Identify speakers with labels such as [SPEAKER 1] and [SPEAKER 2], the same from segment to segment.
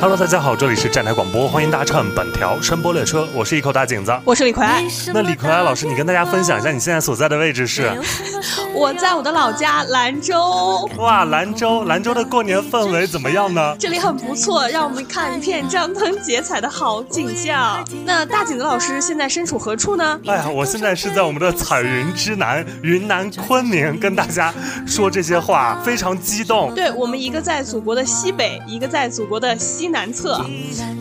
[SPEAKER 1] Hello，大家好，这里是站台广播，欢迎搭乘本条声波列车，我是一口大井子，
[SPEAKER 2] 我是李逵。
[SPEAKER 1] 那李逵老师，你跟大家分享一下你现在所在的位置是？
[SPEAKER 2] 我在我的老家兰州。
[SPEAKER 1] 哇，兰州，兰州的过年氛围怎么样呢？
[SPEAKER 2] 这里很不错，让我们看一片张灯结彩的好景象。那大井子老师现在身处何处呢？
[SPEAKER 1] 哎呀，我现在是在我们的彩云之南，云南昆明，跟大家说这些话，非常激动。
[SPEAKER 2] 对我们一个在祖国的西北，一个在祖国的西难测，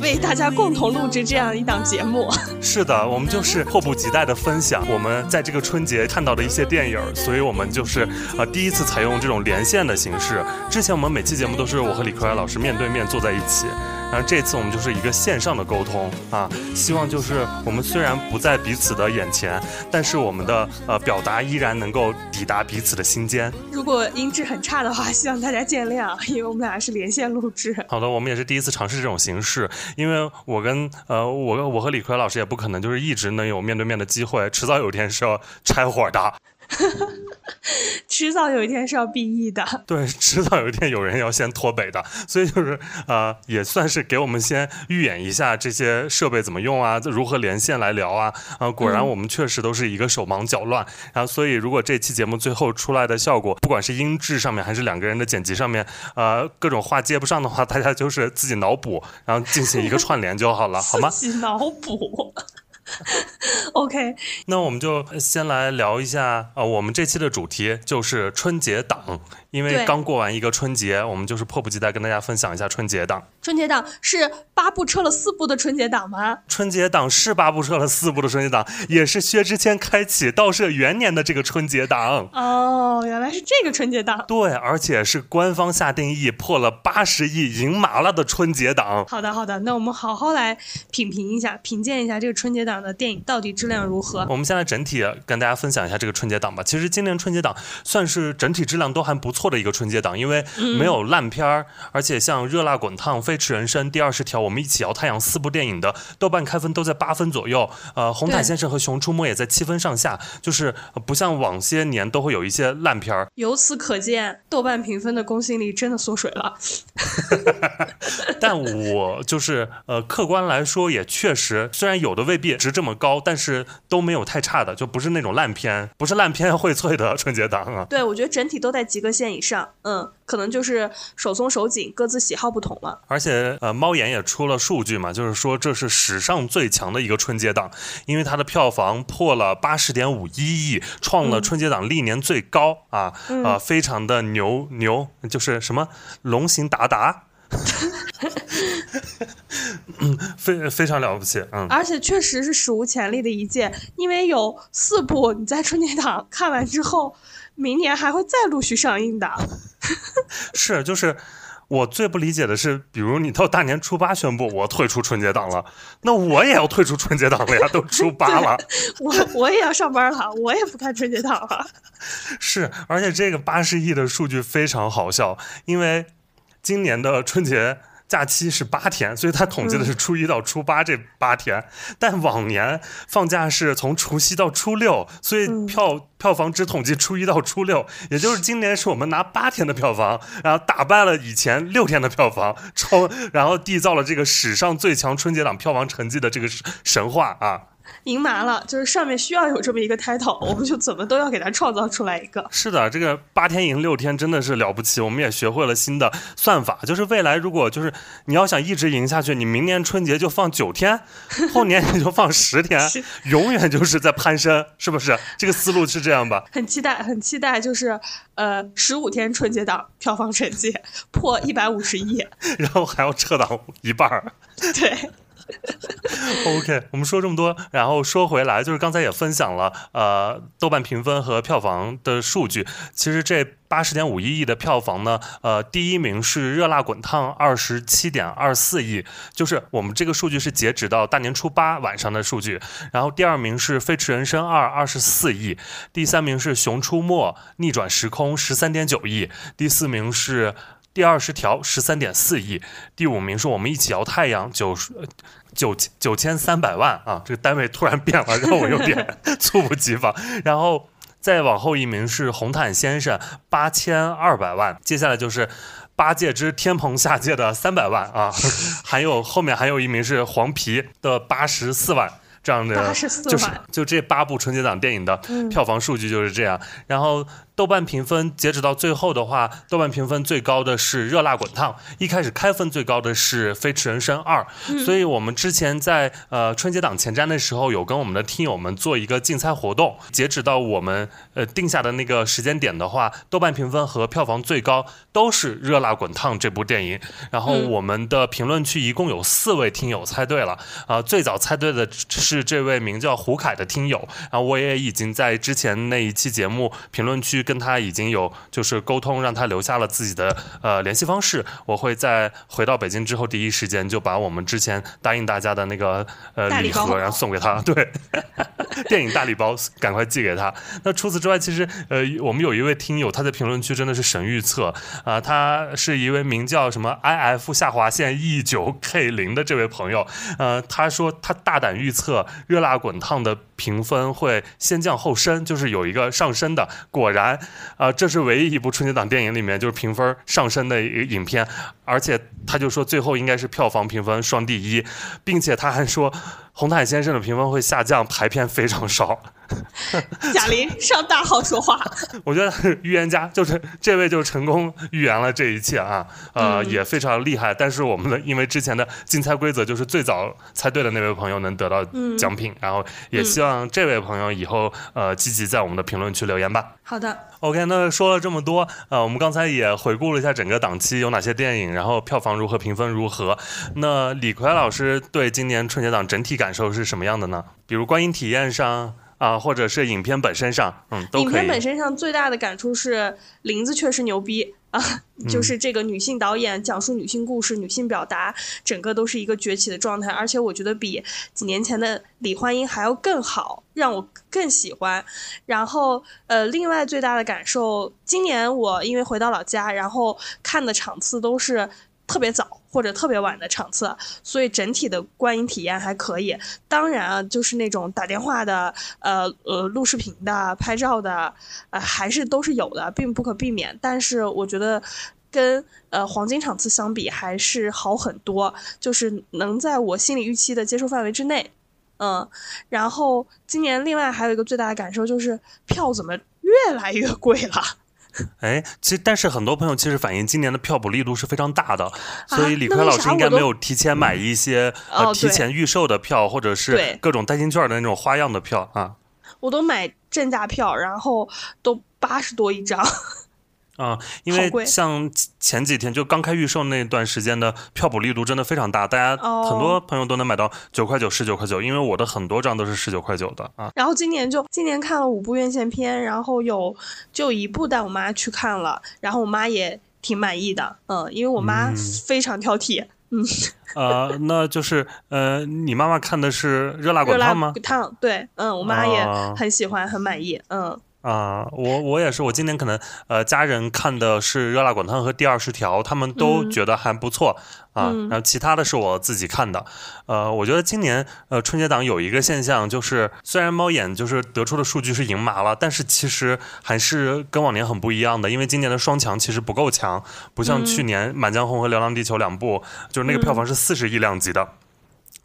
[SPEAKER 2] 为大家共同录制这样一档节目。
[SPEAKER 1] 是的，我们就是迫不及待的分享 我们在这个春节看到的一些电影，所以我们就是呃第一次采用这种连线的形式。之前我们每期节目都是我和李克老师面对面坐在一起。然后这次我们就是一个线上的沟通啊，希望就是我们虽然不在彼此的眼前，但是我们的呃表达依然能够抵达彼此的心间。
[SPEAKER 2] 如果音质很差的话，希望大家见谅，因为我们俩是连线录制。
[SPEAKER 1] 好的，我们也是第一次尝试这种形式，因为我跟呃我我和李逵老师也不可能就是一直能有面对面的机会，迟早有一天是要拆伙的。
[SPEAKER 2] 迟早有一天是要毕业的，
[SPEAKER 1] 对，迟早有一天有人要先脱北的，所以就是呃，也算是给我们先预演一下这些设备怎么用啊，如何连线来聊啊，啊，果然我们确实都是一个手忙脚乱，然后所以如果这期节目最后出来的效果，不管是音质上面还是两个人的剪辑上面，呃，各种话接不上的话，大家就是自己脑补，然后进行一个串联就好了，好吗？
[SPEAKER 2] 自己脑补。OK，
[SPEAKER 1] 那我们就先来聊一下啊，我们这期的主题就是春节档。因为刚过完一个春节，我们就是迫不及待跟大家分享一下春节档。
[SPEAKER 2] 春节档是八部撤了四部的春节档吗？
[SPEAKER 1] 春节档是八部撤了四部的春节档，也是薛之谦开启倒摄元年的这个春节档。
[SPEAKER 2] 哦，原来是这个春节档。
[SPEAKER 1] 对，而且是官方下定义破了八十亿赢麻了的春节档。
[SPEAKER 2] 好的，好的，那我们好好来品评一下、品鉴一下这个春节档的电影到底质量如何。
[SPEAKER 1] 我们现在整体跟大家分享一下这个春节档吧。其实今年春节档算是整体质量都还不错的一个春节档，因为没有烂片儿，而且像《热辣滚烫》《飞驰人生》《第二十条》《我们一起摇太阳》四部电影的豆瓣开分都在八分左右。呃，《红毯先生》和《熊出没》也在七分上下，就是不像往些年都会有一些烂片儿。
[SPEAKER 2] 由此可见，豆瓣评分的公信力真的缩水了。
[SPEAKER 1] 但我就是呃，客观来说也确实，虽然有的未必值这么高，但是都没有太差的，就不是那种烂片，不是烂片荟萃的春节档啊。
[SPEAKER 2] 对，我觉得整体都在及格线以上。嗯，可能就是手松手紧，各自喜好不同了。
[SPEAKER 1] 而且，呃，猫眼也出了数据嘛，就是说这是史上最强的一个春节档，因为它的票房破了八十点五一亿，创了春节档历年最高啊啊，非常的牛牛，就是什么龙行达达。嗯，非非常了不起，嗯，
[SPEAKER 2] 而且确实是史无前例的一届，因为有四部你在春节档看完之后。明年还会再陆续上映的，
[SPEAKER 1] 是就是我最不理解的是，比如你到大年初八宣布我退出春节档了，那我也要退出春节档了呀，都初八了，
[SPEAKER 2] 我 我也要上班了，我也不看春节档了。
[SPEAKER 1] 是，而且这个八十亿的数据非常好笑，因为今年的春节。假期是八天，所以他统计的是初一到初八这八天。但往年放假是从除夕到初六，所以票票房只统计初一到初六。也就是今年是我们拿八天的票房，然后打败了以前六天的票房，超然后缔造了这个史上最强春节档票房成绩的这个神话啊！
[SPEAKER 2] 赢麻了，就是上面需要有这么一个 title，我们就怎么都要给它创造出来一个。
[SPEAKER 1] 是的，这个八天赢六天真的是了不起，我们也学会了新的算法，就是未来如果就是你要想一直赢下去，你明年春节就放九天，后年 你就放十天，永远就是在攀升，是不是？这个思路是这样吧？
[SPEAKER 2] 很期待，很期待，就是呃，十五天春节档票房成绩破一百五十亿，
[SPEAKER 1] 然后还要撤档一半儿，
[SPEAKER 2] 对。
[SPEAKER 1] OK，我们说这么多，然后说回来，就是刚才也分享了，呃，豆瓣评分和票房的数据。其实这八十点五一亿的票房呢，呃，第一名是《热辣滚烫》二十七点二四亿，就是我们这个数据是截止到大年初八晚上的数据。然后第二名是《飞驰人生二》二十四亿，第三名是《熊出没：逆转时空》十三点九亿，第四名是。第二十条十三点四亿，第五名是我们一起摇太阳九十九九千三百万啊，这个单位突然变了，让我有点 猝不及防。然后再往后一名是红毯先生八千二百万，接下来就是八戒之天蓬下界的三百万啊，还有后面还有一名是黄皮的八十四万。这样的
[SPEAKER 2] 八十四
[SPEAKER 1] 就是
[SPEAKER 2] 万，
[SPEAKER 1] 就这八部春节档电影的
[SPEAKER 2] 嗯
[SPEAKER 1] 票房数据就是这样。然后豆瓣评分截止到最后的话，豆瓣评分最高的是《热辣滚烫》，一开始开分最高的是《飞驰人生二》。
[SPEAKER 2] 嗯
[SPEAKER 1] 所以我们之前在呃春节档前瞻的时候，有跟我们的听友们做一个竞猜活动。截止到我们呃定下的那个时间点的话，豆瓣评分和票房最高都是《热辣滚烫》这部电影。然后
[SPEAKER 2] 嗯
[SPEAKER 1] 我们的评论区一共有四位听友猜对了，啊、最早猜对的是这位名叫胡凯的听友，然后我也已经在之前那一期节目评论区跟他已经有就是沟通，让他留下了自己的呃联系方式，我会在回到北京之后第一时间就把我们之前答应大家的那个呃
[SPEAKER 2] 礼
[SPEAKER 1] 盒，然后送给他，对，电影大礼包赶快寄给他。那除此之外，其实呃我们有一位听友他在评论区真的是神预测。啊、他是一位名叫什么 I F 下划线 E 九 K 零的这位朋友，呃，他说他大胆预测《热辣滚烫》的评分会先降后升，就是有一个上升的。果然，啊，这是唯一一部春节档电影里面就是评分上升的影片，而且他就说最后应该是票房评分双第一，并且他还说红毯先生的评分会下降，排片非常少。
[SPEAKER 2] 贾玲上大号说话，
[SPEAKER 1] 我觉得预言家就是这位就成功预言了这一切啊，呃，
[SPEAKER 2] 嗯
[SPEAKER 1] 也非常厉害。但是我们的因为之前的竞猜规则就是最早猜对的那位朋友能得到
[SPEAKER 2] 嗯
[SPEAKER 1] 奖品，然后也希望这位朋友以后呃积极在我们的评论区留言吧。
[SPEAKER 2] 好的，
[SPEAKER 1] OK，那说了这么多，呃，我们刚才也回顾了一下整个档期有哪些电影，然后票房如何，评分如何。那李逵老师对今年春节档整体感受是什么样的呢？比如观影体验上啊、或者是影片本身上，嗯，都可以。
[SPEAKER 2] 影片本身上最大的感触是林子确实牛逼啊，
[SPEAKER 1] 嗯
[SPEAKER 2] 就是这个女性导演讲述女性故事、女性表达，整个都是一个崛起的状态，而且我觉得比几年前的李焕英还要更好，让我更喜欢。然后呃，另外最大的感受，今年我因为回到老家，然后看的场次都是。特别早或者特别晚的场次，所以整体的观影体验还可以。当然啊，就是那种打电话的、呃呃录视频的、拍照的，呃还是都是有的，并不可避免。但是我觉得跟呃黄金场次相比，还是好很多，就是能在我心理预期的接受范围之内。嗯，然后今年另外还有一个最大的感受就是票怎么越来越贵了。
[SPEAKER 1] 哎，其实但是很多朋友其实反映今年的票补力度是非常大的，所以李逵老师应该没有提前买一些呃提前预售的票，或者是各种代金券的那种花样的票啊
[SPEAKER 2] 我都买正价票，然后都八十多一张。
[SPEAKER 1] 啊，因为像前几天就刚开预售那段时间的票补力度真的非常大，大家
[SPEAKER 2] 哦
[SPEAKER 1] 很多朋友都能买到九块九、十九块九，因为我的很多张都是十九块九的啊。
[SPEAKER 2] 然后今年就今年看了五部院线片，然后有就一部带我妈去看了，然后我妈也挺满意的，嗯，因为我妈
[SPEAKER 1] 嗯。
[SPEAKER 2] 非常挑剔，嗯。
[SPEAKER 1] 呃，那就是呃，你妈妈看的是《热辣
[SPEAKER 2] 热辣
[SPEAKER 1] 滚烫》吗？
[SPEAKER 2] 烫，对，嗯，我妈也。
[SPEAKER 1] 哦
[SPEAKER 2] 很喜欢，很满意，嗯，
[SPEAKER 1] 啊、我我也是，我今年可能呃家人看的是《热辣滚烫》和《第二十条》，他们都
[SPEAKER 2] 嗯
[SPEAKER 1] 觉得还不错、啊。
[SPEAKER 2] 嗯
[SPEAKER 1] 然后其他的是我自己看的。呃，我觉得今年呃春节档有一个现象，就是虽然猫眼就是得出的数据是赢麻了，但是其实还是跟往年很不一样的，因为今年的双强其实不够强，不像
[SPEAKER 2] 嗯
[SPEAKER 1] 去年《满江红》和《流浪地球》两部，就是那个票房是四十亿量级的。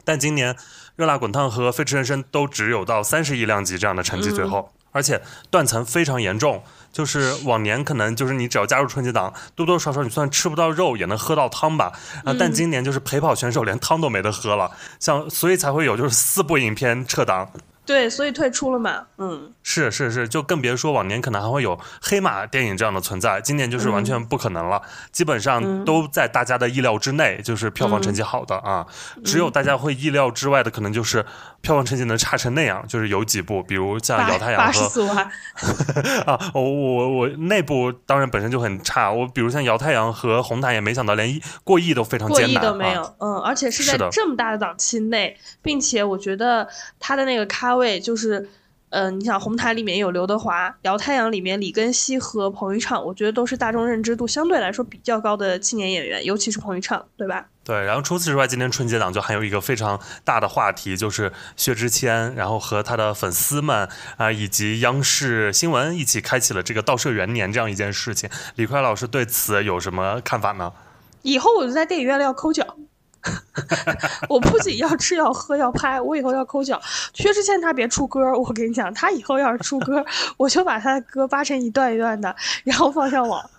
[SPEAKER 1] 但今年《热辣滚烫》和《飞驰人生》都只有到三十亿量级这样的成绩，最后，而且断层非常严重。就是往年可能就是你只要加入春节档，多多少少你算吃不到肉也能喝到汤吧，啊，但今年就是陪跑选手连汤都没得喝了，像所以才会有就是四部影片撤档，
[SPEAKER 2] 对，所以退出了嘛，嗯，
[SPEAKER 1] 是是是，就更别说往年可能还会有黑马电影这样的存在，今年就是完全不可能了，基本上都在大家的意料之内，就是票房成绩好的啊，只有大家会意料之外的，可能就是票房成绩能差成那样，就是有几部，比如像
[SPEAKER 2] 八
[SPEAKER 1] 姚太阳和
[SPEAKER 2] 四万，
[SPEAKER 1] 啊，我我我那部当然本身就很差，我比如像姚太阳和红毯也没想到连一过亿都非常
[SPEAKER 2] 过亿
[SPEAKER 1] 艰难，啊
[SPEAKER 2] 都没有，嗯，而且是在这么大的档期内，并且我觉得他的那个咖位就是。嗯，你想红毯里面有刘德华，姚太阳里面李根熙和彭昱畅，我觉得都是大众认知度相对来说比较高的青年演员，尤其是彭昱畅，对吧？
[SPEAKER 1] 对，然后除此之外，今天春节档就还有一个非常大的话题，就是薛之谦，然后和他的粉丝们啊、以及央视新闻一起开启了这个倒摄元年这样一件事情。李快老师对此有什么看法呢？
[SPEAKER 2] 以后我就在电影院里要抠脚。我不仅要吃要喝要拍，我以后要抠脚。薛之谦他别出歌，我跟你讲，他以后要是出歌，我就把他的歌扒成一段一段的，然后放上网。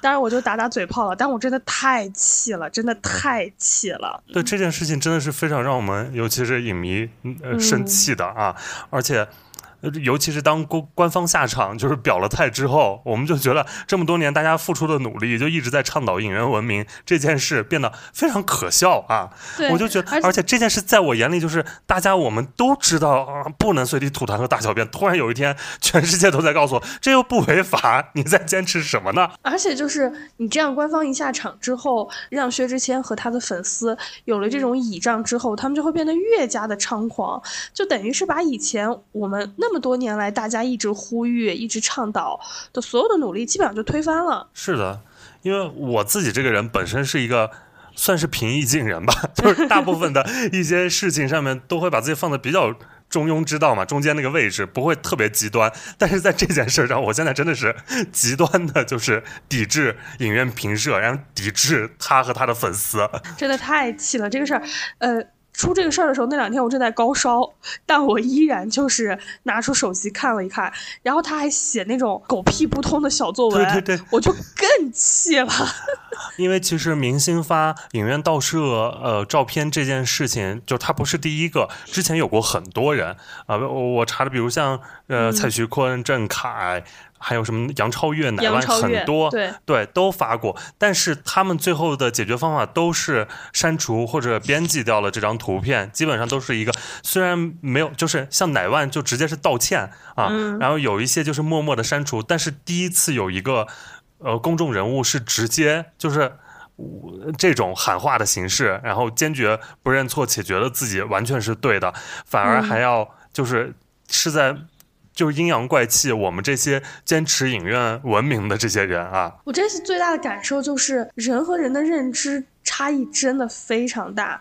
[SPEAKER 2] 当然我就打打嘴炮了，但我真的太气了，真的太气了。
[SPEAKER 1] 对这件事情真的是非常让我们，尤其是影迷呃生气的啊！而且，呃尤其是当官官方下场就是表了态之后，我们就觉得这么多年大家付出的努力，就一直在倡导引人文明这件事变得非常可笑啊！
[SPEAKER 2] 对，
[SPEAKER 1] 我就觉得，
[SPEAKER 2] 而且
[SPEAKER 1] 而且这件事在我眼里就是大家我们都知道啊，不能随地吐痰和大小便。突然有一天，全世界都在告诉我，这又不违法，你在坚持什么呢？
[SPEAKER 2] 而且就是你这样官方一下场之后，让薛之谦和他的粉丝有了这种倚仗之后，他们就会变得越加的猖狂，就等于是把以前我们那么多年来大家一直呼吁、一直倡导的所有的努力，基本上就推翻了。
[SPEAKER 1] 是的，因为我自己这个人本身是一个。算是平易近人吧，就是大部分的一些事情上面都会把自己放的比较中庸之道嘛，中间那个位置不会特别极端。但是在这件事上，我现在真的是极端的，就是抵制影院评社，然后抵制他和他的粉丝。
[SPEAKER 2] 真的太气了！这个事儿，呃，出这个事儿的时候，那两天我正在高烧，但我依然就是拿出手机看了一看，然后他还写那种狗屁不通的小作文，
[SPEAKER 1] 对对对
[SPEAKER 2] 我就更气了。
[SPEAKER 1] 因为其实明星发影院盗摄呃照片这件事情，就他不是第一个，之前有过很多人啊、我我查的，比如像呃、
[SPEAKER 2] 嗯
[SPEAKER 1] 蔡徐坤、郑恺。还有什么杨超越、乃
[SPEAKER 2] 杨
[SPEAKER 1] 万很多
[SPEAKER 2] 对
[SPEAKER 1] 都发过，但是他们最后的解决方法都是删除或者编辑掉了这张图片，基本上都是一个虽然没有，就是像乃万就直接是道歉啊，
[SPEAKER 2] 嗯
[SPEAKER 1] 然后有一些就是默默的删除，但是第一次有一个呃公众人物是直接就是。呃这种喊话的形式，然后坚决不认错，且觉得自己完全是对的，反而还要就是是在就是阴阳怪气我们这些坚持影院文明的这些人啊。
[SPEAKER 2] 我这次最大的感受就是人和人的认知差异真的非常大。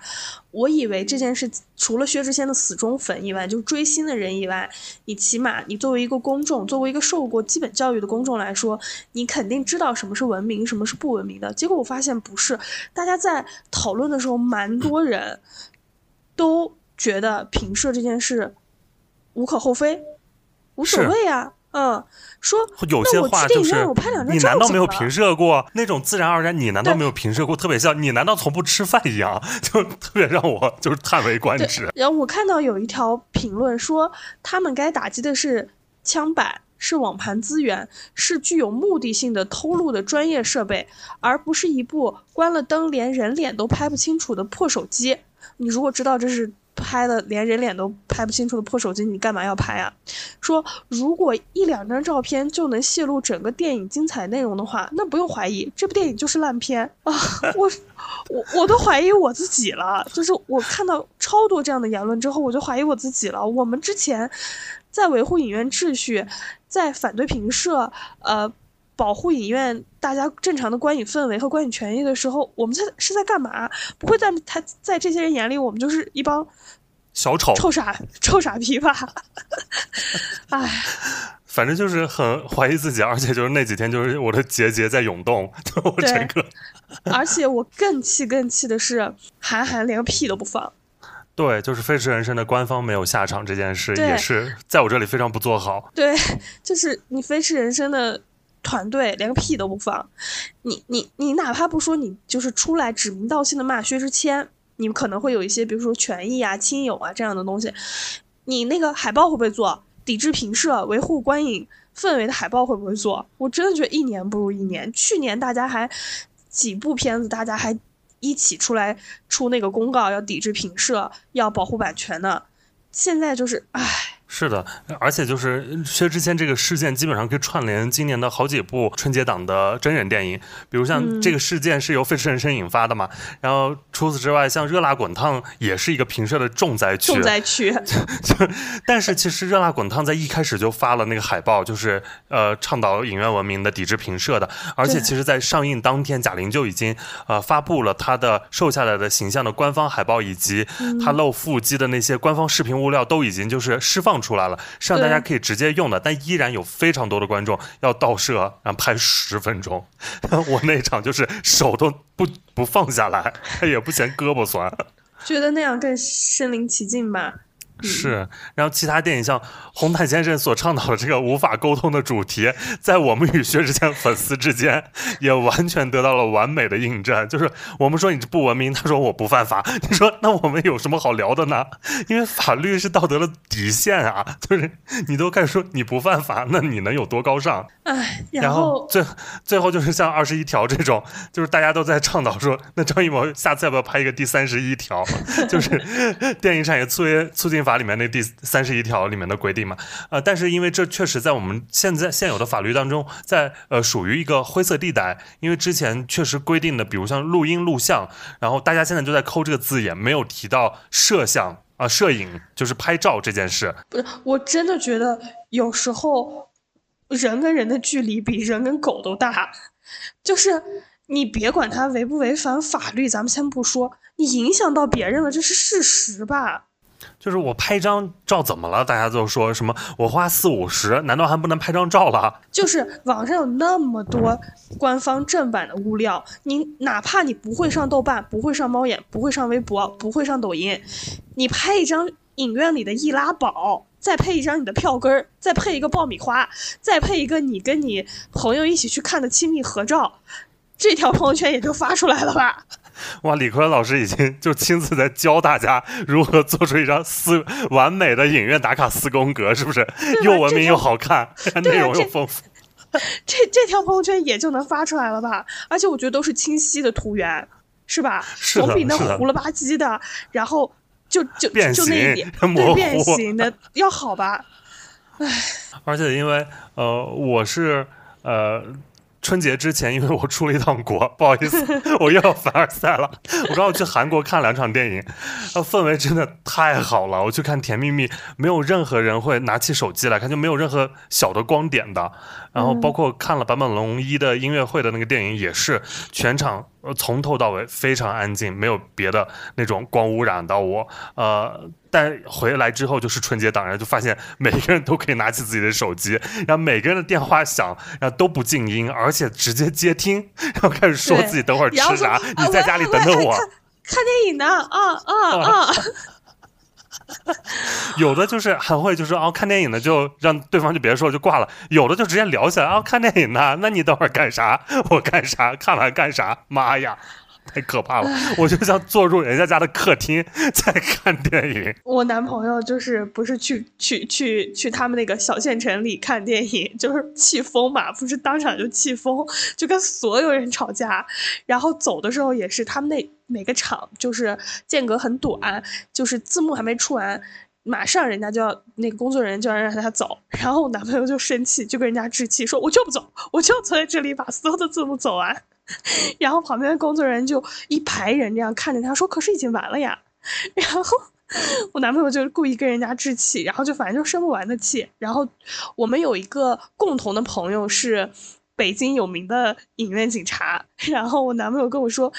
[SPEAKER 2] 我以为这件事除了薛之谦的死忠粉以外，就追星的人以外，你起码你作为一个公众，作为一个受过基本教育的公众来说，你肯定知道什么是文明，什么是不文明的。结果我发现不是，大家在讨论的时候，蛮多人都觉得评社这件事无可厚非，无所谓啊。嗯，说
[SPEAKER 1] 有些话就是
[SPEAKER 2] 我拍两张
[SPEAKER 1] 你难道没有平射过那种自然而然？你难道没有平射过？特别像你难道从不吃饭一样，就特别让我就是叹为观止。
[SPEAKER 2] 然后我看到有一条评论说，他们该打击的是枪版，是网盘资源，是具有目的性的偷录的专业设备，而不是一部关了灯连人脸都拍不清楚的破手机。你如果知道这是拍的连人脸都拍不清楚的破手机，你干嘛要拍啊？说如果一两张照片就能泄露整个电影精彩内容的话，那不用怀疑，这部电影就是烂片啊！我我我都怀疑我自己了，就是我看到超多这样的言论之后，我就怀疑我自己了。我们之前在维护影院秩序，在反对评社，呃。保护影院大家正常的观影氛围和观影权益的时候，我们在是在干嘛？不会在他在这些人眼里，我们就是一帮
[SPEAKER 1] 小丑，
[SPEAKER 2] 臭傻臭傻逼吧？哎，
[SPEAKER 1] 反正就是很怀疑自己，而且就是那几天就是我的结节在涌动，就我
[SPEAKER 2] 对
[SPEAKER 1] 整个
[SPEAKER 2] 而且我更气更气的是，韩寒连个屁都不放。
[SPEAKER 1] 对，就是《飞驰人生》的官方没有下场这件事，也是在我这里非常不做好。
[SPEAKER 2] 对，就是你飞驰人生的团队连个屁都不放，你你你哪怕不说你就是出来指名道姓的骂薛之谦，你可能会有一些比如说权益啊、亲友啊这样的东西，你那个海报会不会做？抵制评社、维护观影氛围的海报会不会做？我真的觉得一年不如一年。去年大家还几部片子，大家还一起出来出那个公告，要抵制评社，要保护版权呢。现在就是，唉，
[SPEAKER 1] 是的，而且就是薛之谦这个事件，基本上可以串联今年的好几部春节档的真人电影。比如像这个事件是由《飞驰人生》引发的嘛，然后除此之外，像《热辣滚烫》也是一个平射的重灾区。
[SPEAKER 2] 重灾区。
[SPEAKER 1] 就但是其实《热辣滚烫》在一开始就发了那个海报，就是呃倡导影院文明的、抵制平射的。而且其实，在上映当天，贾玲就已经呃发布了她的瘦下来的形象的官方海报，以及她露腹肌的那些官方视频物料，都已经就是释放。出来了，是让大家可以直接用的，但依然有非常多的观众要倒摄，然后拍十分钟。我那场就是手都不不放下来，也不嫌胳膊酸，
[SPEAKER 2] 觉得那样更身临其境吧。
[SPEAKER 1] 是，然后其他电影像红毯先生所倡导的这个无法沟通的主题，在我们与薛之谦粉丝之间也完全得到了完美的印证。就是我们说你不文明，他说我不犯法，你说那我们有什么好聊的呢？因为法律是道德的底线啊，就是你都开始说你不犯法，那你能有多高尚？
[SPEAKER 2] 哎，
[SPEAKER 1] 然后最最后就是像二十一条这种，就是大家都在倡导说，那张艺谋下次要不要拍一个第三十一条？就是电影产业促促进。法里面那第三十一条里面的规定嘛，呃，但是因为这确实在我们现在现有的法律当中，在呃属于一个灰色地带，因为之前确实规定的，比如像录音录像，然后大家现在就在抠这个字眼，没有提到摄像啊，摄影就是拍照这件事。
[SPEAKER 2] 不是，我真的觉得有时候人跟人的距离比人跟狗都大，就是你别管他违不违反法律，咱们先不说，你影响到别人了，这是事实吧。
[SPEAKER 1] 就是我拍张照怎么了？大家都说什么？我花四五十，难道还不能拍张照了？
[SPEAKER 2] 就是网上有那么多官方正版的物料，你哪怕你不会上豆瓣，不会上猫眼，不会上微博，不会上抖音，你拍一张影院里的易拉宝，再配一张你的票根儿，再配一个爆米花，再配一个你跟你朋友一起去看的亲密合照，这条朋友圈也就发出来了吧？
[SPEAKER 1] 哇，李坤老师已经 就亲自在教大家如何做出一张四完美的影院打卡四宫格，是不是？又文明又好看，内容又丰富。
[SPEAKER 2] 这这条朋友圈也就能发出来了吧？而且我觉得都是清晰的图源，是吧？总比那糊了吧唧的，然后就就就那一点对变形的要好吧？唉，
[SPEAKER 1] 而且因为呃，我是呃。春节之前，因为我出了一趟国，不好意思，我又要凡尔赛了。我刚好去韩国看两场电影，那，氛围真的太好了。我去看《甜蜜蜜》，没有任何人会拿起手机来看，就没有任何小的光点的。然后包括看了坂本龙一的音乐会的那个电影，也是全场呃。从头到尾非常安静，没有别的那种光污染到我。呃，但回来之后就是春节档，然后就发现每个人都可以拿起自己的手机，然后每个人的电话响，然后都不静音，而且直接接听，然后开始说自己等会儿吃啥，你在家里等等我。
[SPEAKER 2] 看电影呢？啊啊啊！
[SPEAKER 1] 有的就是很会，就是哦，看电影呢，就让对方就别说，就挂了。有的就直接聊起来啊，看电影呢，那你等会儿干啥？我干啥？看完干啥？妈呀！太可怕了！我就像坐入人家家的客厅在看电影。
[SPEAKER 2] 我男朋友就是不是去去去去他们那个小县城里看电影，就是气疯嘛，不是当场就气疯，就跟所有人吵架。然后走的时候也是，他们那每个场就是间隔很短，就是字幕还没出完，马上人家就要那个工作人员就要让他走，然后我男朋友就生气，就跟人家置气，说我就不走，我就要坐在这里把所有的字幕走完。然后旁边的工作人员就一排人这样看着他说：“可是已经完了呀。”然后我男朋友就故意跟人家置气，然后就反正就生不完的气。然后我们有一个共同的朋友是北京有名的影院警察，然后我男朋友跟我说：“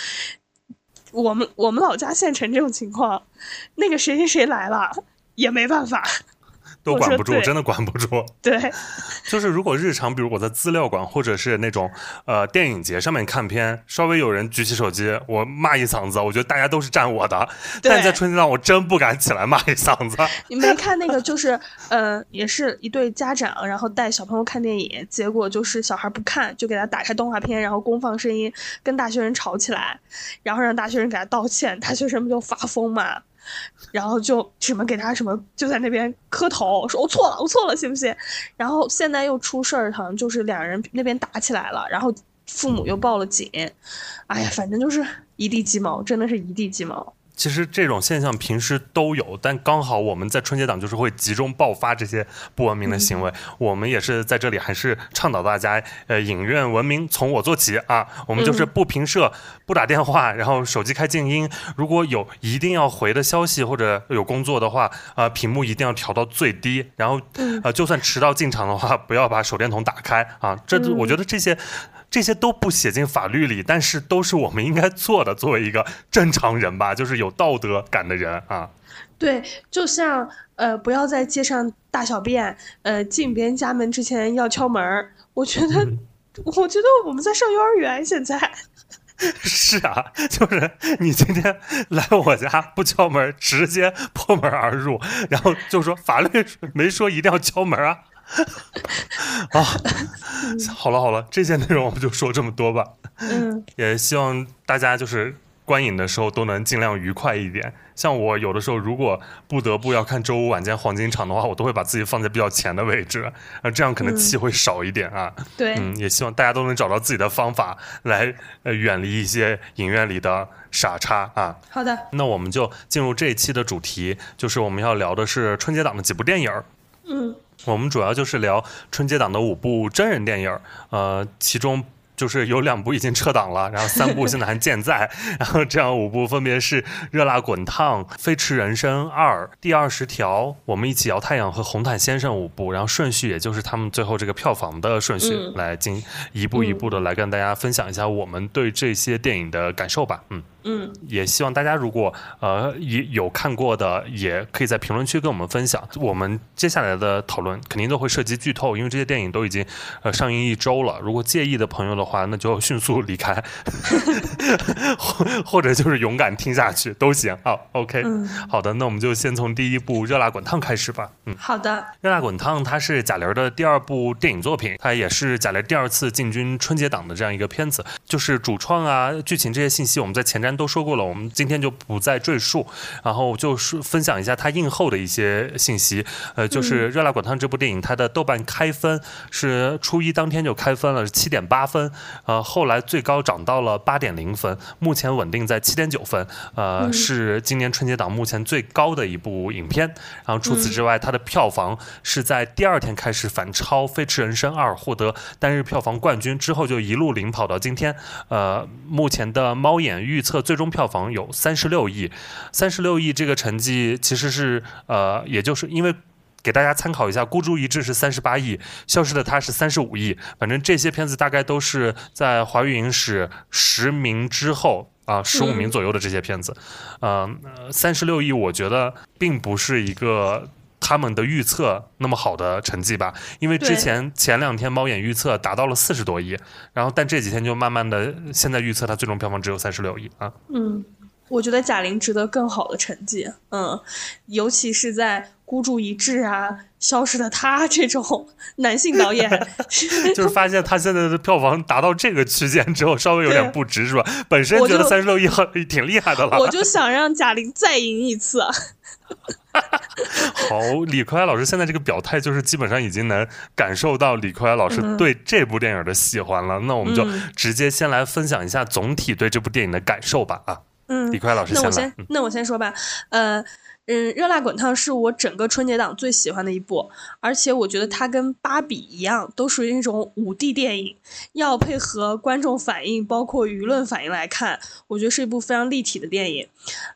[SPEAKER 2] 我们我们老家县城这种情况，那个谁谁谁来了也没办法。”
[SPEAKER 1] 都管不住，真的管不住。
[SPEAKER 2] 对，
[SPEAKER 1] 就是如果日常，比如我在资料馆或者是那种呃电影节上面看片，稍微有人举起手机，我骂一嗓子，我觉得大家都是站我的。但在春节档，我真不敢起来骂一嗓子。
[SPEAKER 2] 你没看那个，就是呃，也是一对家长，然后带小朋友看电影，结果就是小孩不看，就给他打开动画片，然后公放声音，跟大学生吵起来，然后让大学生给他道歉，大学生不就发疯嘛？然后就什么给他什么就在那边磕头说我错了我错了行不行？然后现在又出事儿，好像就是两人那边打起来了，然后父母又报了警。哎呀，反正就是一地鸡毛，真的是一地鸡毛。
[SPEAKER 1] 其实这种现象平时都有，但刚好我们在春节档就是会集中爆发这些不文明的行为。我们也是在这里还是倡导大家，呃，影院文明从我做起啊。我们就是不频射、不打电话，然后手机开静音。如果有一定要回的消息或者有工作的话，呃，屏幕一定要调到最低。然后，呃，就算迟到进场的话，不要把手电筒打开啊。这我觉得这些。这些都不写进法律里，但是都是我们应该做的。作为一个正常人吧，就是有道德感的人啊。
[SPEAKER 2] 对，就像呃，不要在街上大小便，呃，进别人家门之前要敲门儿。我觉得，我觉得我们在上幼儿园现在。
[SPEAKER 1] 是啊，就是你今天来我家不敲门，直接破门而入，然后就说法律没说一定要敲门啊。啊，好了好了，这些内容我们就说这么多吧。
[SPEAKER 2] 嗯，
[SPEAKER 1] 也希望大家就是观影的时候都能尽量愉快一点。像我有的时候如果不得不要看周五晚间黄金场的话，我都会把自己放在比较前的位置，啊，这样可能气会少一点啊。
[SPEAKER 2] 对，
[SPEAKER 1] 嗯，也希望大家都能找到自己的方法来呃远离一些影院里的傻叉啊。
[SPEAKER 2] 好的，
[SPEAKER 1] 那我们就进入这一期的主题，就是我们要聊的是春节档的几部电影。
[SPEAKER 2] 嗯。
[SPEAKER 1] 我们主要就是聊春节档的五部真人电影，呃，其中。就是有两部已经撤档了，然后三部现在还健在，然后这样五部分别是《热辣滚烫》《飞驰人生二》《第二十条》《我们一起摇太阳》和《红毯先生》五部，然后顺序也就是他们最后这个票房的顺序来进一步一步的来跟大家分享一下我们对这些电影的感受吧。
[SPEAKER 2] 嗯嗯，
[SPEAKER 1] 也希望大家如果呃也有看过的，也可以在评论区跟我们分享。我们接下来的讨论肯定都会涉及剧透，因为这些电影都已经呃上映一周了。如果介意的朋友的话，那就迅速离开，或 或者就是勇敢听下去都行。好，OK，好的，那我们就先从第一部《热辣滚烫》开始吧。
[SPEAKER 2] 嗯，好的，《
[SPEAKER 1] 热辣滚烫》它是贾玲的第二部电影作品，它也是贾玲第二次进军春节档的这样一个片子。就是主创啊、剧情这些信息，我们在前瞻都说过了，我们今天就不再赘述。然后就是分享一下它映后的一些信息。呃，就是《热辣滚烫》这部电影，它的豆瓣开分是初一当天就开分了，是七点八分。呃，后来最高涨到了八点零分，目前稳定在七点九分。呃，是今年春节档目前最高的一部影片。然后除此之外，它的票房是在第二天开始反超《飞驰人生二》，获得单日票房冠军之后，就一路领跑到今天。呃，目前的猫眼预测最终票房有三十六亿。三十六亿这个成绩其实是呃，也就是因为。给大家参考一下，《孤注一掷》是三十八亿，《消失的她》是三十五亿。反正这些片子大概都是在华语影史十名之后啊，十五名左右的这些片子。嗯，三十六亿，我觉得并不是一个他们的预测那么好的成绩吧。因为之前前两天猫眼预测达到了四十多亿，然后但这几天就慢慢的，现在预测它最终票房只有三十六亿啊。
[SPEAKER 2] 嗯。我觉得贾玲值得更好的成绩，嗯，尤其是在《孤注一掷》啊，《消失的她》这种男性导演，
[SPEAKER 1] 就是发现他现在的票房达到这个区间之后，稍微有点不值，是吧？本身觉得三十六亿很挺厉害的了，
[SPEAKER 2] 我就想让贾玲再赢一次。
[SPEAKER 1] 好，李逵老师现在这个表态，就是基本上已经能感受到李逵老师对这部电影的喜欢了。那我们就直接先来分享一下总体对这部电影的感受吧，啊。
[SPEAKER 2] 嗯，
[SPEAKER 1] 李逵老师，
[SPEAKER 2] 那我先，那我先说吧，呃。嗯，热辣滚烫是我整个春节档最喜欢的一部，而且我觉得它跟芭比一样，都属于那种五 D 电影，要配合观众反应，包括舆论反应来看，我觉得是一部非常立体的电影。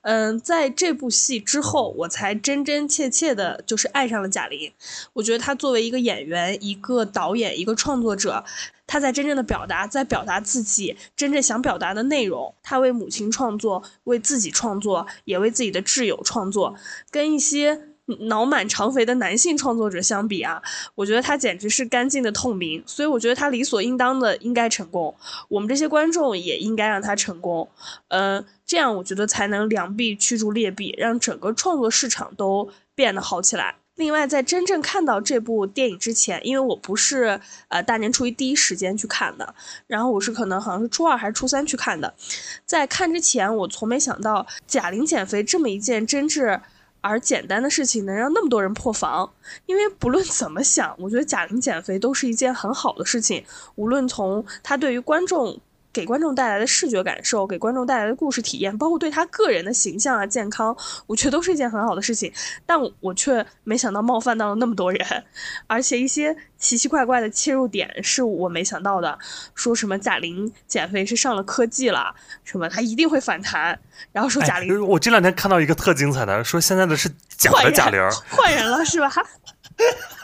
[SPEAKER 2] 嗯，在这部戏之后，我才真真切切的就是爱上了贾玲。我觉得她作为一个演员、一个导演、一个创作者，她在真正的表达，在表达自己真正想表达的内容。她为母亲创作，为自己创作，也为自己的挚友创作。跟一些脑满肠肥的男性创作者相比啊，我觉得他简直是干净的透明，所以我觉得他理所应当的应该成功，我们这些观众也应该让他成功，嗯，这样我觉得才能良币驱逐劣币，让整个创作市场都变得好起来。另外，在真正看到这部电影之前，因为我不是呃大年初一第一时间去看的，然后我是可能好像是初二还是初三去看的，在看之前，我从没想到贾玲减肥这么一件真挚。而简单的事情能让那么多人破防，因为不论怎么想，我觉得贾玲减肥都是一件很好的事情。无论从她对于观众给观众带来的视觉感受，给观众带来的故事体验，包括对他个人的形象啊、健康，我觉得都是一件很好的事情。但我却没想到冒犯到了那么多人，而且一些奇奇怪怪的切入点是我没想到的，说什么贾玲减肥是上了科技了，什么她一定会反弹，然后说贾玲，
[SPEAKER 1] 我这两天看到一个特精彩的，说现在的是假的贾玲，
[SPEAKER 2] 换人了是吧？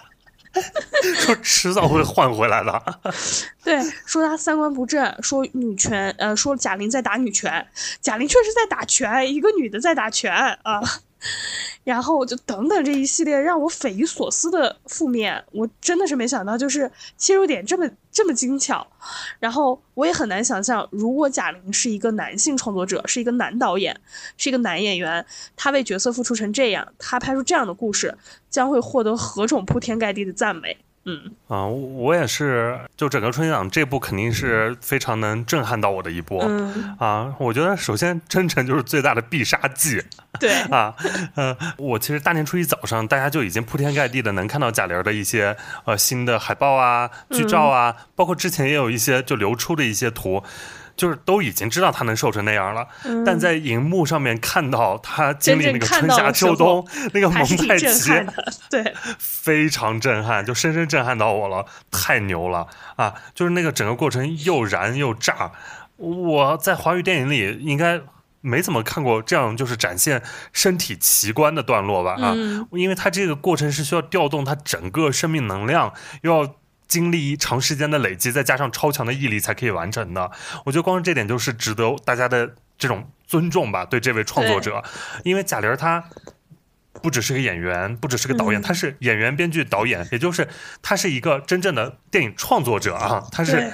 [SPEAKER 1] 说迟早会换回来的。
[SPEAKER 2] 对，说他三观不正，说女权，呃，说贾玲在打女权，贾玲确实在打拳，一个女的在打拳啊。然后就等等这一系列让我匪夷所思的负面，我真的是没想到，就是切入点这么这么精巧。然后我也很难想象，如果贾玲是一个男性创作者，是一个男导演，是一个男演员，他为角色付出成这样，他拍出这样的故事，将会获得何种铺天盖地的赞美。嗯
[SPEAKER 1] 啊，我也是，就整个春节档这部肯定是非常能震撼到我的一部。
[SPEAKER 2] 嗯
[SPEAKER 1] 啊，我觉得首先真诚就是最大的必杀技。
[SPEAKER 2] 对
[SPEAKER 1] 啊，呃，我其实大年初一早上，大家就已经铺天盖地的能看到贾玲的一些呃新的海报啊、剧照啊，包括之前也有一些就流出的一些图。就是都已经知道他能瘦成那样了，但在荧幕上面看到他经历那个春夏秋冬那个蒙太奇，
[SPEAKER 2] 对，
[SPEAKER 1] 非常震撼，就深深震撼到我了，太牛了啊！就是那个整个过程又燃又炸，我在华语电影里应该没怎么看过这样就是展现身体奇观的段落吧啊，因为他这个过程是需要调动他整个生命能量，又要。经历长时间的累积，再加上超强的毅力，才可以完成的。我觉得光是这点就是值得大家的这种尊重吧，对这位创作者。因为贾玲她不只是个演员，不只是个导演，她是演员、编剧、导演，也就是她是一个真正的电影创作者啊，她是。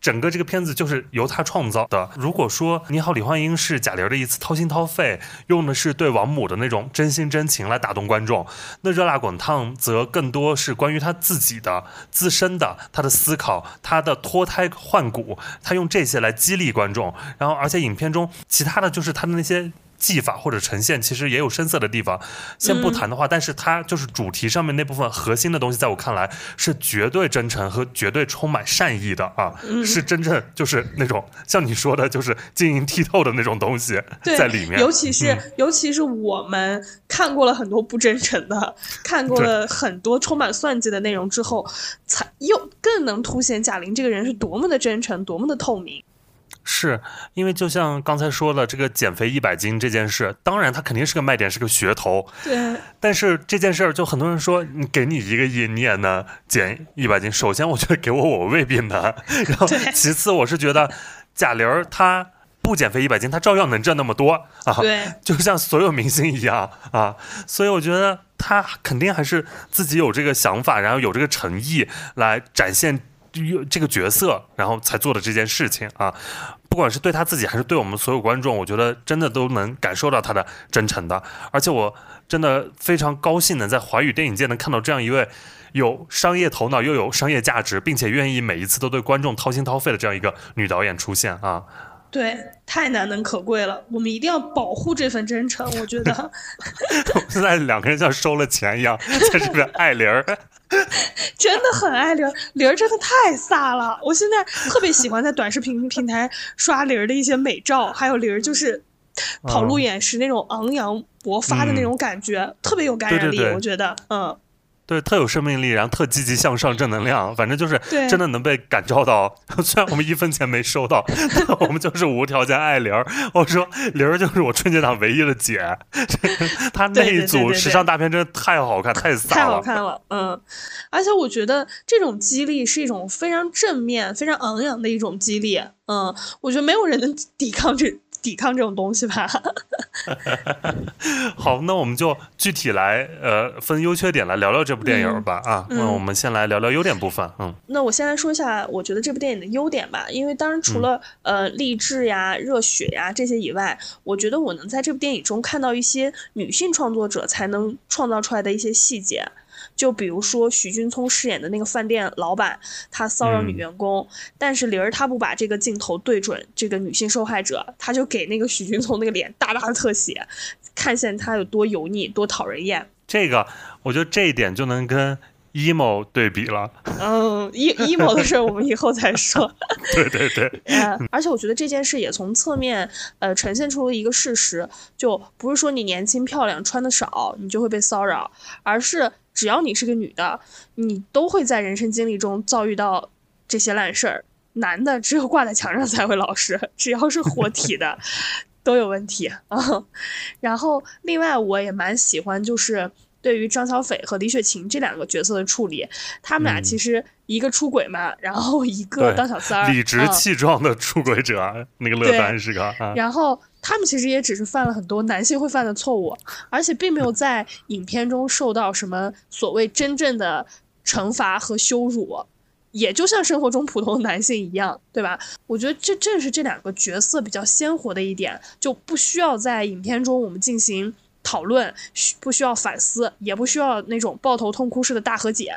[SPEAKER 1] 整个这个片子就是由他创造的。如果说《你好，李焕英》是贾玲的一次掏心掏肺，用的是对王母的那种真心真情来打动观众，那《热辣滚烫》则更多是关于他自己的自身的他的思考，他的脱胎换骨，他用这些来激励观众。然后，而且影片中其他的就是他的那些。技法或者呈现其实也有深色的地方，先不谈的话，但是它就是主题上面那部分核心的东西，在我看来是绝对真诚和绝对充满善意的啊，是真正就是那种像你说的，就是晶莹剔透的那种东西在里面。
[SPEAKER 2] 尤其是尤其是我们看过了很多不真诚的，看过了很多充满算计的内容之后，才又更能凸显贾玲这个人是多么的真诚，多么的透明。
[SPEAKER 1] 是因为就像刚才说的这个减肥一百斤这件事，当然它肯定是个卖点，是个噱头。
[SPEAKER 2] 对。
[SPEAKER 1] 但是这件事儿，就很多人说，你给你一个亿，你也能减一百斤。首先，我觉得给我我未必能。然后，其次，我是觉得贾玲儿她不减肥一百斤，她照样能挣那么多啊。
[SPEAKER 2] 对。
[SPEAKER 1] 就像所有明星一样啊，所以我觉得她肯定还是自己有这个想法，然后有这个诚意来展现。这个角色，然后才做的这件事情啊，不管是对他自己还是对我们所有观众，我觉得真的都能感受到他的真诚的。而且我真的非常高兴能在华语电影界能看到这样一位有商业头脑又有商业价值，并且愿意每一次都对观众掏心掏肺的这样一个女导演出现啊。
[SPEAKER 2] 对，太难能可贵了，我们一定要保护这份真诚。我觉得
[SPEAKER 1] 现在两个人像收了钱一样，在这边爱玲儿。
[SPEAKER 2] 真的很爱玲儿，玲儿真的太飒了。我现在特别喜欢在短视频平台刷玲儿的一些美照，还有玲儿就是跑路演时那种昂扬勃发的那种感觉，特别有感染力。我觉得，嗯。
[SPEAKER 1] 对，特有生命力，然后特积极向上，正能量，反正就是真的能被感召到。虽然我们一分钱没收到，我们就是无条件爱玲儿。我说玲儿就是我春节档唯一的姐，她那一组时尚大片真的太好看，太飒了，
[SPEAKER 2] 太好看了。嗯，而且我觉得这种激励是一种非常正面、非常昂扬的一种激励。嗯，我觉得没有人能抵抗这。抵抗这种东西吧。
[SPEAKER 1] 好，那我们就具体来呃分优缺点来聊聊这部电影吧啊。那我们先来聊聊优点部分。嗯，
[SPEAKER 2] 那我先来说一下我觉得这部电影的优点吧。因为当然除了呃励志呀、热血呀这些以外，我觉得我能在这部电影中看到一些女性创作者才能创造出来的一些细节。就比如说许君聪饰演的那个饭店老板，他骚扰女员工，但是玲儿她不把这个镜头对准这个女性受害者，他就给那个许君聪那个脸大大的特写，看见他有多油腻，多讨人厌。
[SPEAKER 1] 这个我觉得这一点就能跟 emo 对比了。
[SPEAKER 2] 嗯，e emo 的事儿我们以后再说。
[SPEAKER 1] 对对对。
[SPEAKER 2] 嗯，而且我觉得这件事也从侧面呃呈现出了一个事实，就不是说你年轻漂亮穿的少你就会被骚扰，而是只要你是个女的，你都会在人生经历中遭遇到这些烂事儿。男的只有挂在墙上才会老实，只要是活体的 都有问题啊。然后另外我也蛮喜欢就是。对于张小斐和李雪琴这两个角色的处理，他们俩其实一个出轨嘛，然后一个当小三儿，
[SPEAKER 1] 理直气壮的出轨者，那个乐丹是个。
[SPEAKER 2] 然后他们其实也只是犯了很多男性会犯的错误，而且并没有在影片中受到什么所谓真正的惩罚和羞辱，也就像生活中普通男性一样，对吧？我觉得这正是这两个角色比较鲜活的一点，就不需要在影片中我们进行。讨论需不需要反思，也不需要那种抱头痛哭式的大和解，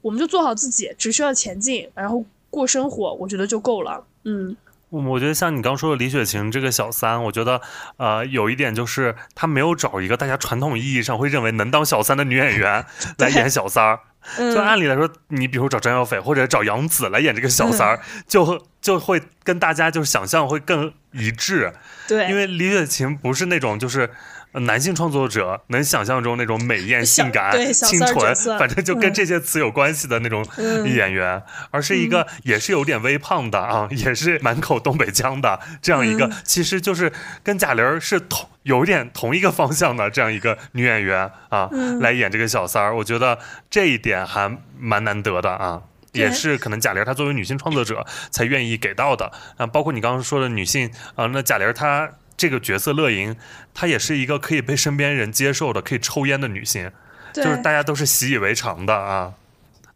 [SPEAKER 2] 我们就做好自己，只需要前进，然后过生活，我觉得就够了。嗯，
[SPEAKER 1] 我觉得像你刚说的李雪琴这个小三，我觉得呃有一点就是她没有找一个大家传统意义上会认为能当小三的女演员 来演小三儿。就按理来说，你比如找张小斐或者找杨紫来演这个小三儿，就就会跟大家就是想象会更一致。
[SPEAKER 2] 对，
[SPEAKER 1] 因为李雪琴不是那种就是。男性创作者能想象中那种美艳、性感、清纯，反正就跟这些词有关系的那种演员，而是一个也是有点微胖的啊，也是满口东北腔的这样一个，其实就是跟贾玲是同有点同一个方向的这样一个女演员啊，来演这个小三儿，我觉得这一点还蛮难得的啊，也是可能贾玲她作为女性创作者才愿意给到的。啊，包括你刚刚说的女性啊，那贾玲她。这个角色乐莹，她也是一个可以被身边人接受的，可以抽烟的女性，就是大家都是习以为常的啊。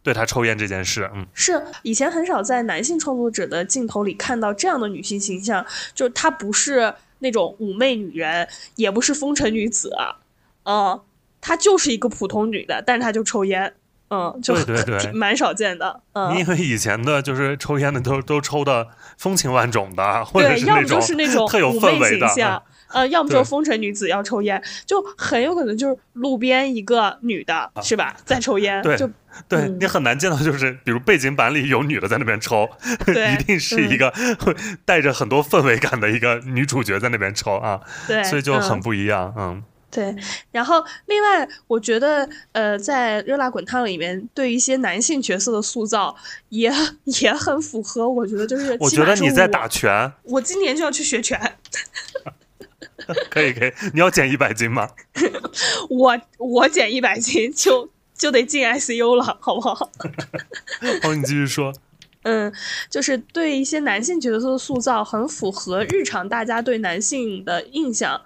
[SPEAKER 1] 对她抽烟这件事，嗯，
[SPEAKER 2] 是以前很少在男性创作者的镜头里看到这样的女性形象，就是她不是那种妩媚女人，也不是风尘女子，嗯，她就是一个普通女的，但是她就抽烟。嗯，
[SPEAKER 1] 对对对，
[SPEAKER 2] 蛮少见的。嗯，
[SPEAKER 1] 因为以前的就是抽烟的都都抽的风情万种的，或者是
[SPEAKER 2] 那种
[SPEAKER 1] 特有氛围
[SPEAKER 2] 的，呃，要么就是风尘女子要抽烟，就很有可能就是路边一个女的，是吧，在抽烟。
[SPEAKER 1] 对，
[SPEAKER 2] 就
[SPEAKER 1] 对你很难见到，就是比如背景板里有女的在那边抽，一定是一个带着很多氛围感的一个女主角在那边抽啊。
[SPEAKER 2] 对，
[SPEAKER 1] 所以就很不一样，嗯。
[SPEAKER 2] 对，然后另外，我觉得，呃，在《热辣滚烫》里面，对一些男性角色的塑造也也很符合。我觉得就是，
[SPEAKER 1] 我觉得你在打拳，
[SPEAKER 2] 我今年就要去学拳。
[SPEAKER 1] 可以可以，你要减一百斤吗？
[SPEAKER 2] 我我减一百斤就就得进 ICU 了，好不好？
[SPEAKER 1] 好，你继续说。
[SPEAKER 2] 嗯，就是对一些男性角色的塑造，很符合日常大家对男性的印象。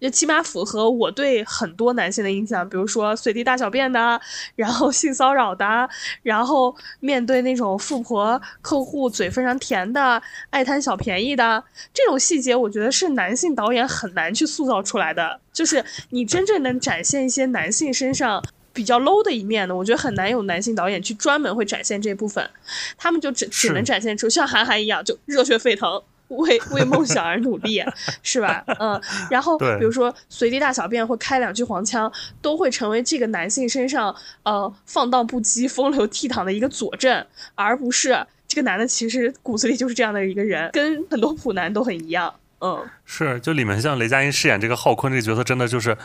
[SPEAKER 2] 就起码符合我对很多男性的印象，比如说随地大小便的，然后性骚扰的，然后面对那种富婆客户嘴非常甜的，爱贪小便宜的这种细节，我觉得是男性导演很难去塑造出来的。就是你真正能展现一些男性身上比较 low 的一面的，我觉得很难有男性导演去专门会展现这部分，他们就只只能展现出像韩寒一样就热血沸腾。为 为梦想而努力，是吧？嗯，然后比如说随地大小便或开两句黄腔，都会成为这个男性身上呃放荡不羁、风流倜傥的一个佐证，而不是这个男的其实骨子里就是这样的一个人，跟很多普男都很一样。嗯，
[SPEAKER 1] 是，就里面像雷佳音饰演这个浩坤这个角色，真的就是。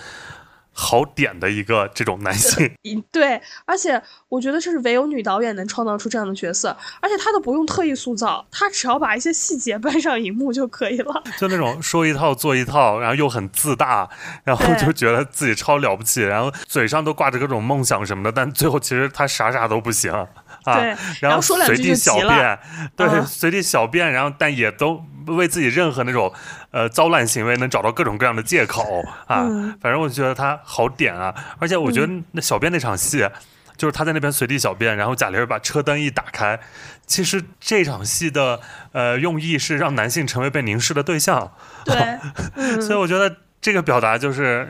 [SPEAKER 1] 好点的一个这种男性，
[SPEAKER 2] 对，而且我觉得就是唯有女导演能创造出这样的角色，而且她都不用特意塑造，她只要把一些细节搬上荧幕就可以了。
[SPEAKER 1] 就那种说一套做一套，然后又很自大，然后就觉得自己超了不起，然后嘴上都挂着各种梦想什么的，但最后其实他啥啥都不行 啊。然后随地小便，对，随地小便，然后但也都。为自己任何那种，呃，糟烂行为能找到各种各样的借口 啊！反正我觉得他好点啊，而且我觉得那小便那场戏，就是他在那边随地小便，然后贾玲把车灯一打开，其实这场戏的呃用意是让男性成为被凝视的对象。
[SPEAKER 2] 对，
[SPEAKER 1] 所以我觉得这个表达就是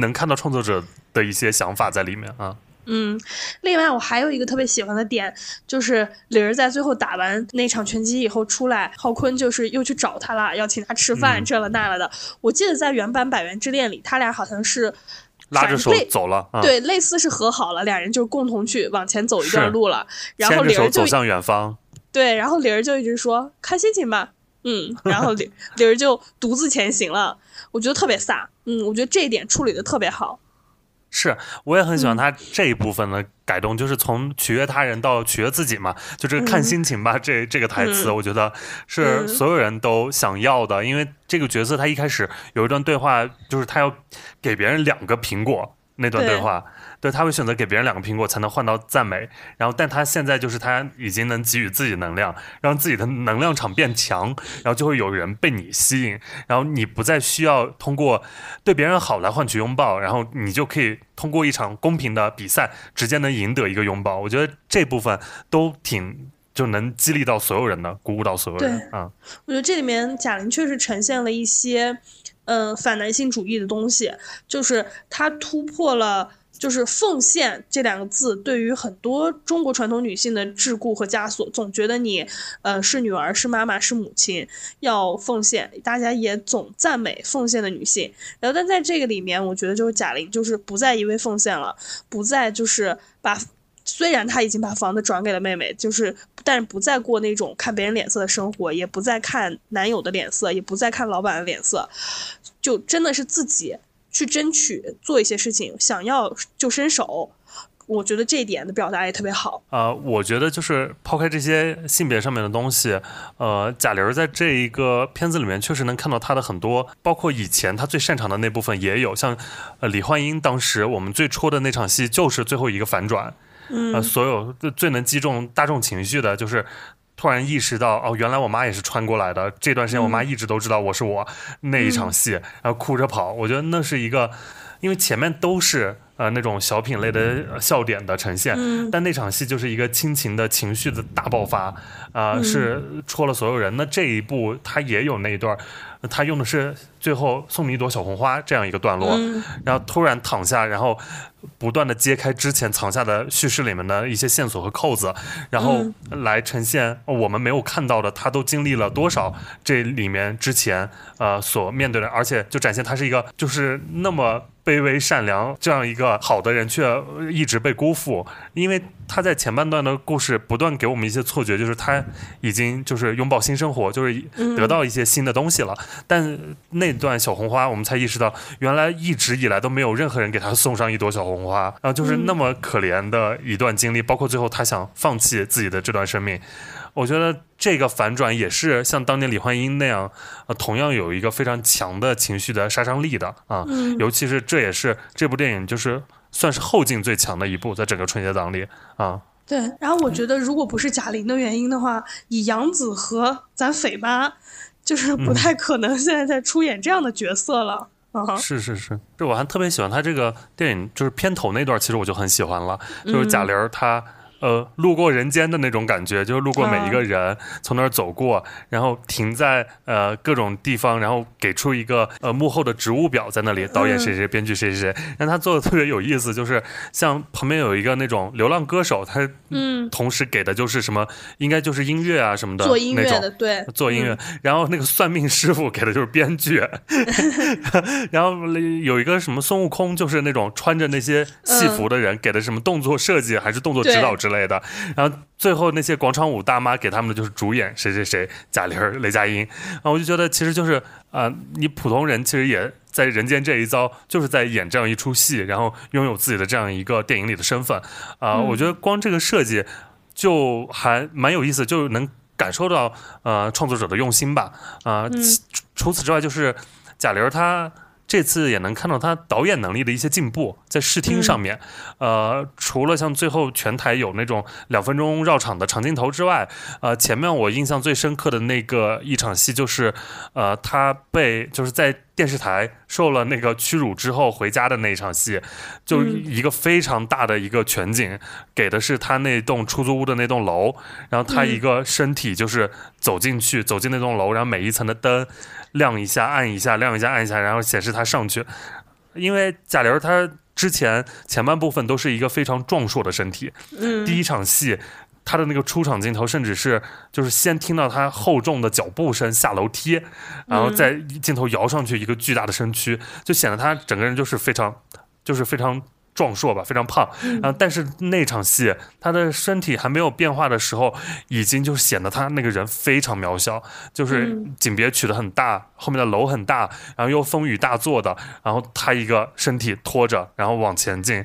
[SPEAKER 1] 能看到创作者的一些想法在里面啊。
[SPEAKER 2] 嗯，另外我还有一个特别喜欢的点，就是玲儿在最后打完那场拳击以后出来，浩坤就是又去找他了，要请他吃饭，这了那了的。我记得在原版《百元之恋》里，他俩好像是
[SPEAKER 1] 拉着手走了，啊、
[SPEAKER 2] 对，类似是和好了，俩人就共同去往前走一段路了。然后
[SPEAKER 1] 牵着
[SPEAKER 2] 玲儿就
[SPEAKER 1] 手走向远方。
[SPEAKER 2] 对，然后玲儿就一直说看心情吧，嗯，然后玲玲儿就独自前行了，我觉得特别飒，嗯，我觉得这一点处理的特别好，
[SPEAKER 1] 是，我也很喜欢
[SPEAKER 2] 嗯。
[SPEAKER 1] 他这一部分的改动，就是从取悦他人到取悦自己嘛，就这个看
[SPEAKER 2] 嗯。
[SPEAKER 1] 心情吧，这这个台词，
[SPEAKER 2] 嗯。
[SPEAKER 1] 我觉得是
[SPEAKER 2] 嗯。
[SPEAKER 1] 所有人都想要的，因为这个角色他一开始有一段对话，就是他要给别人两个苹果那段对
[SPEAKER 2] 对。
[SPEAKER 1] 话，对他会选择给别人两个苹果才能换到赞美，然后但他现在就是他已经能给予自己能量，让自己的能量场变强，然后就会有人被你吸引，然后你不再需要通过对别人好来换取拥抱，然后你就可以通过一场公平的比赛直接能赢得一个拥抱。我觉得这部分都挺就能激励到所有人的，鼓舞到所有人
[SPEAKER 2] 对
[SPEAKER 1] 啊、
[SPEAKER 2] 我觉得这里面贾玲确实呈现了一些，呃，反男性主义的东西，就是她突破了。就是奉献这两个字，对于很多中国传统女性的桎梏和枷锁，总觉得你，呃，是女儿，是妈妈，是母亲，要奉献。大家也总赞美奉献的女性。然后，但在这个里面，我觉得就是贾玲，就是不再一味奉献了，不再就是把虽然她已经把房子转给了妹妹，就是但是不再过那种看别人脸色的生活，也不再看男友的脸色，也不再看老板的脸色，就真的是自己去争取做一些事情，想要就伸手。我觉得这一点的表达也特别好。
[SPEAKER 1] 呃，我觉得就是抛开这些性别上面的东西，呃，贾玲在这一个片子里面确实能看到她的很多，包括以前她最擅长的那部分也有，像呃李焕英当时我们最初的那场戏就是最后一个反转，
[SPEAKER 2] 嗯
[SPEAKER 1] 呃，所有最最能击中大众情绪的就是。突然意识到，哦，原来我妈也是穿过来的。这段时间，我妈一直都知道我是我、那一场戏，然后哭着跑。我觉得那是一个，因为前面都是呃那种小品类的呃笑点的呈现，
[SPEAKER 2] 嗯。
[SPEAKER 1] 但那场戏就是一个亲情的情绪的大爆发，啊、
[SPEAKER 2] 嗯。
[SPEAKER 1] 是戳了所有人。那这一部他也有那一段，呃他用的是最后送你一朵小红花这样一个段落，
[SPEAKER 2] 嗯。
[SPEAKER 1] 然后突然躺下，然后不断的揭开之前藏下的叙事里面的一些线索和扣子，然后来呈现哦我们没有看到的，他都经历了多少这里面之前呃所面对的，而且就展现他是一个就是那么。卑微善良这样一个好的人，却一直被辜负，因为他在前半段的故事不断给我们一些错觉，就是他已经就是拥抱新生活，就是得到一些新的东西了。但那段小红花，我们才意识到，原来一直以来都没有任何人给他送上一朵小红花，然后就是那么可怜的一段经历，包括最后他想放弃自己的这段生命。我觉得这个反转也是像当年李焕英那样，呃，同样有一个非常强的情绪的杀伤力的啊，
[SPEAKER 2] 嗯
[SPEAKER 1] 尤其是这也是这部电影就是算是后劲最强的一部，在整个春节档里啊。
[SPEAKER 2] 对，然后我觉得如果不是贾玲的原因的话，以杨紫和咱匪妈，就是不太可能现在在出演这样的角色了。啊，
[SPEAKER 1] 是是是，这我还特别喜欢他这个电影，就是片头那段，其实我就很喜欢了，就是贾玲儿她。呃，路过人间的那种感觉，就是路过每一个人，从那儿走过，然后停在呃各种地方，然后给出一个呃幕后的职务表在那里，导演谁谁，编剧谁谁谁，让他做的特别有意思，就是像旁边有一个那种流浪歌手，他
[SPEAKER 2] 嗯，
[SPEAKER 1] 同时给的就是什么，应该就是音乐啊什么的
[SPEAKER 2] 做音乐的，对，
[SPEAKER 1] 做音乐，然后那个算命师傅给的就是编剧，然后有一个什么孙悟空，就是那种穿着那些戏服的人，给的什么动作设计还是动作指导之类的，然后最后那些广场舞大妈给他们的就是主演谁谁谁，贾玲、雷佳音，啊，我就觉得其实就是啊、呃你普通人其实也。在人间这一遭，就是在演这样一出戏，然后拥有自己的这样一个电影里的身份啊、
[SPEAKER 2] 嗯
[SPEAKER 1] 我觉得光这个设计就还蛮有意思，就能感受到呃创作者的用心吧。啊、
[SPEAKER 2] 嗯
[SPEAKER 1] 除此之外，就是贾玲她这次也能看到他导演能力的一些进步，在视听上面，呃，除了像最后全台有那种两分钟绕场的长镜头之外，呃，前面我印象最深刻的那个一场戏就是，呃，他被就是在电视台受了那个屈辱之后回家的那一场戏，就
[SPEAKER 2] 嗯。
[SPEAKER 1] 一个非常大的一个全景，给的是他那栋出租屋的那栋楼，然后他一个身体就是走进去，走进那栋楼，然后每一层的灯亮一下、按一下、亮一下、按一下，然后显示他上去。因为贾玲儿她之前前半部分都是一个非常壮硕的身体，
[SPEAKER 2] 嗯，
[SPEAKER 1] 第一场戏。她的那个出场镜头，甚至是就是先听到她厚重的脚步声下楼梯，然后再镜头摇上去一个巨大的身躯，就显得她整个人就是非常就是非常。壮硕吧，非常胖，然后但是那场戏，他的身体还没有变化的时候，已经就显得他那个人非常渺小，就是景别取得很大，后面的楼很大，然后又风雨大作的，然后他一个身体拖着，然后往前进，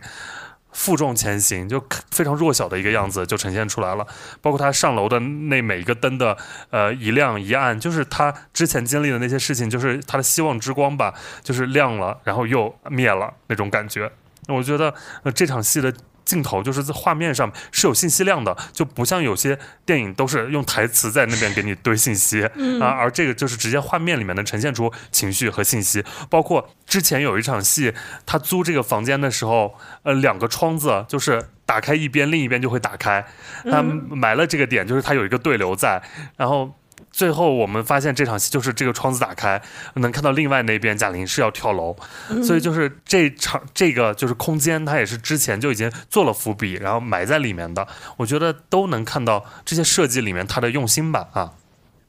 [SPEAKER 1] 负重前行，就非常弱小的一个样子就呈现出来了。包括他上楼的那每一个灯的呃一亮一暗，就是他之前经历的那些事情，就是他的希望之光吧，就是亮了，然后又灭了那种感觉。我觉得，呃，这场戏的镜头就是在画面上是有信息量的，就不像有些电影都是用台词在那边给你堆信息啊，而这个就是直接画面里面能呈现出情绪和信息。包括之前有一场戏，他租这个房间的时候，呃，两个窗子就是打开一边，另一边就会打开，他埋了这个点，就是他有一个对流在，然后。最后我们发现这场戏就是这个窗子打开，能看到另外那边贾玲是要跳楼，所以就是这场这个就是空间，它也是之前就已经做了伏笔，然后埋在里面的。我觉得都能看到这些设计里面它的用心吧啊。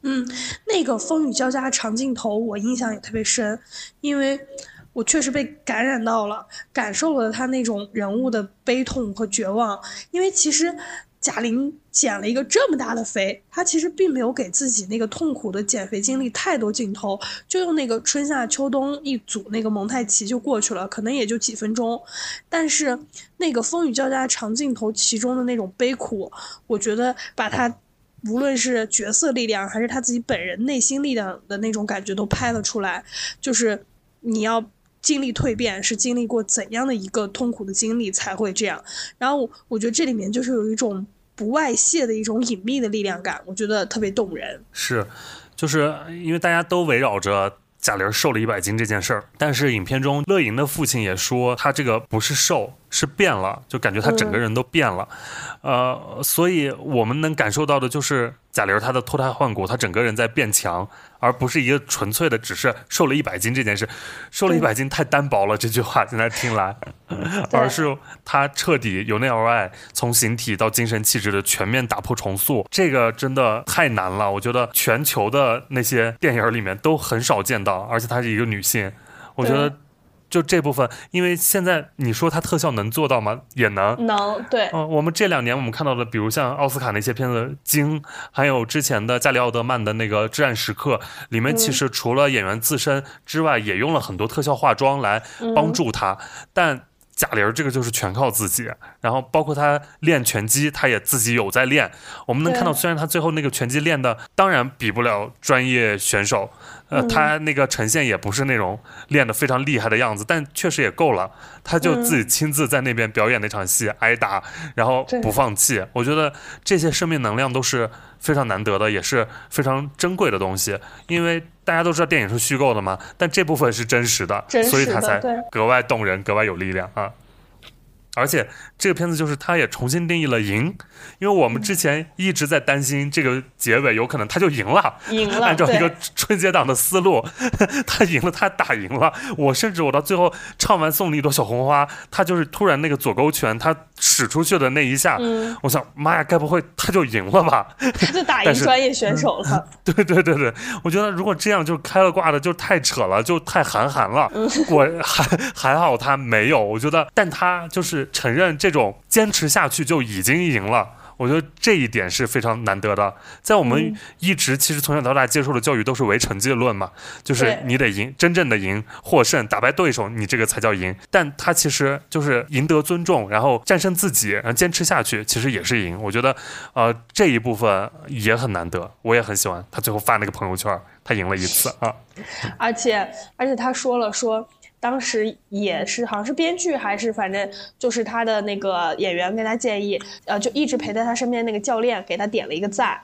[SPEAKER 2] 嗯，那个风雨交加长镜头我印象也特别深，因为我确实被感染到了，感受了他那种人物的悲痛和绝望，因为其实。贾玲减了一个这么大的肥，她其实并没有给自己那个痛苦的减肥经历太多镜头，就用那个春夏秋冬一组那个蒙太奇就过去了，可能也就几分钟。但是那个风雨交加长镜头，其中的那种悲苦，我觉得把她无论是角色力量还是她自己本人内心力量的那种感觉都拍了出来。就是你要经历蜕变，是经历过怎样的一个痛苦的经历才会这样。然后我觉得这里面就是有一种。不外泄的一种隐秘的力量感，我觉得特别动人。
[SPEAKER 1] 是，就是因为大家都围绕着贾玲瘦了一百斤这件事儿，但是影片中乐莹的父亲也说，他这个不是瘦。是变了，就感觉他整个人都变了，呃，所以我们能感受到的就是贾玲她的脱胎换骨，她整个人在变强，而不是一个纯粹的只是瘦了一百斤这件事，瘦了一百斤太单薄了这句话现在听来，而是她彻底由内而外，从形体到精神气质的全面打破重塑，这个真的太难了，我觉得全球的那些电影里面都很少见到，而且她是一个女性，我觉得。就这部分，因为现在你说它特效能做到吗？也能，
[SPEAKER 2] 能对。
[SPEAKER 1] 嗯，我们这两年我们看到的，比如像奥斯卡那些片子《惊》，还有之前的加里奥德曼的那个《至暗时刻》，里面其实除了演员自身之外，也用了很多特效化妆来帮助他。但贾玲这个就是全靠自己，然后包括她练拳击，她也自己有在练。我们能看到，虽然她最后那个拳击练的当然比不了专业选手。呃，她那个呈现也不是那种练的非常厉害的样子，但确实也够了。她就自己亲自在那边表演那场戏，挨打，然后不放弃。我觉得这些生命能量都是非常难得的，也是非常珍贵的东西。因为大家都知道电影是虚构的嘛，但这部分是真实的，所以他才格外动人，格外有力量啊。而且这个片子就是他也重新定义了赢，因为我们之前一直在担心这个结尾有可能他就赢了，
[SPEAKER 2] 赢了。
[SPEAKER 1] 按照一个春节档的思路，他赢了，他打赢了。我甚至我到最后唱完送你一朵小红花，他就是突然那个左勾拳他使出去的那一下，我想妈呀，该不会他就赢了吧？
[SPEAKER 2] 他就打赢专业选手了。
[SPEAKER 1] 对对对对，我觉得如果这样就开了挂的就太扯了，就太韩寒了。我还还好他没有，我觉得，但他就是。承认这种坚持下去就已经赢了，我觉得这一点是非常难得的。在我们一直其实从小到大接受的教育都是唯成绩论嘛，就是你得赢，真正的赢，获胜，打败对手，你这个才叫赢。但他其实就是赢得尊重，然后战胜自己，然后坚持下去，其实也是赢。我觉得，呃，这一部分也很难得，我也很喜欢他最后发那个朋友圈，他赢了一次啊。
[SPEAKER 2] 而且，而且他说了说。当时也是，好像是编剧还是反正就是他的那个演员跟他建议，呃，就一直陪在他身边那个教练给他点了一个赞，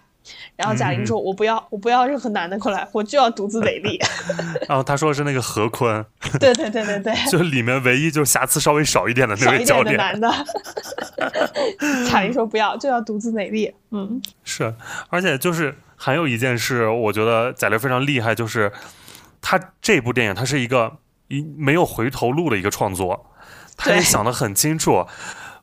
[SPEAKER 2] 然后贾玲说：“我不要，我不要任何男的过来，我就要独自美丽。”
[SPEAKER 1] 然后他说的是那个何坤，
[SPEAKER 2] 对对对对对，
[SPEAKER 1] 就里面唯一就是瑕疵稍微少一点的那位教练
[SPEAKER 2] 男的。贾玲说：“不要，就要独自美丽。”嗯，
[SPEAKER 1] 是，而且就是还有一件事，我觉得贾玲非常厉害，就是他这部电影，它是一个。一没有回头路的一个创作，他也想得很清楚。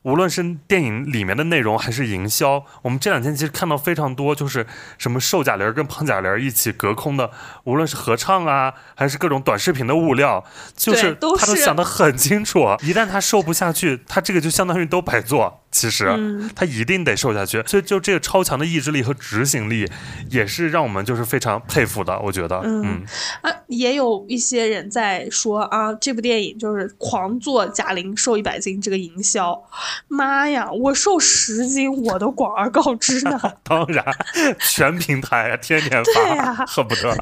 [SPEAKER 1] 无论是电影里面的内容还是营销，我们这两天其实看到非常多，就是什么瘦贾玲跟胖贾玲一起隔空的，无论是合唱啊，还是各种短视频的物料，就是他都想得很清楚。一旦他瘦不下去，他这个就相当于都白做。其实、
[SPEAKER 2] 嗯
[SPEAKER 1] 他一定得瘦下去，所以就这个超强的意志力和执行力，也是让我们就是非常佩服的。我觉得，
[SPEAKER 2] 嗯
[SPEAKER 1] 嗯
[SPEAKER 2] 啊，也有一些人在说啊，这部电影就是狂做贾玲瘦一百斤这个营销。妈呀，我瘦十斤我都广而告之呢。
[SPEAKER 1] 当然，全平台啊，天天
[SPEAKER 2] 对
[SPEAKER 1] 发，
[SPEAKER 2] 呀
[SPEAKER 1] 恨不得。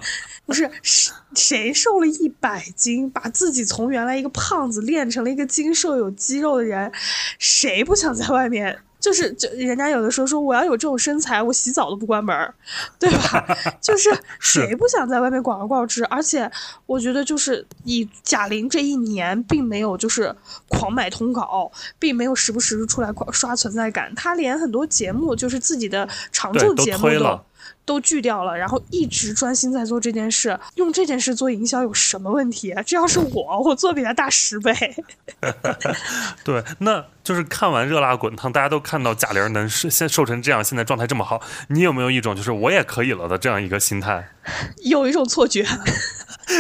[SPEAKER 2] 不是谁谁瘦了一百斤，把自己从原来一个胖子练成了一个精瘦有肌肉的人，谁不想在外面？就是就人家有的时候说我要有这种身材，我洗澡都不关门，对吧？就是
[SPEAKER 1] 是
[SPEAKER 2] 谁不想在外面广而告之？而且我觉得就是以贾玲这一年，并没有就是狂买通稿，并没有时不时地出来狂刷存在感，她连很多节目就是自己的长
[SPEAKER 1] 对都
[SPEAKER 2] 寿节目都都拒掉了，然后一直专心在做这件事，用这件事做营销有什么问题？这要是我，我做比他大十倍。
[SPEAKER 1] 对，那就是看完《热辣滚烫》，大家都看到贾玲能是现瘦成这样，现在状态这么好，你有没有一种就是我也可以了的这样一个心态？
[SPEAKER 2] 有一种错觉，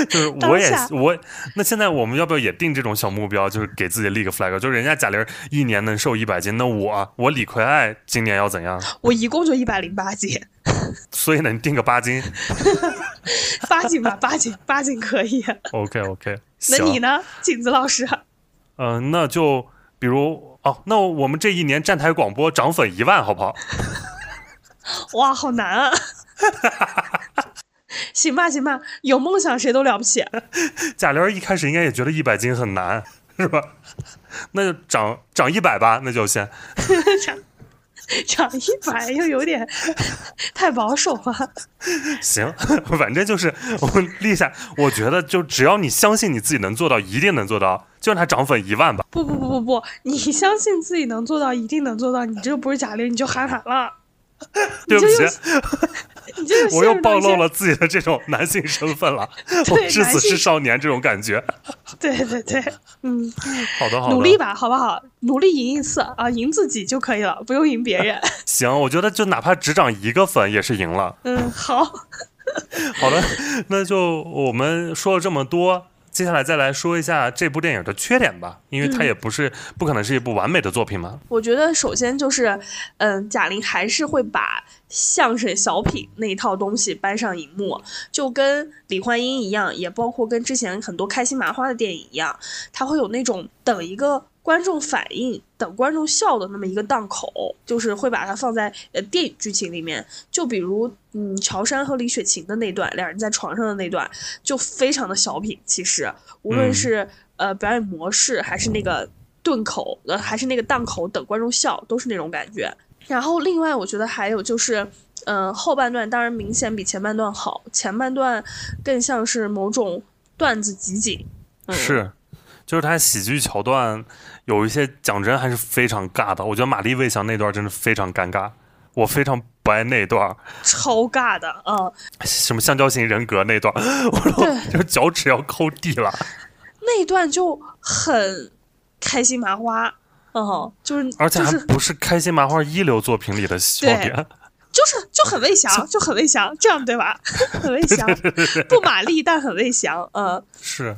[SPEAKER 1] 就是我也我那现在我们要不要也定这种小目标，就是给自己立个 flag，就是人家贾玲一年能瘦一百斤，那我我李逵爱今年要怎样？
[SPEAKER 2] 我一共就一百零八斤，
[SPEAKER 1] 所以呢，你定个八斤
[SPEAKER 2] 八斤吧，八斤，八斤可以。
[SPEAKER 1] ，OK OK。
[SPEAKER 2] 那你呢，景子老师？
[SPEAKER 1] 嗯、那就比如哦，那我们这一年站台广播涨粉一万，好不好？
[SPEAKER 2] 哇，好难啊！行吧，行吧，有梦想谁都了不起。
[SPEAKER 1] 贾玲一开始应该也觉得一百斤很难，是吧？那就涨涨一百吧，那就先。
[SPEAKER 2] 涨涨一百又有点太保守了。
[SPEAKER 1] 行，反正就是我们立下，我觉得就只要你相信你自己能做到，一定能做到，就让它涨粉一万吧。
[SPEAKER 2] 不不不不不，你相信自己能做到，一定能做到。你这不是贾玲，你就喊喊了。
[SPEAKER 1] 对不起，我又暴露了自己的这种男性身份了，我至死是少年这种感觉。
[SPEAKER 2] 对对对，嗯，
[SPEAKER 1] 好的，好的，
[SPEAKER 2] 努力吧，好不好？努力赢一次啊，赢自己就可以了，不用赢别人。
[SPEAKER 1] 行，我觉得就哪怕只涨一个粉也是赢了。
[SPEAKER 2] 嗯，好，
[SPEAKER 1] 好的，那就我们说了这么多，接下来再来说一下这部电影的缺点吧，因为它也不是、不可能是一部完美的作品嘛。
[SPEAKER 2] 我觉得首先就是，嗯，贾玲还是会把相声小品那一套东西搬上荧幕，就跟李焕英一样，也包括跟之前很多开心麻花的电影一样，它会有那种等一个观众反应、等观众笑的那么一个档口，就是会把它放在呃电影剧情里面。就比如，嗯，乔杉和李雪琴的那段，两人在床上的那段，就非常的小品。其实，无论
[SPEAKER 1] 嗯
[SPEAKER 2] 是、呃表演模式，还是那个顿口，呃，还是那个档口等观众笑，都是那种感觉。然后另外，我觉得还有就是，嗯、后半段当然明显比前半段好，前半段更像是某种段子集锦。嗯、
[SPEAKER 1] 是，就是它喜剧桥段有一些讲真还是非常尬的。我觉得玛丽魏翔那段真的非常尴尬，我非常不爱那段。
[SPEAKER 2] 超尬的，嗯，
[SPEAKER 1] 什么橡胶型人格那段，我说
[SPEAKER 2] 对
[SPEAKER 1] 就是脚趾要抠地了。
[SPEAKER 2] 那一段就很开心麻花，嗯，就是
[SPEAKER 1] 而且
[SPEAKER 2] 就是
[SPEAKER 1] 还不是开心麻花一流作品里的笑点，
[SPEAKER 2] 就是就很魏翔，就很魏翔，这样对吧？很魏翔，不玛丽但很魏翔，嗯。
[SPEAKER 1] 是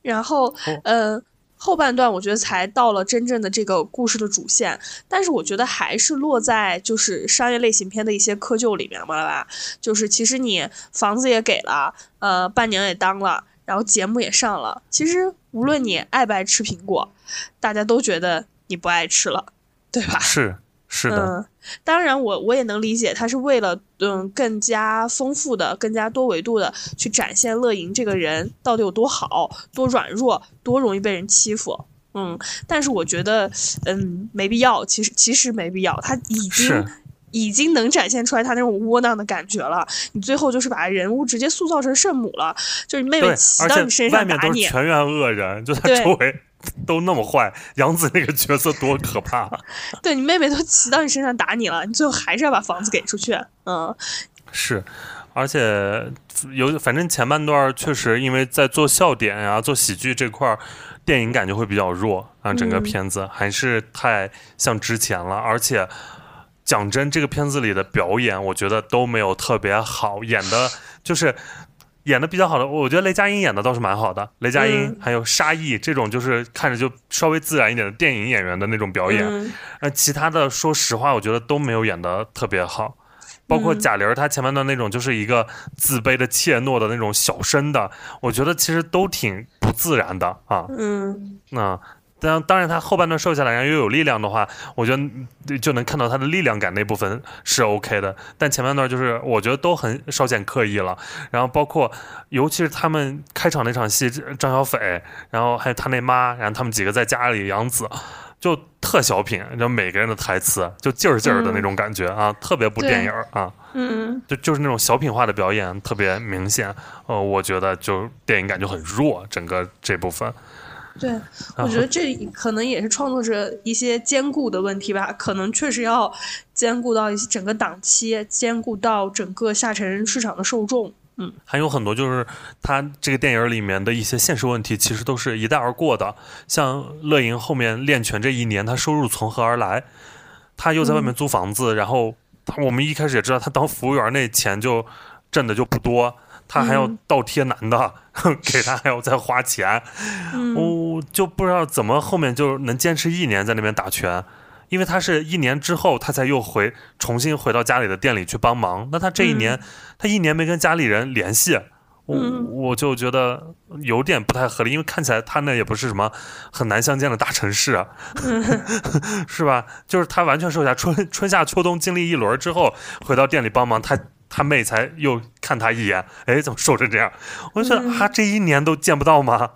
[SPEAKER 2] 然后，呃，后半段我觉得才到了真正的这个故事的主线，但是我觉得还是落在就是商业类型片的一些窠臼里面嘛吧。就是其实你房子也给了，呃，伴娘也当了，然后节目也上了，其实无论你爱不爱吃苹果，大家都觉得你不爱吃了，对吧？
[SPEAKER 1] 是是的，
[SPEAKER 2] 嗯，当然我我也能理解，他是为了嗯更加丰富的、更加多维度的去展现乐莹这个人到底有多好、多软弱、多容易被人欺负。嗯，但是我觉得嗯没必要，其实其实没必要，他已经。已经能展现出来他那种窝囊的感觉了。你最后就是把人物直接塑造成圣母了，就是你妹妹骑到你身上打你
[SPEAKER 1] 面都是，全员恶人，就他
[SPEAKER 2] 对
[SPEAKER 1] 周围都那么坏，杨紫那个角色多可怕！
[SPEAKER 2] 对你妹妹都骑到你身上打你了，你最后还是要把房子给出去。嗯，
[SPEAKER 1] 是，而且有反正前半段确实因为在做笑点呀、做喜剧这块儿，电影感觉会比较弱啊，整个
[SPEAKER 2] 嗯
[SPEAKER 1] 片子还是太像之前了，而且讲真，这个片子里的表演，我觉得都没有特别好，演的就是。演的比较好的，我觉得雷佳音演的倒是蛮好的。雷佳音、
[SPEAKER 2] 嗯
[SPEAKER 1] 还有沙溢这种，就是看着就稍微自然一点的电影演员的那种表演，
[SPEAKER 2] 嗯
[SPEAKER 1] 呃，其他的说实话，我觉得都没有演的特别好。包括
[SPEAKER 2] 嗯
[SPEAKER 1] 贾玲儿，她前半段那种就是一个自卑的、怯懦的那种小生的，我觉得其实都挺不自然的啊。
[SPEAKER 2] 嗯
[SPEAKER 1] 那当当然，他后半段瘦下来，然后又有力量的话，我觉得嗯就能看到他的力量感那部分是 OK 的。但前半段就是我觉得都很稍显刻意了。然后包括尤其是他们开场那场戏，张小斐，然后还有他那妈，然后他们几个在家里养子。就特小品，然后每个人的台词就劲儿劲儿的那种感觉啊，特别不电影啊，
[SPEAKER 2] 嗯，
[SPEAKER 1] 就就是那种小品化的表演特别明显。呃，我觉得就电影感就很弱，整个这部分。
[SPEAKER 2] 对，我觉得这可能也是创作者一些兼顾的问题吧，可能确实要兼顾到一些整个档期，兼顾到整个下沉市场的受众。
[SPEAKER 1] 嗯还有很多就是他这个电影里面的一些现实问题，其实都是一带而过的。像乐莹后面练拳这一年，他收入从何而来？他又在外面租房子，然后他我们一开始也知道他当服务员那钱就挣的就不多，他还要
[SPEAKER 2] 嗯
[SPEAKER 1] 倒贴男的，给他还要再花钱，
[SPEAKER 2] 嗯
[SPEAKER 1] 我、就不知道怎么后面就能坚持一年在那边打拳。因为他是一年之后，他才又回重新回到家里的店里去帮忙。那他这一年，他一年没跟家里人联系，我、
[SPEAKER 2] 嗯
[SPEAKER 1] 我就觉得有点不太合理，因为看起来他那也不是什么很难相见的大城市，啊 是吧？就是他完全瘦下春春夏秋冬经历一轮之后，回到店里帮忙，他他妹才又看他一眼，哎，怎么瘦成这样？我就觉得
[SPEAKER 2] 嗯
[SPEAKER 1] 他这一年都见不到吗？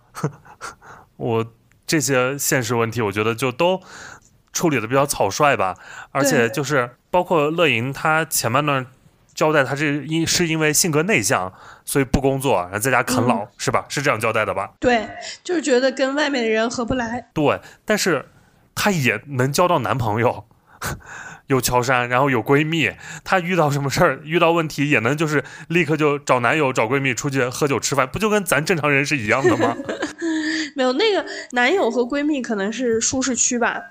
[SPEAKER 1] 我这些现实问题，我觉得就都处理的比较草率吧，而且就是包括乐莹，她前半段交代她这因是因为性格内向，所以不工作，然后在家啃老，是吧？是这样交代的吧？
[SPEAKER 2] 对，就是觉得跟外面的人合不来。
[SPEAKER 1] 对，但是她也能交到男朋友。有乔杉，然后有闺蜜，她遇到什么事儿，遇到问题也能就是立刻就找男友、找闺蜜出去喝酒吃饭，不就跟咱正常人是一样的吗？
[SPEAKER 2] 没有那个男友和闺蜜可能是舒适区吧。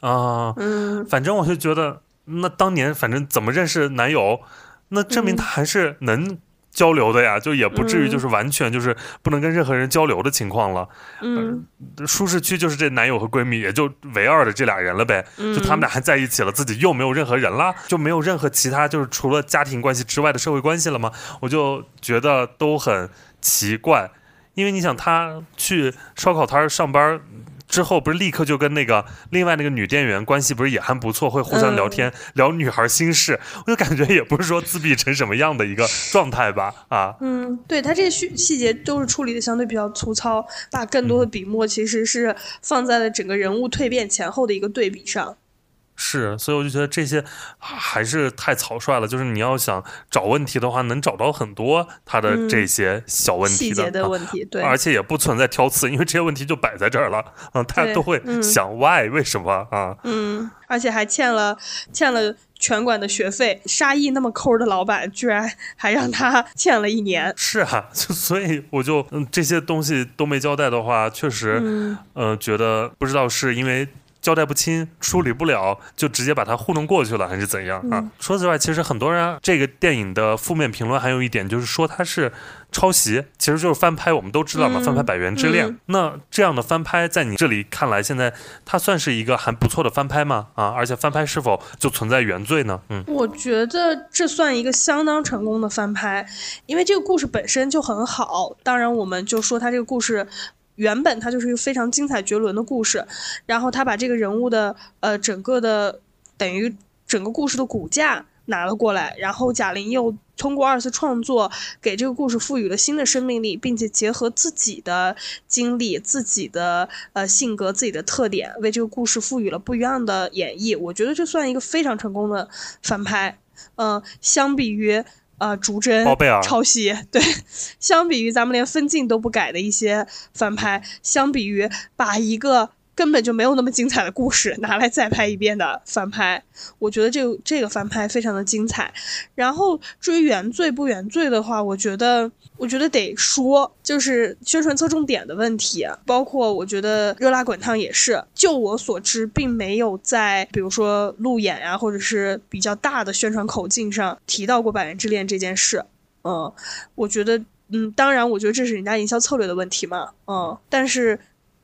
[SPEAKER 1] 啊，
[SPEAKER 2] 嗯
[SPEAKER 1] 反正我就觉得，那当年反正怎么认识男友，那证明
[SPEAKER 2] 嗯
[SPEAKER 1] 他还是能交流的呀，就也不至于
[SPEAKER 2] 嗯
[SPEAKER 1] 就是完全就是不能跟任何人交流的情况了。
[SPEAKER 2] 嗯
[SPEAKER 1] 舒适区就是这男友和闺蜜，也就唯二的这俩人了呗，
[SPEAKER 2] 嗯，
[SPEAKER 1] 就他们俩还在一起了，自己又没有任何人啦，就没有任何其他就是除了家庭关系之外的社会关系了吗？我就觉得都很奇怪，因为你想他去烧烤摊儿上班。之后不是立刻就跟那个另外那个女店员关系不是也还不错，会互相聊天、聊女孩心事，我就感觉也不是说自闭成什么样的一个状态吧 啊，
[SPEAKER 2] 嗯，对他这些细细节都是处理的相对比较粗糙，把更多的笔墨其实是放在了整个人物蜕变前后的一个对比上。
[SPEAKER 1] 是，所以我就觉得这些还是太草率了。就是你要想找问题的话，能找到很多他的这些小问题
[SPEAKER 2] 细节的
[SPEAKER 1] 啊
[SPEAKER 2] 问题，对，
[SPEAKER 1] 而且也不存在挑刺，因为这些问题就摆在这儿了，啊，大家都会
[SPEAKER 2] 嗯
[SPEAKER 1] 想 why、为什么啊？
[SPEAKER 2] 嗯，而且还欠了欠了拳馆的学费，沙溢那么抠的老板，居然还让他 欠了一年。
[SPEAKER 1] 是啊，就所以我就嗯这些东西都没交代的话，确实，
[SPEAKER 2] 嗯
[SPEAKER 1] 呃，觉得不知道是因为。交代不清，处理不了，就直接把它糊弄过去了，还是怎样啊？
[SPEAKER 2] 嗯
[SPEAKER 1] 除此之外，其实很多人这个电影的负面评论还有一点就是说它是抄袭，其实就是翻拍。我们都知道嘛，
[SPEAKER 2] 嗯
[SPEAKER 1] 翻拍《百元之恋》
[SPEAKER 2] 嗯
[SPEAKER 1] 那这样的翻拍，在你这里看来，现在它算是一个还不错的翻拍吗？啊，而且翻拍是否就存在原罪呢？嗯，
[SPEAKER 2] 我觉得这算一个相当成功的翻拍，因为这个故事本身就很好。当然，我们就说它这个故事。原本它就是一个非常精彩绝伦的故事，然后他把这个人物的呃整个的等于整个故事的骨架拿了过来，然后贾玲又通过二次创作给这个故事赋予了新的生命力，并且结合自己的经历、自己的呃性格、自己的特点，为这个故事赋予了不一样的演绎。我觉得这算一个非常成功的翻拍。嗯、相比于呃竹针
[SPEAKER 1] 包贝尔
[SPEAKER 2] 抄袭，对，相比于咱们连分镜都不改的一些翻拍，相比于把一个根本就没有那么精彩的故事 拿来再拍一遍的翻拍，我觉得这个这个翻拍非常的精彩。然后至于原罪不原罪的话，我觉得我觉得得说，就是宣传侧重点的问题，包括我觉得热辣滚烫也是，就我所知，并没有在比如说路演呀，或者是比较大的宣传口径上提到过《百元之恋》这件事。嗯，我觉得，嗯，当然，我觉得这是人家营销策略的问题嘛。嗯，但是。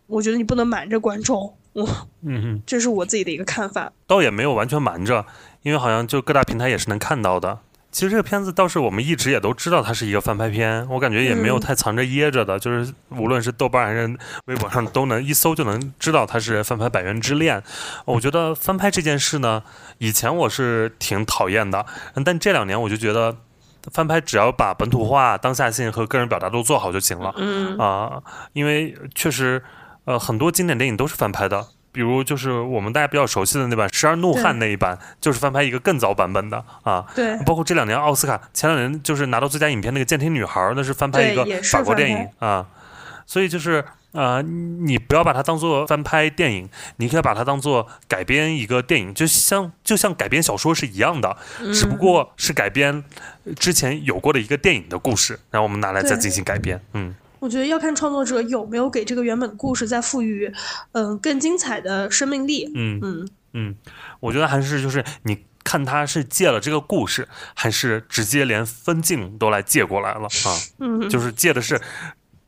[SPEAKER 2] 我觉得你不能瞒着观众，我，
[SPEAKER 1] 嗯哼，
[SPEAKER 2] 这是我自己的一个看法。
[SPEAKER 1] 倒也没有完全瞒着，因为好像就各大平台也是能看到的。其实这个片子倒是我们一直也都知道它是一个翻拍片，我感觉也没有太藏着掖着的，就是无论是豆瓣还是微博上都能一搜就能知道它是翻拍《百元之恋》。我觉得翻拍这件事呢，以前我是挺讨厌的，但这两年我就觉得翻拍只要把本土化、当下性和个人表达都做好就行了。
[SPEAKER 2] 嗯
[SPEAKER 1] 啊，因为确实。呃，很多经典电影都是翻拍的，比如就是我们大家比较熟悉的那版《十二怒汉》那一版，就是翻拍一个更早版本的啊。
[SPEAKER 2] 对。
[SPEAKER 1] 包括这两年奥斯卡前两年就是拿到最佳影片那个《监听女孩》，那是翻拍一个法国电影啊。所以就是呃，你不要把它当做翻拍电影，你可以把它当做改编一个电影，就像就像改编小说是一样的，只不过是改编之前有过的一个电影的故事，然后我们拿来再进行改编，嗯。
[SPEAKER 2] 我觉得要看创作者有没有给这个原本故事再赋予，嗯，更精彩的生命力。
[SPEAKER 1] 嗯嗯嗯，我觉得还是就是你看他是借了这个故事，还是直接连分镜都来借过来了啊？
[SPEAKER 2] 嗯，
[SPEAKER 1] 就是借的是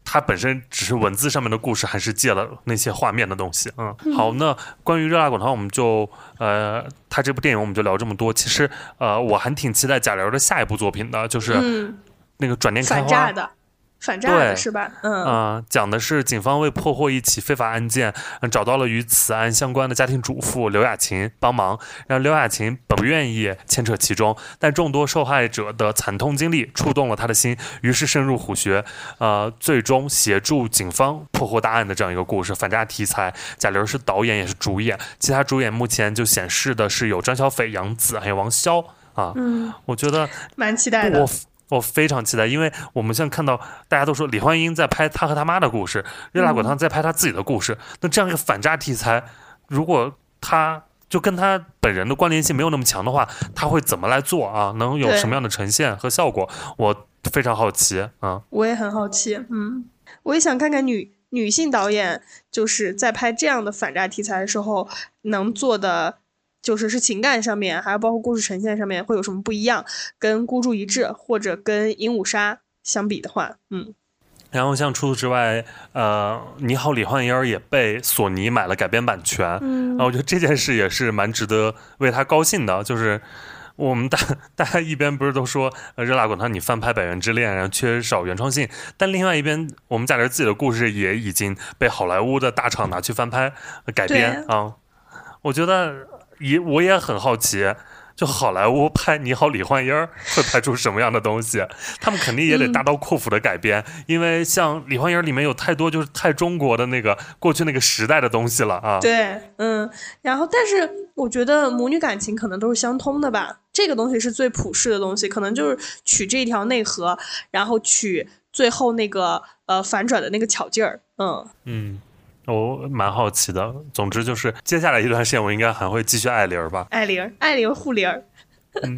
[SPEAKER 1] 他本身只是文字上面的故事，还是借了那些画面的东西？嗯，好，那关于热辣滚烫，我们就呃，他这部电影我们就聊这么多。其实呃，我还挺期待贾玲的下一部作品的，就是那个转念开花
[SPEAKER 2] 的。反诈的是吧？
[SPEAKER 1] 嗯，讲的是警方为破获一起非法案件，找到了与此案相关的家庭主妇刘雅琴帮忙。让刘雅琴本不愿意牵扯其中，但众多受害者的惨痛经历触动了他的心，于是深入虎穴，呃，最终协助警方破获大案的这样一个故事。反诈题材，贾玲是导演也是主演，其他主演目前就显示的是有张小斐、杨紫还有王骁啊。
[SPEAKER 2] 嗯，
[SPEAKER 1] 我觉得
[SPEAKER 2] 蛮期待的。
[SPEAKER 1] 我非常期待，因为我们现在看到大家都说李焕英在拍她和她妈的故事，热辣滚烫在拍她自己的故事。那这样一个反诈题材，如果他就跟他本人的关联性没有那么强的话，他会怎么来做啊？能有什么样的呈现和效果？我非常好奇啊！
[SPEAKER 2] 我也很好奇，嗯，我也想看看女女性导演就是在拍这样的反诈题材的时候能做的。就是是情感上面，还有包括故事呈现上面会有什么不一样？跟孤注一掷或者跟鹦鹉杀相比的话，嗯。
[SPEAKER 1] 然后像除此之外，呃，你好，李焕英也被索尼买了改编版权，
[SPEAKER 2] 嗯。
[SPEAKER 1] 然后我觉得这件事也是蛮值得为他高兴的。就是我们大 大家一边不是都说热辣滚烫你翻拍《百元之恋》然后缺少原创性，但另外一边我们贾玲自己的故事也已经被好莱坞的大厂拿去翻拍改编啊，我觉得。也我也很好奇，就好莱坞拍《你好，李焕英》会拍出什么样的东西？他们肯定也得大刀阔斧的改编，因为像《李焕英》里面有太多就是太中国的那个过去那个时代的东西了啊。
[SPEAKER 2] 对，嗯，然后但是我觉得母女感情可能都是相通的吧，这个东西是最普世的东西，可能就是取这一条内核，然后取最后那个呃反转的那个巧劲儿，
[SPEAKER 1] 嗯嗯。我蛮好奇的，总之就是接下来一段时间，我应该还会继续爱玲儿吧。
[SPEAKER 2] 爱玲儿，爱玲儿护玲儿。
[SPEAKER 1] 嗯，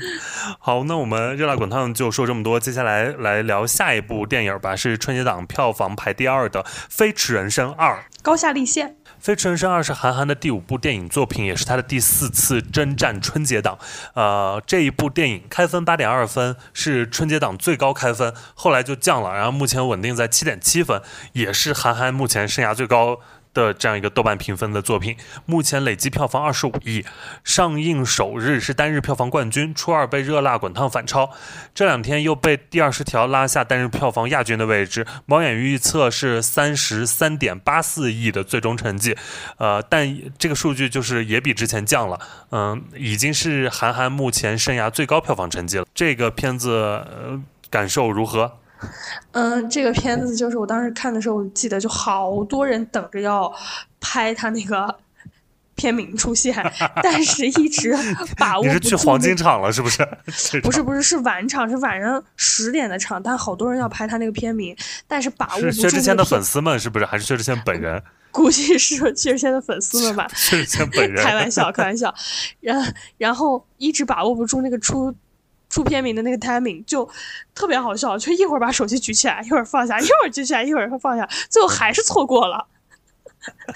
[SPEAKER 1] 好，那我们热辣滚烫就说这么多，接下来来聊下一部电影吧，是春节档票房排第二的《飞驰人生二》，
[SPEAKER 2] 高下立现。
[SPEAKER 1] 《飞驰人生二》是韩寒的第五部电影作品，也是他的第四次征战春节档。呃，这一部电影开分八点二分，是春节档最高开分，后来就降了，然后目前稳定在七点七分，也是韩寒目前生涯最高。的这样一个豆瓣评分的作品，目前累计票房二十五亿，上映首日是单日票房冠军，初二被热辣滚烫反超，这两天又被第二十条拉下单日票房亚军的位置。猫眼预测是三十三点八四亿的最终成绩，呃，但这个数据就是也比之前降了，嗯，已经是韩寒目前生涯最高票房成绩了。这个片子呃、感受如何？
[SPEAKER 2] 嗯，这个片子就是我当时看的时候，我记得就好多人等着要拍他那个片名出现，但是一直把握不住。
[SPEAKER 1] 你是去黄金场了是不是？
[SPEAKER 2] 不是不是是晚场，是晚上十点的场，但好多人要拍他那个片名，但是把握不住。
[SPEAKER 1] 是薛之谦的粉丝们是不是？还是薛之谦本人？
[SPEAKER 2] 估计是薛之谦的粉丝们吧。
[SPEAKER 1] 薛之谦本人。
[SPEAKER 2] 开玩笑，开玩笑。然然后一直把握不住那个出。出片名的那个 timing 就特别好笑，就一会儿把手机举起来，一会儿放下，一会儿举起来，一会儿放下，最后还是错过了。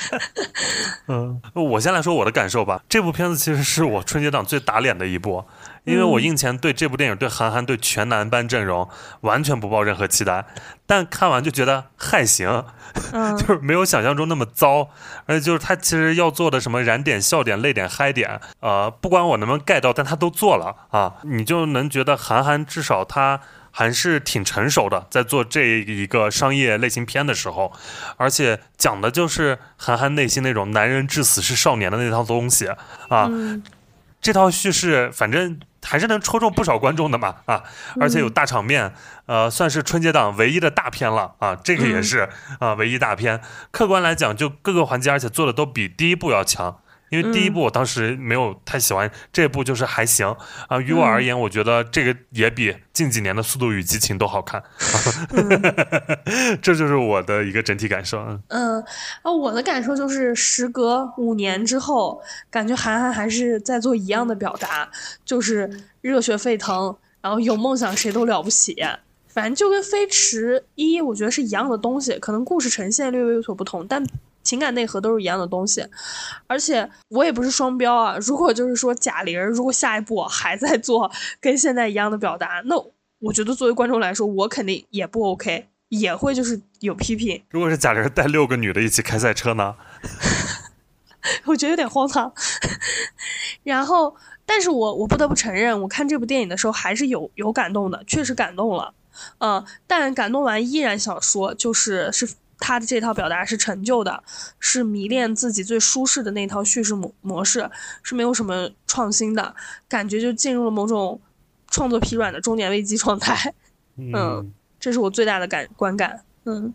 [SPEAKER 1] 嗯，我先来说我的感受吧。这部片子其实是我春节档最打脸的一部。因为我印前对这部电影、对韩寒、对全男班阵容完全不抱任何期待，但看完就觉得还行，就是没有想象中那么糟。而且就是他其实要做的什么燃点、笑点、泪点、嗨点，呃，不管我能不能 get 到，但他都做了啊，你就能觉得韩寒至少他还是挺成熟的，在做这一个商业类型片的时候，而且讲的就是韩寒内心那种男人至死是少年的那套东西啊，这套叙事反正。还是能戳中不少观众的嘛啊，而且有大场面，呃，算是春节档唯一的大片了啊，这个也是啊，唯一大片。客观来讲，就各个环节，而且做的都比第一部要强。因为第一部我当时没有太喜欢，这部就是还行啊。于我而言，我觉得这个也比近几年的《速度与激情》都好看。这就是我的一个整体感受。
[SPEAKER 2] 嗯，啊，我的感受就是，时隔五年之后，感觉韩寒还是在做一样的表达，就是热血沸腾，然后有梦想谁都了不起。反正就跟《飞驰一》我觉得是一样的东西，可能故事呈现略微有所不同，但。情感内核都是一样的东西，而且我也不是双标啊。如果就是说贾玲，如果下一步还在做跟现在一样的表达，那我觉得作为观众来说，我肯定也不 OK，也会就是有批评。
[SPEAKER 1] 如果是贾玲带六个女的一起开赛车呢？
[SPEAKER 2] 我觉得有点荒唐。然后，但是我我不得不承认，我看这部电影的时候还是有有感动的，确实感动了。嗯，但感动完依然想说，就是是。他的这套表达是陈旧的，是迷恋自己最舒适的那套叙事模模式，是没有什么创新的感觉，就进入了某种创作疲软的中年危机状态。嗯，这是我最大的感观感。嗯，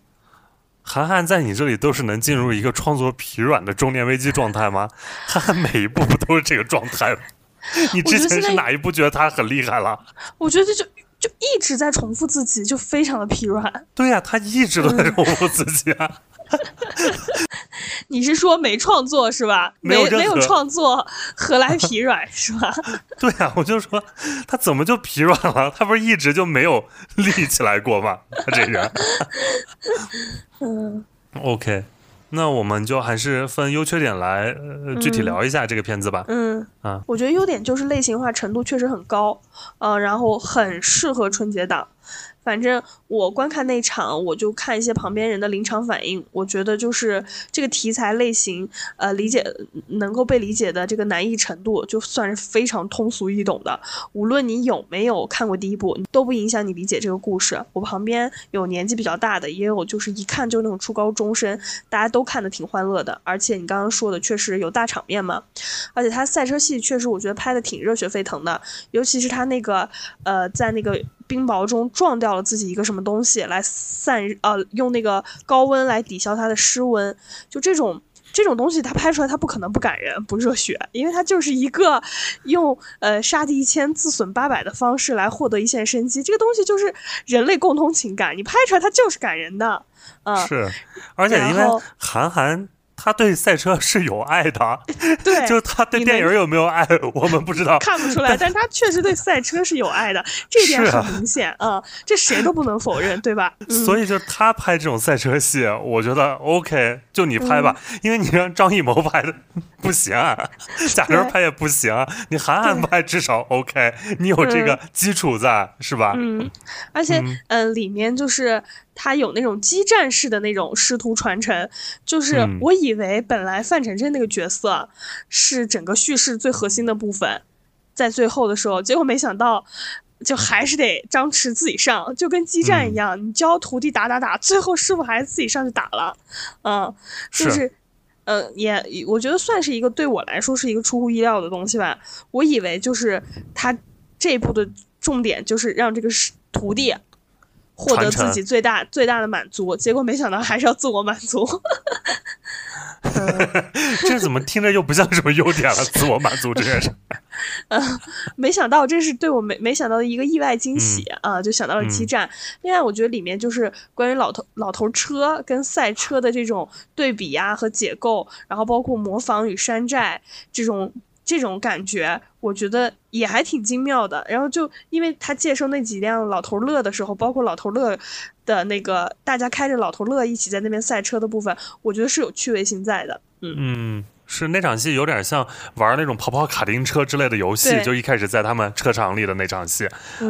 [SPEAKER 1] 韩寒在你这里都是能进入一个创作疲软的中年危机状态吗？韩寒每一步不都是这个状态吗？你之前是哪一部觉得他很厉害了？
[SPEAKER 2] 我觉得就。就一直在重复自己，就非常的疲软。
[SPEAKER 1] 对呀，他一直都在重复自己啊。
[SPEAKER 2] 你是说没创作是吧？没
[SPEAKER 1] 有
[SPEAKER 2] 没有创作，何来疲软 是吧？
[SPEAKER 1] 对呀，我就说他怎么就疲软了？他不是一直就没有立起来过吗？他这人。
[SPEAKER 2] 嗯。
[SPEAKER 1] OK。那我们就还是分优缺点来具体聊一下这个片子吧。
[SPEAKER 2] 嗯啊，我觉得优点就是类型化程度确实很高，呃，然后很适合春节档。反正我观看那场，我就看一些旁边人的临场反应，我觉得就是这个题材类型，呃，理解能够被理解的这个难易程度，就算是非常通俗易懂的。无论你有没有看过第一部，都不影响你理解这个故事。我旁边有年纪比较大的，也有就是一看就那种初高中生，大家都看的挺欢乐的。而且你刚刚说的确实有大场面嘛，而且他赛车戏确实我觉得拍的挺热血沸腾的，尤其是他那个呃在那个。冰雹中撞掉了自己一个什么东西来散呃，用那个高温来抵消它的湿温，就这种这种东西，它拍出来它不可能不感人不热血，因为它就是一个用呃杀敌一千自损八百的方式来获得一线生机，这个东西就是人类共同情感，你拍出来它就是感人的，嗯，
[SPEAKER 1] 是，而且因为韩寒。他对赛车是有爱的，
[SPEAKER 2] 对，
[SPEAKER 1] 就他对电影有没有爱，我们不知道，
[SPEAKER 2] 看不出来，但他确实对赛车是有爱的，这点很明显啊，这谁都不能否认，对吧？
[SPEAKER 1] 所以就他拍这种赛车戏，我觉得 OK，就你拍吧，因为你让张艺谋拍的不行，贾玲拍也不行，你韩寒拍至少 OK，你有这个基础在，是吧？
[SPEAKER 2] 嗯，而且嗯，里面就是。他有那种激战式的那种师徒传承，就是我以为本来范丞丞那个角色是整个叙事最核心的部分，在最后的时候，结果没想到就还是得张弛自己上，就跟激战一样，你教徒弟打打打，最后师傅还是自己上去打了，嗯，就是，嗯，也我觉得算是一个对我来说是一个出乎意料的东西吧，我以为就是他这一步的重点就是让这个师徒弟。获得自己最大最大的满足，结果没想到还是要自我满足。
[SPEAKER 1] 这怎么听着又不像什么优点了？自我满足这件事。
[SPEAKER 2] 嗯，没想到这是对我没没想到的一个意外惊喜啊！就想到了激战。另外，我觉得里面就是关于老头老头车跟赛车的这种对比呀和解构，然后包括模仿与山寨这种这种感觉，我觉得也还挺精妙的。然后就因为他介绍那几辆老头乐的时候，包括老头乐的那个大家开着老头乐一起在那边赛车的部分，我觉得是有趣味性在的。嗯
[SPEAKER 1] 嗯。是那场戏有点像玩那种跑跑卡丁车之类的游戏，就一开始在他们车场里的那场戏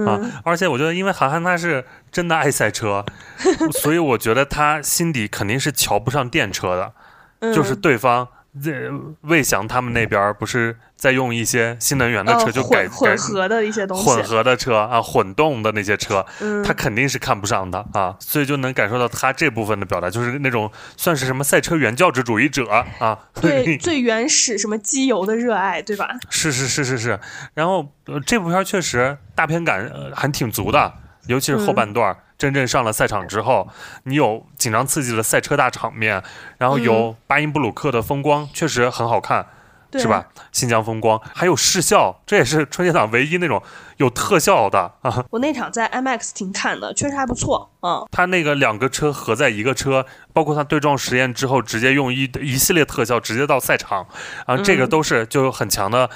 [SPEAKER 1] 啊。而且我觉得，因为韩寒他是真的爱赛车，所以我觉得他心底肯定是瞧不上电车的，就是对方。这魏翔他们那边不是在用一些新能源的车，就改
[SPEAKER 2] 混合的一些东西，
[SPEAKER 1] 混合的车啊，混动的那些车，他肯定是看不上的啊，所以就能感受到他这部分的表达，就是那种算是什么赛车原教旨主义者啊，
[SPEAKER 2] 对最原始什么机油的热爱，对吧？
[SPEAKER 1] 是是是是是，然后这部片确实大片感还挺足的，尤其是后半段。真正上了赛场之后，你有紧张刺激的赛车大场面，然后有巴音布鲁克的风光，确实很好看，是吧？新疆风光，还有视效，这也是春节档唯一那种有特效的啊。
[SPEAKER 2] 我那场在 IMAX 厅看的，确实还不错。嗯，
[SPEAKER 1] 他那个两个车合在一个车，包括他对撞实验之后，直接用一一系列特效直接到赛场，啊，这个都是就有很强的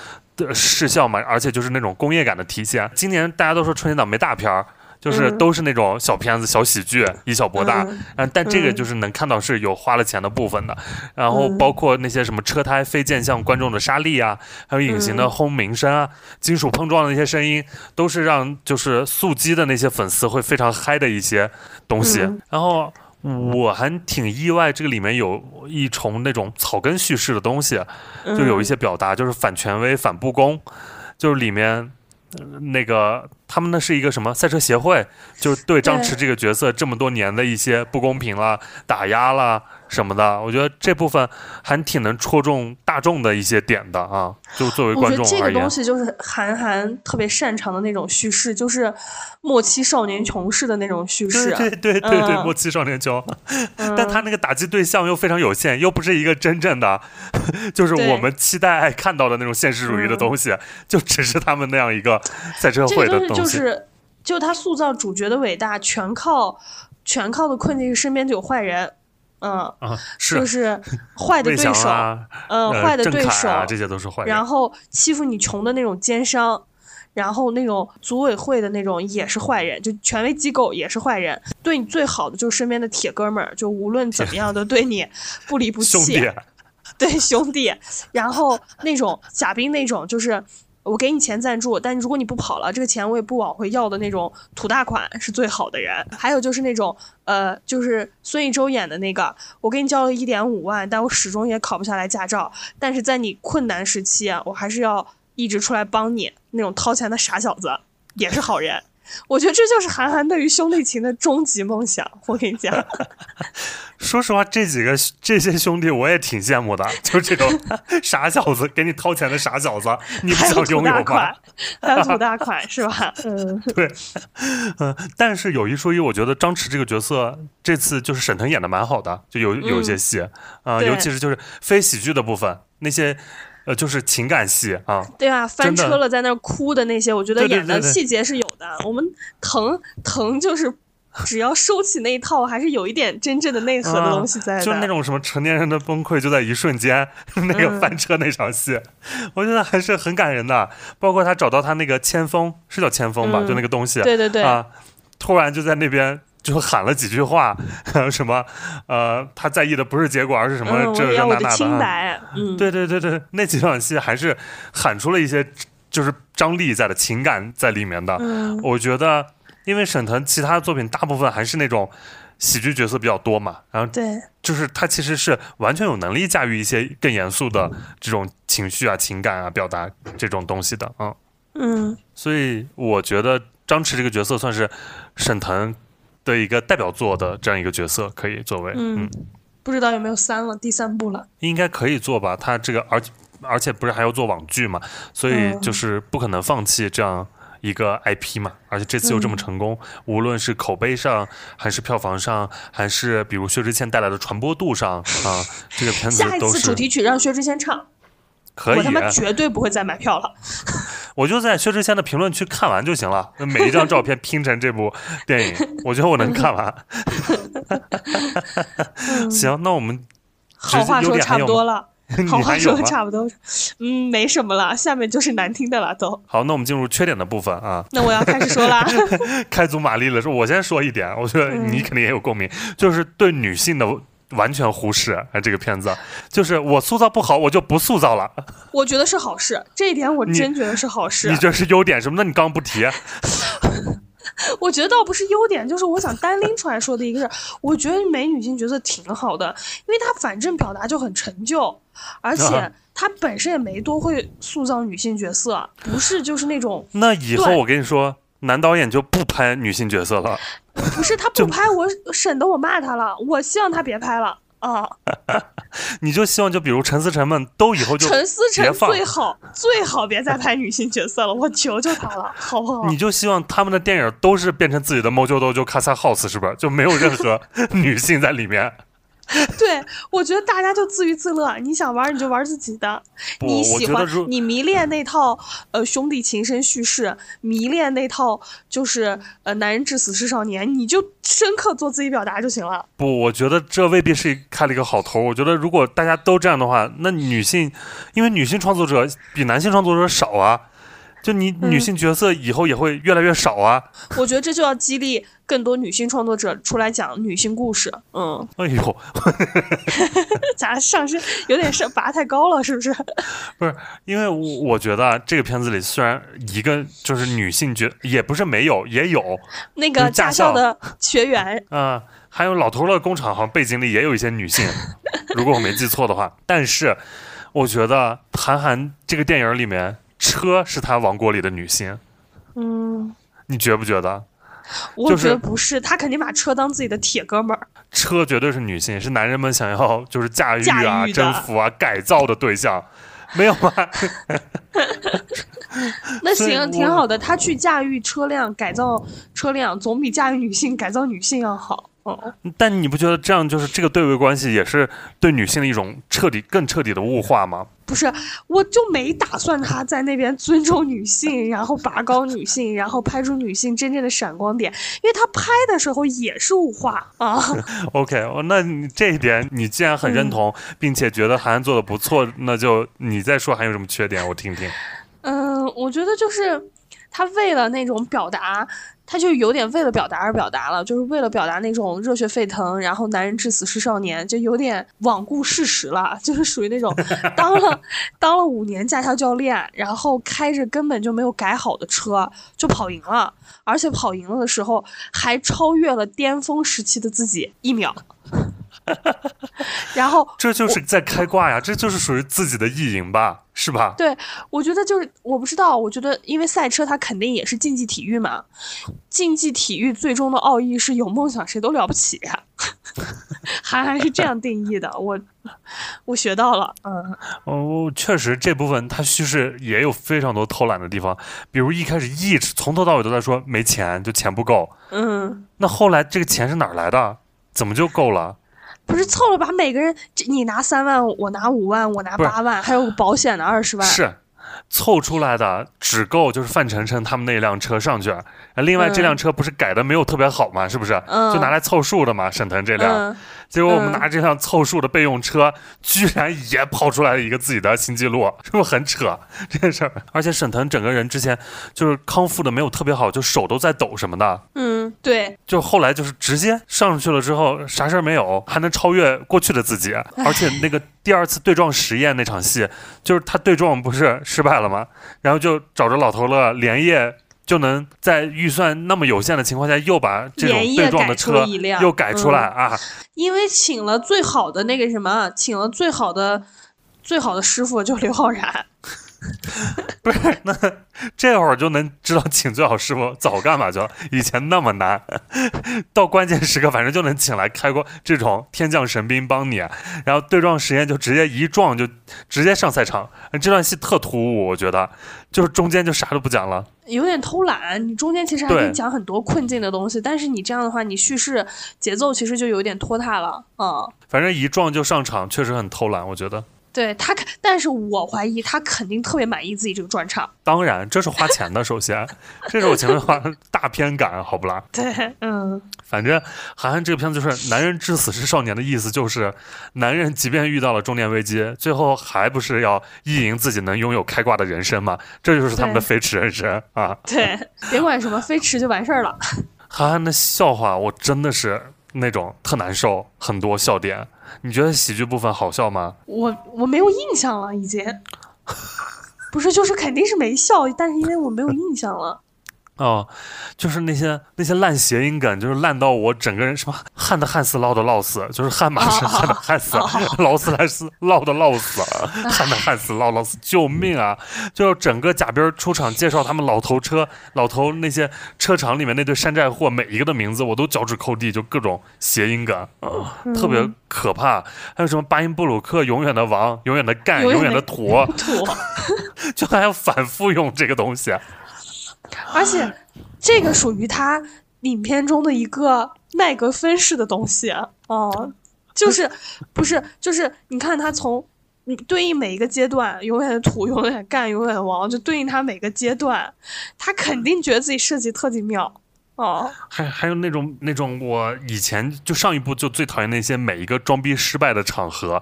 [SPEAKER 1] 视效嘛，而且就是那种工业感的体现。今年大家都说春节档没大片儿。就是都是那种小片子、小喜剧，以小博大。嗯，但这个就是能看到是有花了钱的部分的。然后包括那些什么车胎飞溅向观众的沙粒啊，还有隐形的轰鸣声啊，金属碰撞的那些声音，都是让就是速激的那些粉丝会非常嗨的一些东西。然后我还挺意外，这个里面有一重那种草根叙事的东西，就有一些表达，就是反权威、反不公，就是里面。那个他们那是一个什么赛车协会，就是对张弛这个角色这么多年的一些不公平啦、打压啦。什么的，我觉得这部分还挺能戳中大众的一些点的啊。就作为观众
[SPEAKER 2] 而言，这个东西就是韩寒特别擅长的那种叙事，就是末期少年穷式的那种叙事。
[SPEAKER 1] 对对对对，末期少年穷。但他那个打击对象又非常有限，又不是一个真正的，就是我们期待看到的那种现实主义的东西，就只是他们那样一个赛车会的
[SPEAKER 2] 东西。就是，就他塑造主角的伟大，全靠全靠的困境是身边就有坏人。嗯
[SPEAKER 1] 啊，
[SPEAKER 2] 就是坏的对手，嗯，坏的对手，
[SPEAKER 1] 这些都是坏。
[SPEAKER 2] 然后欺负你穷的那种奸商，然后那种组委会的那种也是坏人，就权威机构也是坏人。对你最好的就是身边的铁哥们儿，就无论怎么样都对你不离不弃，对兄弟。然后那种贾冰那种就是。我给你钱赞助，但如果你不跑了，这个钱我也不往回要的那种土大款是最好的人。还有就是那种，呃，就是孙艺洲演的那个，我给你交了一点五万，但我始终也考不下来驾照。但是在你困难时期啊，我还是要一直出来帮你。那种掏钱的傻小子也是好人。我觉得这就是韩寒对于兄弟情的终极梦想。我跟你讲，
[SPEAKER 1] 说实话，这几个这些兄弟我也挺羡慕的，就这种 傻小子给你掏钱的傻小子，你不想拥有
[SPEAKER 2] 吗？还有土大 款是吧？嗯，
[SPEAKER 1] 对，嗯，但是有一说一，我觉得张弛这个角色这次就是沈腾演的蛮好的，就有有一些戏啊，尤其是就是非喜剧的部分那些。呃，就是情感戏啊，
[SPEAKER 2] 对啊，翻车了在那哭的那些，我觉得演的细节是有的。我们疼疼就是，只要收起那一套，还是有一点真正的内核的东西在的。
[SPEAKER 1] 就是那种什么成年人的崩溃就在一瞬间，那个翻车那场戏，我觉得还是很感人的。包括他找到他那个千锋，是叫千锋吧？就那个东西，
[SPEAKER 2] 对对对
[SPEAKER 1] 啊，突然就在那边。就喊了几句话，什么呃，他在意的不是结果，而是什么这这那那
[SPEAKER 2] 的。
[SPEAKER 1] 嗯，对对对对，那几场戏还是喊出了一些就是张力在的情感在里面的。
[SPEAKER 2] 嗯，
[SPEAKER 1] 我觉得因为沈腾其他作品大部分还是那种喜剧角色比较多嘛，然后
[SPEAKER 2] 对，
[SPEAKER 1] 就是他其实是完全有能力驾驭一些更严肃的这种情绪啊、情感啊表达这种东西的。嗯
[SPEAKER 2] 嗯，
[SPEAKER 1] 所以我觉得张弛这个角色算是沈腾。的一个代表作的这样一个角色，可以作为嗯，
[SPEAKER 2] 不知道有没有三了，第三部了，
[SPEAKER 1] 应该可以做吧？他这个而而且不是还要做网剧嘛，所以就是不可能放弃这样一个 IP 嘛，而且这次又这么成功，无论是口碑上，还是票房上，还是比如薛之谦带来的传播度上啊，这个片子
[SPEAKER 2] 下一次主题曲让薛之谦唱，
[SPEAKER 1] 可以
[SPEAKER 2] 我他。妈绝对不会再买票了。
[SPEAKER 1] 我就在薛之谦的评论区看完就行了，每一张照片拼成这部电影，我觉得我能看完。行，那我们
[SPEAKER 2] 好话说差不多了，
[SPEAKER 1] 你
[SPEAKER 2] 好话说？的差不多，嗯，没什么了，下面就是难听的了都。
[SPEAKER 1] 好，那我们进入缺点的部分啊。
[SPEAKER 2] 那我要开始说啦。
[SPEAKER 1] 开足马力了，说我先说一点，我觉得你肯定也有共鸣，就是对女性的完全忽视。哎，这个片子就是我塑造不好，我就不塑造了。
[SPEAKER 2] 我觉得是好事，这一点我真觉得是好事
[SPEAKER 1] 你。觉得是优点什么？那你刚刚不提，
[SPEAKER 2] 我觉得倒不是优点，就是我想单拎出来说的一个是，我觉得美女性角色挺好的，因为她反正表达就很陈旧，而
[SPEAKER 1] 啊
[SPEAKER 2] 且她本身也没多会塑造女性角色，不是就是那种
[SPEAKER 1] 那以后我跟你说，男导演就不拍女性角色了。
[SPEAKER 2] 不是
[SPEAKER 1] 他
[SPEAKER 2] 不拍我省得我骂他了，我希望他别拍了啊。
[SPEAKER 1] 你就希望就比如陈思诚们都以后就
[SPEAKER 2] 陈思诚最好最好别再拍女性角色了，我求求他了，好不好？
[SPEAKER 1] 你就希望他们的电影都是变成自己的 Mojo Dojo Casa House 是不是？就没有任何 女性在里面。
[SPEAKER 2] 对，我觉得大家就自娱自乐，你想玩你就玩自己的，你喜欢你迷恋那套呃兄弟情深叙事，迷恋那套就是呃男人至死是少年，你就深刻做自己表达就行了。
[SPEAKER 1] 不，我觉得这未必是开了一个好头。我觉得如果大家都这样的话，那女性，因为女性创作者比男性创作者少啊，就你女性角色以后也会越来越少啊。
[SPEAKER 2] 我觉得这就要激励更多女性创作者出来讲女性故事。嗯，
[SPEAKER 1] 哎呦，
[SPEAKER 2] 咋上升有点上拔太高了，是不是？
[SPEAKER 1] 不是，因为我我觉得啊这个片子里虽然一个就是女性角也不是没有，也有
[SPEAKER 2] 那个
[SPEAKER 1] 驾校
[SPEAKER 2] 的学员，
[SPEAKER 1] 啊、还有老头乐工厂好像背景里也有一些女性，如果我没记错的话。但是我觉得韩寒这个电影里面，车是他王国里的女性，
[SPEAKER 2] 嗯，
[SPEAKER 1] 你觉不觉得？
[SPEAKER 2] 我觉得不是，他肯定把车当自己的铁哥们儿。
[SPEAKER 1] 车绝对是女性，是男人们想要就是驾驭啊、
[SPEAKER 2] 驭
[SPEAKER 1] 征服啊、改造的对象，没有吗？
[SPEAKER 2] 那行，挺好的。他去驾驭车辆、改造车辆，总比驾驭女性、改造女性要好。哦，
[SPEAKER 1] 但你不觉得这样就是这个对位关系也是对女性的一种彻底、更彻底的物化吗？
[SPEAKER 2] 不是，我就没打算他在那边尊重女性，然后拔高女性，然后拍出女性真正的闪光点，因为他拍的时候也是物化 啊。
[SPEAKER 1] OK，哦，那你这一点你既然很认同，并且觉得韩寒做的不错，那就你再说还有什么缺点，我听听。
[SPEAKER 2] 嗯，我觉得就是他为了那种表达，他就有点为了表达而表达了，就是为了表达那种热血沸腾，然后男人至死是少年，就有点罔顾事实了，就是属于那种 当了当了五年驾校教练，然后开着根本就没有改好的车就跑赢了，而且跑赢了的时候还超越了巅峰时期的自己一秒。然后
[SPEAKER 1] 这就是在开挂呀，这就是属于自己的意淫吧，是吧？
[SPEAKER 2] 对，我觉得就是我不知道，我觉得因为赛车它肯定也是竞技体育嘛，竞技体育最终的奥义是有梦想谁都了不起呀、韩寒是这样定义的，我我学到了，嗯
[SPEAKER 1] 哦，确实这部分他叙事也有非常多偷懒的地方，比如一开始一直从头到尾都在说没钱，就钱不够。
[SPEAKER 2] 嗯，
[SPEAKER 1] 那后来这个钱是哪儿来的？怎么就够了？
[SPEAKER 2] 不是凑了把每个人，这你拿三万，我拿五万，我拿八万，还有保险的二十万，
[SPEAKER 1] 是凑出来的只够就是范丞丞他们那辆车上去，另外这辆车不是改的没有特别好嘛，是不是？
[SPEAKER 2] 嗯。
[SPEAKER 1] 就拿来凑数的嘛，沈腾这辆。
[SPEAKER 2] 嗯，
[SPEAKER 1] 结果我们
[SPEAKER 2] 嗯
[SPEAKER 1] 拿这辆凑数的备用车，居然也跑出来了一个自己的新纪录，是不是很扯 这件事儿？而且沈腾整个人之前就是康复的没有特别好，就手都在抖什么的，
[SPEAKER 2] 嗯，对，
[SPEAKER 1] 就后来就是直接上去了之后啥事儿没有，还能超越过去的自己，而且那个第二次对撞实验那场戏，就是他对撞不是失败了吗？然后就找着老头乐连夜。就能在预算那么有限的情况下，又把这种被撞的车又改出来、啊！
[SPEAKER 2] 因为请了最好的那个什么，请了最好的最好的师傅，就刘昊然。
[SPEAKER 1] 不是，那这会儿就能知道请最好师傅早干嘛去了。以前那么难，到关键时刻反正就能请来开过这种天降神兵帮你，然后对撞实验就直接一撞就直接上赛场。这段戏特突兀，我觉得就是中间就啥都不讲了，
[SPEAKER 2] 有点偷懒。你中间其实还可以讲很多困境的东西，但是你这样的话，你叙事节奏其实就有点拖沓了嗯。
[SPEAKER 1] 反正一撞就上场，确实很偷懒，我觉得。
[SPEAKER 2] 对他，但是我怀疑他肯定特别满意自己这个专场。
[SPEAKER 1] 当然，这是花钱的。首先，这是我前面话大片感，好不啦？
[SPEAKER 2] 对，嗯。
[SPEAKER 1] 反正韩寒这个片子就是“男人至死是少年”的意思，就是男人即便遇到了中年危机，最后还不是要意淫自己能拥有开挂的人生嘛？这就是他们的飞驰人生啊！
[SPEAKER 2] 对，别管什么飞驰就完事儿了。
[SPEAKER 1] 韩寒的笑话，我真的是那种特难受，很多笑点。你觉得喜剧部分好笑吗？
[SPEAKER 2] 我我没有印象了，已经。不是，就是肯定是没笑，但是因为我没有印象了。
[SPEAKER 1] 哦，就是那些那些烂谐音梗，就是烂到我整个人什么旱的旱死，涝的涝死，就是旱马是旱的旱死，劳斯莱斯涝的涝死，旱的旱死，涝涝死，救命啊！就整个贾冰出场介绍他们老头车，老头那些车厂里面那堆山寨货，每一个的名字我都脚趾抠地，就各种谐音梗，特别可怕。还有什么巴音布鲁克，永远的王，永远的干，永远的土，
[SPEAKER 2] 土，
[SPEAKER 1] 就还要反复用这个东西。
[SPEAKER 2] 而且，这个属于他影片中的一个麦格芬式的东西哦，就是不是就是你看他从你对应每一个阶段，永远的土，永远干，永远的王，就对应他每个阶段，他肯定觉得自己设计特级妙哦。
[SPEAKER 1] 还还有那种那种我以前就上一部就最讨厌那些每一个装逼失败的场合。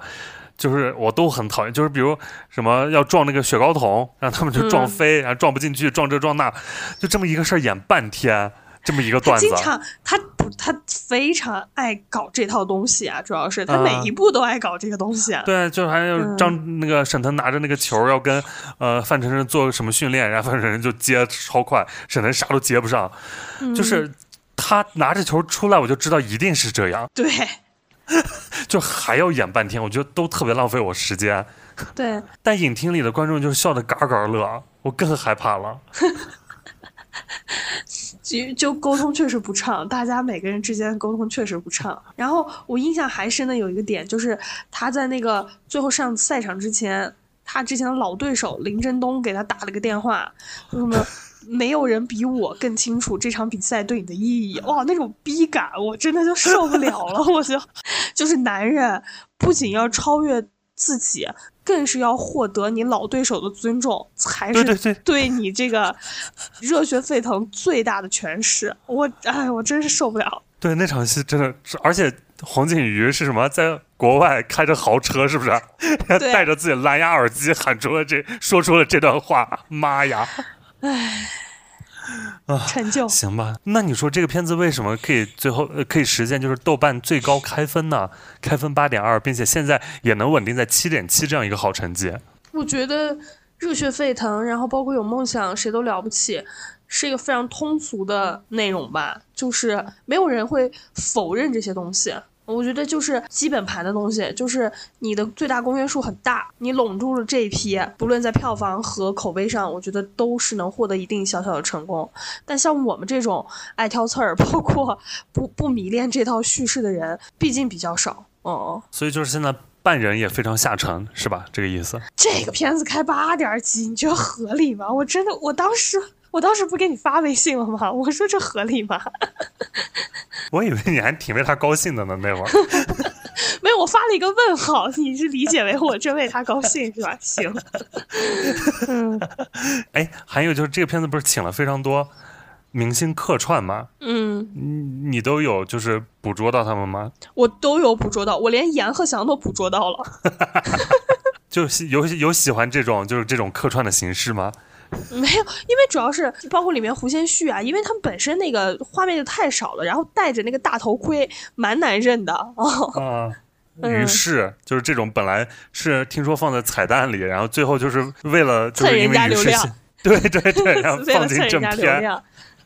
[SPEAKER 1] 就是我都很讨厌，就是比如什么要撞那个雪糕桶，让他们就撞飞，然后撞不进去，撞这撞那，就这么一个事儿演半天，这么一个段子。
[SPEAKER 2] 经常他不他非常爱搞这套东西啊，主要是他每一步都爱搞这个东西。啊。
[SPEAKER 1] 对，就还有张那个沈腾拿着那个球要跟呃范丞丞做什么训练，然后范丞丞就接超快，沈腾啥都接不上，就是他拿着球出来，我就知道一定是这样。
[SPEAKER 2] 对。
[SPEAKER 1] 就还要演半天，我觉得都特别浪费我时间。
[SPEAKER 2] 对，
[SPEAKER 1] 但影厅里的观众就是笑得嘎嘎乐，我更害怕了。
[SPEAKER 2] 就就沟通确实不畅，大家每个人之间沟通确实不畅。然后我印象还深的有一个点，就是他在那个最后上赛场之前，他之前的老对手林振东给他打了个电话，说什么？没有人比我更清楚这场比赛对你的意义。哇，那种逼感，我真的就受不了了。我就，就是男人不仅要超越自己，更是要获得你老对手的尊重，才是对你这个热血沸腾最大的诠释。我，哎，我真是受不了。
[SPEAKER 1] 对，那场戏真的，而且黄景瑜是什么，在国外开着豪车，是不是？带 着自己蓝牙耳机喊出了这，说出了这段话。妈呀！
[SPEAKER 2] 唉，啊，成就
[SPEAKER 1] 行吧？那你说这个片子为什么可以最后呃可以实现就是豆瓣最高开分呢？开分八点二，并且现在也能稳定在七点七这样一个好成绩。
[SPEAKER 2] 我觉得热血沸腾，然后包括有梦想，谁都了不起，是一个非常通俗的内容吧？就是没有人会否认这些东西。我觉得就是基本盘的东西，就是你的最大公约数很大，你拢住了这一批，不论在票房和口碑上，我觉得都是能获得一定小小的成功。但像我们这种爱挑刺儿，包括不不迷恋这套叙事的人，毕竟比较少。哦，
[SPEAKER 1] 所以就是现在半人也非常下沉，是吧？这个意思。
[SPEAKER 2] 这个片子开八点几，你觉得合理吗？我真的，我当时。我当时不给你发微信了吗？我说这合理吗？
[SPEAKER 1] 我以为你还挺为他高兴的呢，那会儿。
[SPEAKER 2] 没有，我发了一个问号，你是理解为我真为他高兴是吧？行。
[SPEAKER 1] 嗯。哎，还有就是这个片子不是请了非常多明星客串吗？
[SPEAKER 2] 嗯。
[SPEAKER 1] 你你都有就是捕捉到他们吗？
[SPEAKER 2] 我都有捕捉到，我连阎鹤祥都捕捉到了。
[SPEAKER 1] 就有有喜欢这种就是这种客串的形式吗？
[SPEAKER 2] 没有，因为主要是包括里面胡先煦啊，因为他们本身那个画面就太少了，然后戴着那个大头盔，蛮难认的哦
[SPEAKER 1] 啊。于是就是这种本来是听说放在彩蛋里，然后最后就是为了
[SPEAKER 2] 蹭人 家流量，
[SPEAKER 1] 对对对，然后放进正片。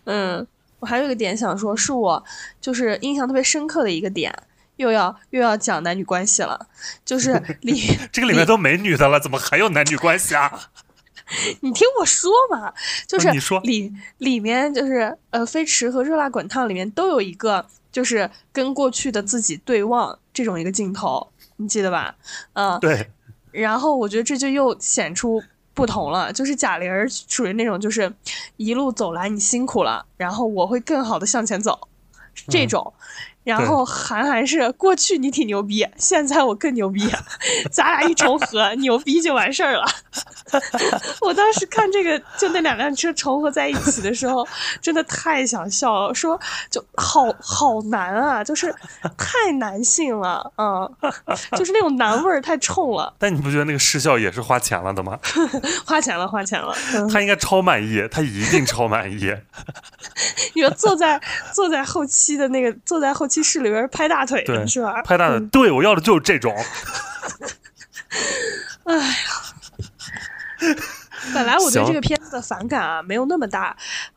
[SPEAKER 2] 嗯，我还有一个点想说，是我就是印象特别深刻的一个点，又要又要讲男女关系了，就是里
[SPEAKER 1] 这个里面都没女的了，怎么还有男女关系啊？
[SPEAKER 2] 你听我说嘛，就是
[SPEAKER 1] 你说
[SPEAKER 2] 里里面就是呃，飞驰和热辣滚烫里面都有一个，就是跟过去的自己对望这种一个镜头，你记得吧？嗯，
[SPEAKER 1] 对，
[SPEAKER 2] 然后我觉得这就又显出不同了，就是贾玲儿属于那种就是一路走来你辛苦了，然后我会更好的向前走，这种。然后韩寒是过去你挺牛逼，现在我更牛逼，咱俩一重合，牛逼就完事儿了。我当时看这个，就那两辆车重合在一起的时候，真的太想笑了。说就好好难啊，就是太男性了，嗯，就是那种男味儿太冲了。
[SPEAKER 1] 但你不觉得那个视效也是花钱了的吗？
[SPEAKER 2] 花钱了，花钱了。
[SPEAKER 1] 他应该超满意，他一定超满意。
[SPEAKER 2] 你说坐在坐在后期的那个坐在后期室里边拍大腿是吧？
[SPEAKER 1] 拍大腿，对我要的就是这种。
[SPEAKER 2] 哎呀。本来我对这个片子的反感啊没有那么大，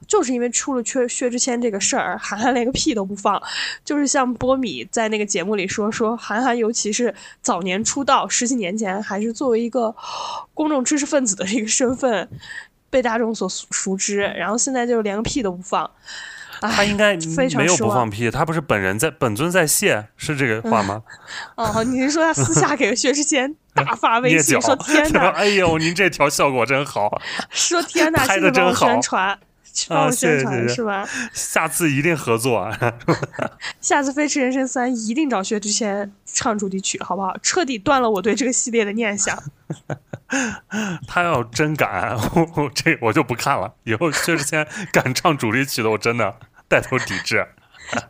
[SPEAKER 2] 就是因为出了薛薛之谦这个事儿，韩寒连个屁都不放。就是像波米在那个节目里说，说韩寒尤其是早年出道十几年前，还是作为一个公众知识分子的这个身份被大众所熟知，然后现在就连个屁都不放。
[SPEAKER 1] 他应该没有不放屁，他不是本人在本尊在谢，是这个话吗？
[SPEAKER 2] 哦，你是说他私下给薛之谦？大发微信说：“天哪！
[SPEAKER 1] 哎呦，您这条效果真好。”
[SPEAKER 2] 说：“天哪，
[SPEAKER 1] 拍的真好，
[SPEAKER 2] 宣传，帮我宣传是吧？
[SPEAKER 1] 下次一定合作。
[SPEAKER 2] 下次《飞驰人生三》一定找薛之谦唱主题曲，好不好？彻底断了我对这个系列的念想。
[SPEAKER 1] 他要真敢，我这我就不看了。以后薛之谦敢唱主题曲的，我真的带头抵制。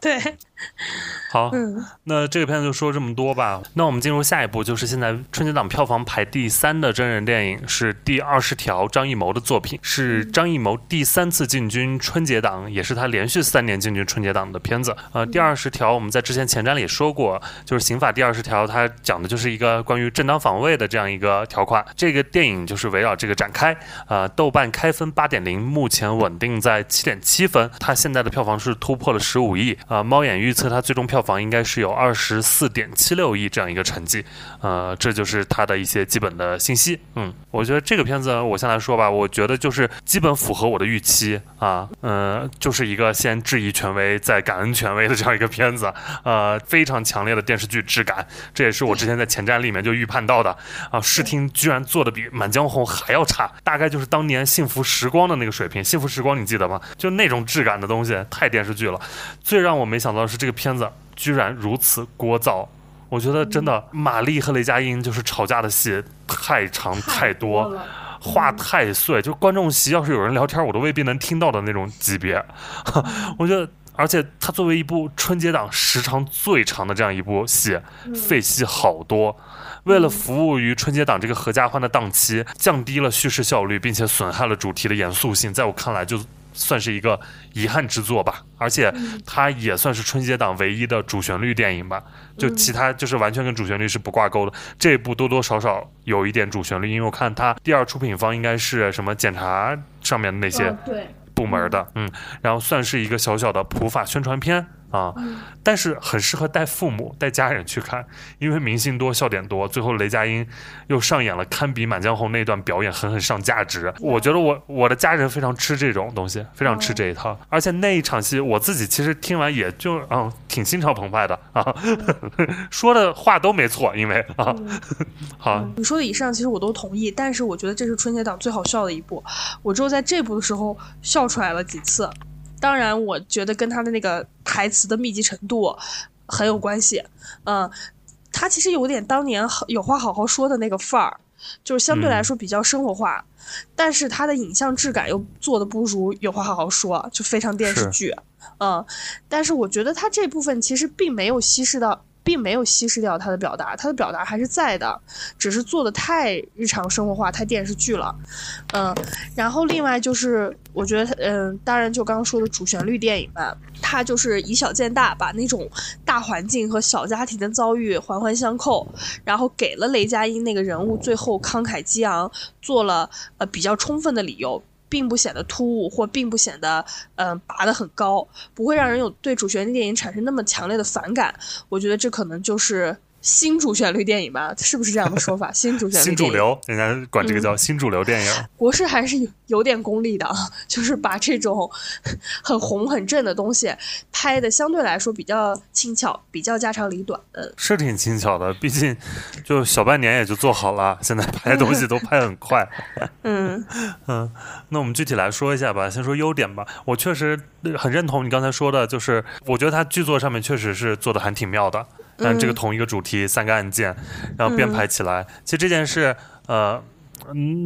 [SPEAKER 2] 对。
[SPEAKER 1] 好，那这个片子就说这么多吧。那我们进入下一步，就是现在春节档票房排第三的真人电影是《第二十条》，张艺谋的作品，是张艺谋第三次进军春节档，也是他连续三年进军春节档的片子。呃，《第二十条》我们在之前前瞻里也说过，就是刑法第二十条，它讲的就是一个关于正当防卫的这样一个条款。这个电影就是围绕这个展开。呃，豆瓣开分八点零，目前稳定在七点七分。它现在的票房是突破了十五亿。啊，猫眼预测它最终票房应该是有二十四点七六亿这样一个成绩，呃，这就是它的一些基本的信息。嗯，我觉得这个片子我先来说吧，我觉得就是基本符合我的预期啊，嗯，就是一个先质疑权威再感恩权威的这样一个片子，呃，非常强烈的电视剧质感，这也是我之前在前瞻里面就预判到的啊。视听居然做的比《满江红》还要差，大概就是当年《幸福时光》的那个水平，《幸福时光》你记得吗？就那种质感的东西，太电视剧了。最让我没想到的是是这个片子。居然如此聒噪，我觉得真的，玛丽和雷佳音就是吵架的戏太长太多，话太碎，就观众席要是有人聊天，我都未必能听到的那种级别。我觉得，而且它作为一部春节档时长最长的这样一部戏，废戏好多。为了服务于春节档这个合家欢的档期，降低了叙事效率，并且损害了主题的严肃性，在我看来就。算是一个遗憾之作吧，而且它也算是春节档唯一的主旋律电影吧。就其他就是完全跟主旋律是不挂钩的。这一部多多少少有一点主旋律，因为我看它第二出品方应该是什么检查上面的那些部门的，嗯，然后算是一个小小的普法宣传片。啊，但是很适合带父母、带家人去看，因为明星多、笑点多。最后雷佳音又上演了堪比《满江红》那段表演，狠狠上价值。我觉得我我的家人非常吃这种东西，非常吃这一套。而且那一场戏，我自己其实听完也就嗯挺心潮澎湃的啊，说的话都没错，因为啊，好，
[SPEAKER 2] 你说的以上其实我都同意，但是我觉得这是春节档最好笑的一部，我只有在这部的时候笑出来了几次。当然，我觉得跟他的那个台词的密集程度很有关系。嗯，他其实有点当年有话好好说的那个范儿，就是相对来说比较生活化，但是他的影像质感又做的不如有话好好说，就非常电视剧。嗯，但是我觉得他这部分其实并没有稀释到。并没有稀释掉他的表达，他的表达还是在的，只是做的太日常生活化、太电视剧了。嗯，然后另外就是，我觉得，嗯，当然就刚刚说的主旋律电影嘛，它就是以小见大，把那种大环境和小家庭的遭遇环环相扣，然后给了雷佳音那个人物最后慷慨激昂，做了呃比较充分的理由。并不显得突兀，或并不显得嗯拔得很高，不会让人有对主旋律电影产生那么强烈的反感。我觉得这可能就是新主旋律电影吧，是不是这样的说法？新主旋律
[SPEAKER 1] 新主流，人家管这个叫新主流电影。
[SPEAKER 2] 国师还是有有点功力的，就是把这种 很红很正的东西拍的相对来说比较轻巧，比较家长里短。嗯，
[SPEAKER 1] 是挺轻巧的，毕竟就小半年也就做好了，现在拍东西都拍很快。
[SPEAKER 2] 嗯
[SPEAKER 1] 嗯，那我们具体来说一下吧，先说优点吧。我确实很认同你刚才说的，就是我觉得他剧作上面确实是做的还挺妙的。但这个同一个主题，三个案件，然后编排起来，其实这件事，呃，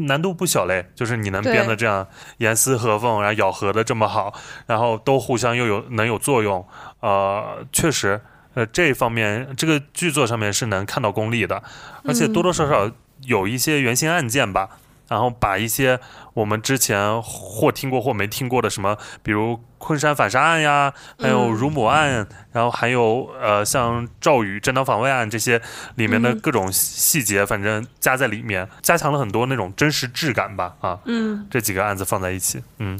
[SPEAKER 1] 难度不小嘞。就是你能编的这样严丝合缝，然后咬合的这么好，然后都互相又有能有作用，呃，确实，呃，这一方面这个剧作上面是能看到功力的，而且多多少少有一些原型案件吧。然后把一些我们之前或听过或没听过的什么，比如昆山反杀案呀，还有乳母案，然后还有呃像赵宇正当防卫案这些里面的各种细节，反正加在里面，加强了很多那种真实质感吧啊。
[SPEAKER 2] 嗯，
[SPEAKER 1] 这几个案子放在一起，嗯，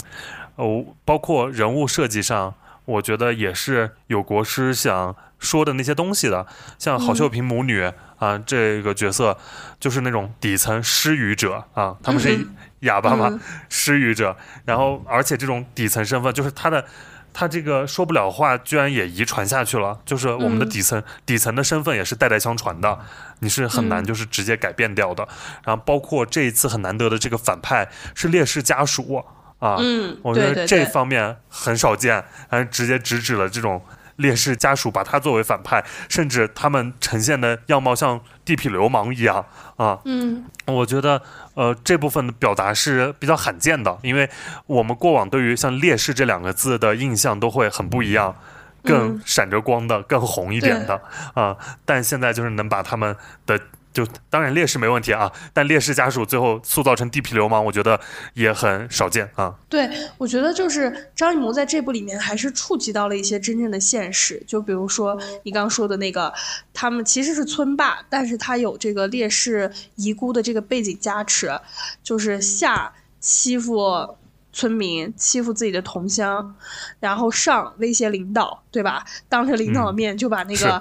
[SPEAKER 1] 哦，包括人物设计上，我觉得也是有国师想说的那些东西的，像郝秀萍母女。啊，这个角色就是那种底层失语者啊，他们是哑巴嘛，失语者。然后，而且这种底层身份，就是他的，他这个说不了话，居然也遗传下去了。就是我们的底层，底层的身份也是代代相传的，你是很难就是直接改变掉的。然后，包括这一次很难得的这个反派是烈士家属啊，我觉得这方面很少见，还直接直指了这种。烈士家属把他作为反派，甚至他们呈现的样貌像地痞流氓一样啊！
[SPEAKER 2] 嗯，
[SPEAKER 1] 我觉得呃这部分的表达是比较罕见的，因为我们过往对于像烈士这两个字的印象都会很不一样，更闪着光的、更红一点的啊！但现在就是能把他们的。就当然烈士没问题啊，但烈士家属最后塑造成地痞流氓，我觉得也很少见啊。
[SPEAKER 2] 对，我觉得就是张艺谋在这部里面还是触及到了一些真正的现实，就比如说你刚说的那个，他们其实是村霸，但是他有这个烈士遗孤的这个背景加持，就是下欺负村民，欺负自己的同乡，然后上威胁领导，对吧？当着领导的面就把那个。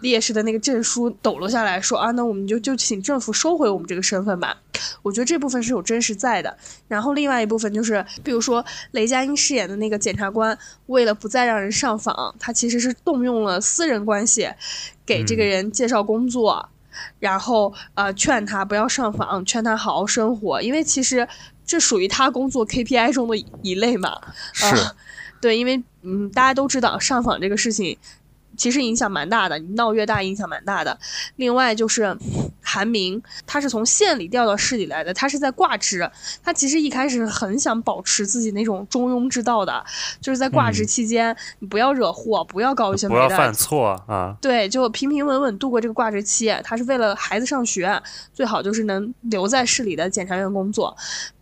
[SPEAKER 2] 烈士的那个证书抖落下来，说啊，那我们就就请政府收回我们这个身份吧。我觉得这部分是有真实在的。然后另外一部分就是，比如说雷佳音饰演的那个检察官，为了不再让人上访，他其实是动用了私人关系，给这个人介绍工作，然后呃劝他不要上访，劝他好好生活，因为其实这属于他工作 KPI 中的一类嘛。
[SPEAKER 1] 是，
[SPEAKER 2] 对，因为嗯大家都知道上访这个事情。其实影响蛮大的，你闹越大，影响蛮大的。另外就是韩明，他是从县里调到市里来的，他是在挂职。他其实一开始很想保持自己那种中庸之道的，就是在挂职期间，你不要惹祸，不要搞一些
[SPEAKER 1] 不要犯错啊。
[SPEAKER 2] 对，就平平稳稳度过这个挂职期。他是为了孩子上学，最好就是能留在市里的检察院工作。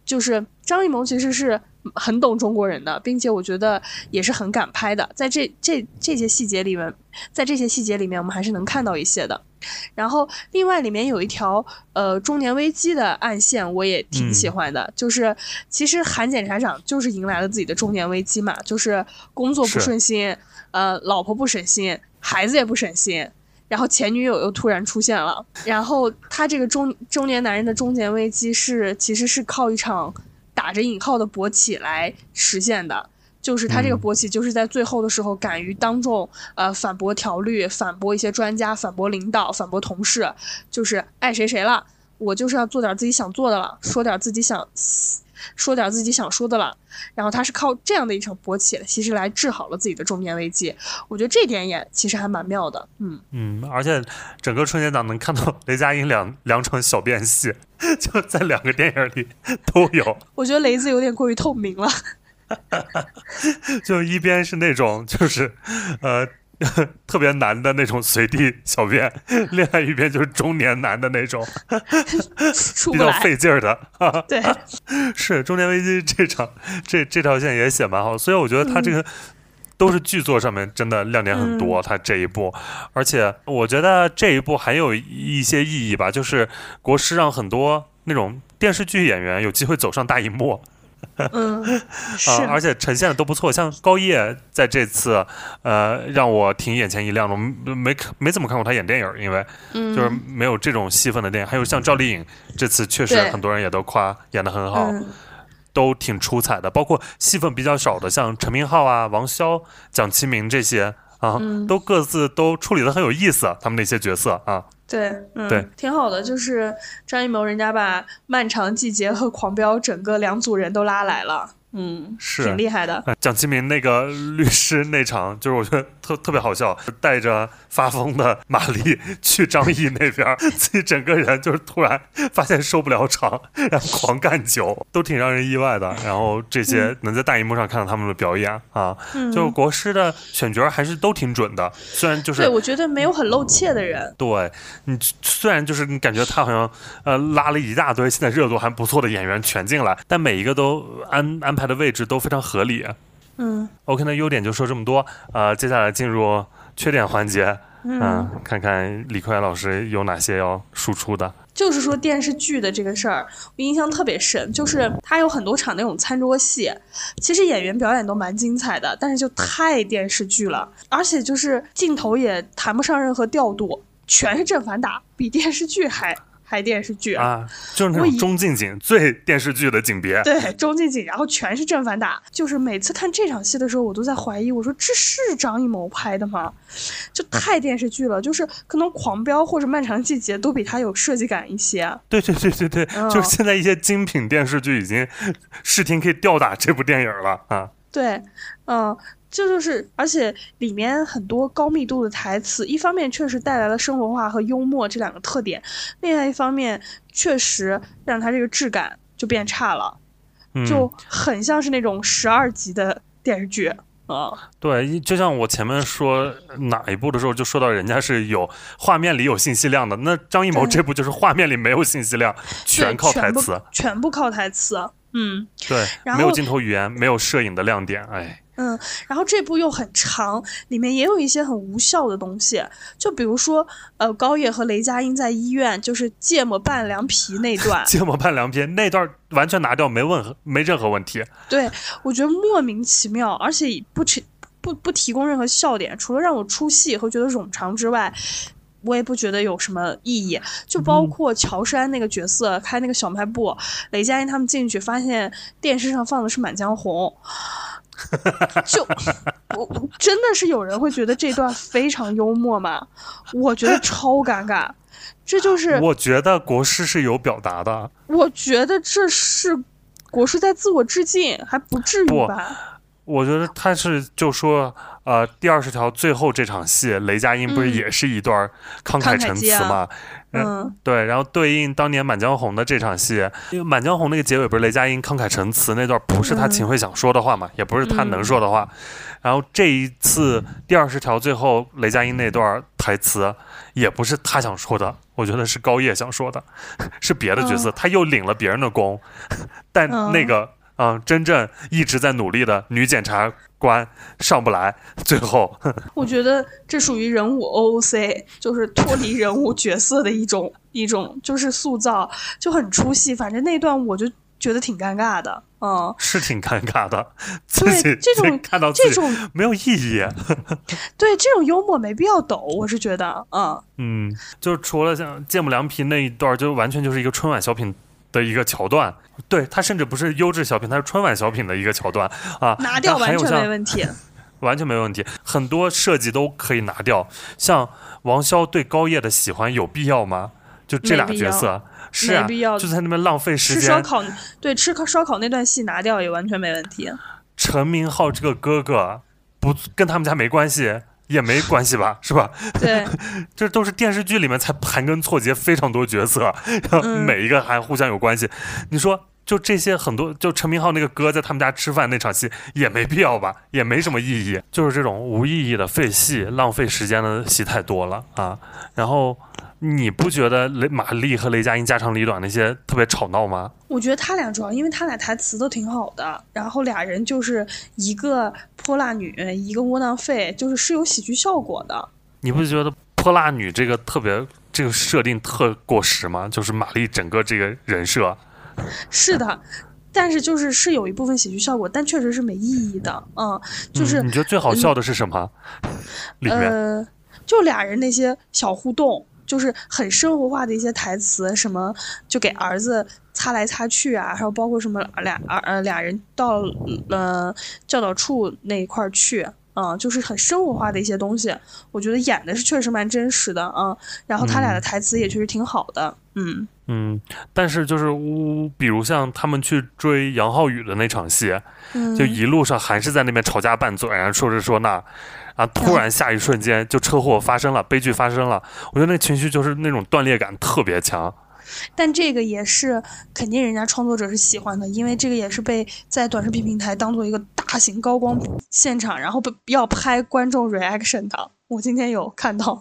[SPEAKER 2] 就是张艺谋其实是。很懂中国人的，并且我觉得也是很敢拍的，在这这这些细节里面，在这些细节里面，我们还是能看到一些的。然后，另外里面有一条呃中年危机的暗线，我也挺喜欢的，就是其实韩检察长就是迎来了自己的中年危机嘛，就是工作不顺心，呃，老婆不省心，孩子也不省心，然后前女友又突然出现了，然后他这个中中年男人的中年危机是其实是靠一场。打着引号的勃起来实现的，就是他这个勃起，就是在最后的时候敢于当众呃反驳条律，反驳一些专家，反驳领导，反驳同事，就是爱谁谁了，我就是要做点自己想做的了，说点自己想说点自己想说的了。然后他是靠这样的一场勃起，其实来治好了自己的中年危机。我觉得这点也其实还蛮妙的。嗯
[SPEAKER 1] 嗯，而且整个春节档能看到雷佳音两两场小变戏。就在两个电影里都有，
[SPEAKER 2] 我觉得雷子有点过于透明了。
[SPEAKER 1] 就一边是那种就是呃 特别难的那种随地小便，另外一边就是中年男的那种比较费劲儿的。
[SPEAKER 2] 对，
[SPEAKER 1] 是中年危机这场这这条线也写蛮好，所以我觉得他这个。都是剧作上面真的亮点很多，他这一部，而且我觉得这一部还有一些意义吧，就是国师让很多那种电视剧演员有机会走上大荧幕，
[SPEAKER 2] 嗯，是，
[SPEAKER 1] 啊，而且呈现的都不错。像高叶在这次，呃，让我挺眼前一亮的。我没没怎么看过他演电影，因为
[SPEAKER 2] 嗯，
[SPEAKER 1] 就是没有这种戏份的电影。还有像赵丽颖，这次确实很多人也都夸演得很好，
[SPEAKER 2] 嗯
[SPEAKER 1] 都挺出彩的。包括戏份比较少的，像陈明昊啊、王骁、蒋奇明这些啊，
[SPEAKER 2] 嗯
[SPEAKER 1] 都各自都处理的很有意思。他们那些角色啊，
[SPEAKER 2] 对，嗯，
[SPEAKER 1] 对，
[SPEAKER 2] 挺好的。就是张艺谋人家把《漫长季节》和《狂飙》整个两组人都拉来了，嗯，
[SPEAKER 1] 是
[SPEAKER 2] 挺厉害的。
[SPEAKER 1] 哎蒋奇明那个律师那场，就是我觉得特特别好笑，带着发疯的玛丽去张译那边，自己整个人就是突然发现受不了场，然后狂干酒，都挺让人意外的。然后这些能在大荧幕上看到他们的表演啊，
[SPEAKER 2] 嗯，
[SPEAKER 1] 就国师的选角还是都挺准的，虽然就是
[SPEAKER 2] 对，我觉得没有很露怯的人。
[SPEAKER 1] 对你虽然就是你感觉他好像呃拉了一大堆现在热度还不错的演员全进来，但每一个都安安排的位置都非常合理。
[SPEAKER 2] 嗯。
[SPEAKER 1] OK，那优点就说这么多，呃，接下来进入缺点环节，嗯、
[SPEAKER 2] 嗯，
[SPEAKER 1] 看看李坤老师有哪些要输出的。
[SPEAKER 2] 就是说电视剧的这个事儿，我印象特别深，就是他有很多场那种餐桌戏，其实演员表演都蛮精彩的，但是就太电视剧了，而且就是镜头也谈不上任何调度，全是正反打，比电视剧还还电视剧。
[SPEAKER 1] 啊，就是那种中近景最电视剧的景别。
[SPEAKER 2] 对，中近景，然后全是正反打，就是每次看这场戏的时候，我都在怀疑，我说这是张艺谋拍的吗？就太电视剧了，就是可能《狂飙》或者《漫长季节》都比它有设计感一些。
[SPEAKER 1] 对对对对对，
[SPEAKER 2] 嗯
[SPEAKER 1] 就是现在一些精品电视剧已经视听可以吊打这部电影了啊。
[SPEAKER 2] 对，嗯，这就是，而且里面很多高密度的台词，一方面确实带来了生活化和幽默这两个特点，另外一方面确实让它这个质感就变差了，
[SPEAKER 1] 嗯，
[SPEAKER 2] 就很像是那种十二集的电视剧。啊、
[SPEAKER 1] 对，就像我前面说哪一部的时候，就说到人家是有画面里有信息量的，那张艺谋这部就是画面里没有信息量，全靠台词。
[SPEAKER 2] 全部，全部靠台词。嗯
[SPEAKER 1] 对，没有镜头语言，没有摄影的亮点，哎，
[SPEAKER 2] 嗯，然后这部又很长，里面也有一些很无效的东西，就比如说，呃，高野和雷佳音在医院就是芥末拌凉皮那段，
[SPEAKER 1] 芥末拌凉皮那段完全拿掉，没问没任何问题。
[SPEAKER 2] 对我觉得莫名其妙，而且不提不不提供任何笑点，除了让我出戏和觉得冗长之外。我也不觉得有什么意义，就包括乔杉那个角色开那个小卖部，雷佳音他们进去发现电视上放的是《满江红》，就我我真的是有人会觉得这段非常幽默吗？我觉得超尴尬，这就 是
[SPEAKER 1] 我觉得国师是有表达的，
[SPEAKER 2] 我觉得这是国师在自我致敬，还不至于吧？
[SPEAKER 1] 我觉得他是就说，呃，第二十条最后这场戏，雷佳音不是
[SPEAKER 2] 嗯
[SPEAKER 1] 也是一段慷慨陈词嘛？
[SPEAKER 2] 嗯，
[SPEAKER 1] 对，然后对应当年《满江红》的这场戏，因为《满江红》那个结尾不是雷佳音慷慨陈词那段，不是他
[SPEAKER 2] 嗯
[SPEAKER 1] 秦桧想说的话嘛，也不是他能说的话。然后这一次第二十条最后雷佳音那段台词，也不是他想说的，我觉得是高叶想说的，是别的角色，
[SPEAKER 2] 嗯
[SPEAKER 1] 他又领了别人的功，但
[SPEAKER 2] 嗯
[SPEAKER 1] 那个啊、嗯真正一直在努力的女检察官上不来，最后
[SPEAKER 2] 我觉得这属于人物 OOC，就是脱离人物角色的一种一种就是塑造，就很出戏。反正那段我就觉得挺尴尬的，嗯，
[SPEAKER 1] 是挺尴尬的，自
[SPEAKER 2] 对这种
[SPEAKER 1] 看到
[SPEAKER 2] 这种
[SPEAKER 1] 没有意义。
[SPEAKER 2] 对这种幽默没必要抖，我是觉得，嗯，
[SPEAKER 1] 嗯，就除了像芥末凉皮那一段，就完全就是一个春晚小品的一个桥段。对，它甚至不是优质小品，它是春晚小品的一个桥段啊。
[SPEAKER 2] 拿掉完全没问题。
[SPEAKER 1] 完全没问题，很多设计都可以拿掉。像王骁对高叶的喜欢有必要吗？就这俩角色，是啊
[SPEAKER 2] 没必要，
[SPEAKER 1] 就在那边浪费时间。
[SPEAKER 2] 吃烧烤，对，吃烤烧烤那段戏拿掉也完全没问题。
[SPEAKER 1] 陈明昊这个哥哥不跟他们家没关系，也没关系吧，是吧？
[SPEAKER 2] 对，
[SPEAKER 1] 这 都是电视剧里面才盘根错节非常多角色，然后
[SPEAKER 2] 嗯
[SPEAKER 1] 每一个还互相有关系。你说就这些很多，就陈明昊那个哥在他们家吃饭那场戏也没必要吧，也没什么意义，就是这种无意义的废戏、浪费时间的戏太多了啊。然后你不觉得雷马丽和雷佳音家长里短那些特别吵闹吗？
[SPEAKER 2] 我觉得他俩主要因为他俩台词都挺好的，然后俩人就是一个泼辣女，一个窝囊废，就是是有喜剧效果的。
[SPEAKER 1] 你不觉得泼辣女这个特别这个设定特过时吗？就是玛丽整个这个人设。
[SPEAKER 2] 是的，但是就是是有一部分喜剧效果，但确实是没意义的。嗯，就是、
[SPEAKER 1] 嗯你觉得最好笑的是什么？
[SPEAKER 2] 呃，就俩人那些小互动，就是很生活化的一些台词，什么就给儿子擦来擦去啊，还有包括什么俩儿呃俩人到呃教导处那一块儿去。嗯，就是很生活化的一些东西，我觉得演的是确实蛮真实的啊、嗯。然后他俩的台词也确实挺好的，嗯
[SPEAKER 1] 嗯，但是就是呜，比如像他们去追杨浩宇的那场戏，
[SPEAKER 2] 嗯，
[SPEAKER 1] 就一路上还是在那边吵架拌嘴，然后说着说那，啊，突然下一瞬间就车祸发生了，悲剧发生了，我觉得那情绪就是那种断裂感特别强。
[SPEAKER 2] 但这个也是肯定人家创作者是喜欢的，因为这个也是被在短视频平台当做一个大型高光现场，然后被要拍观众 reaction 的。我今天有看到，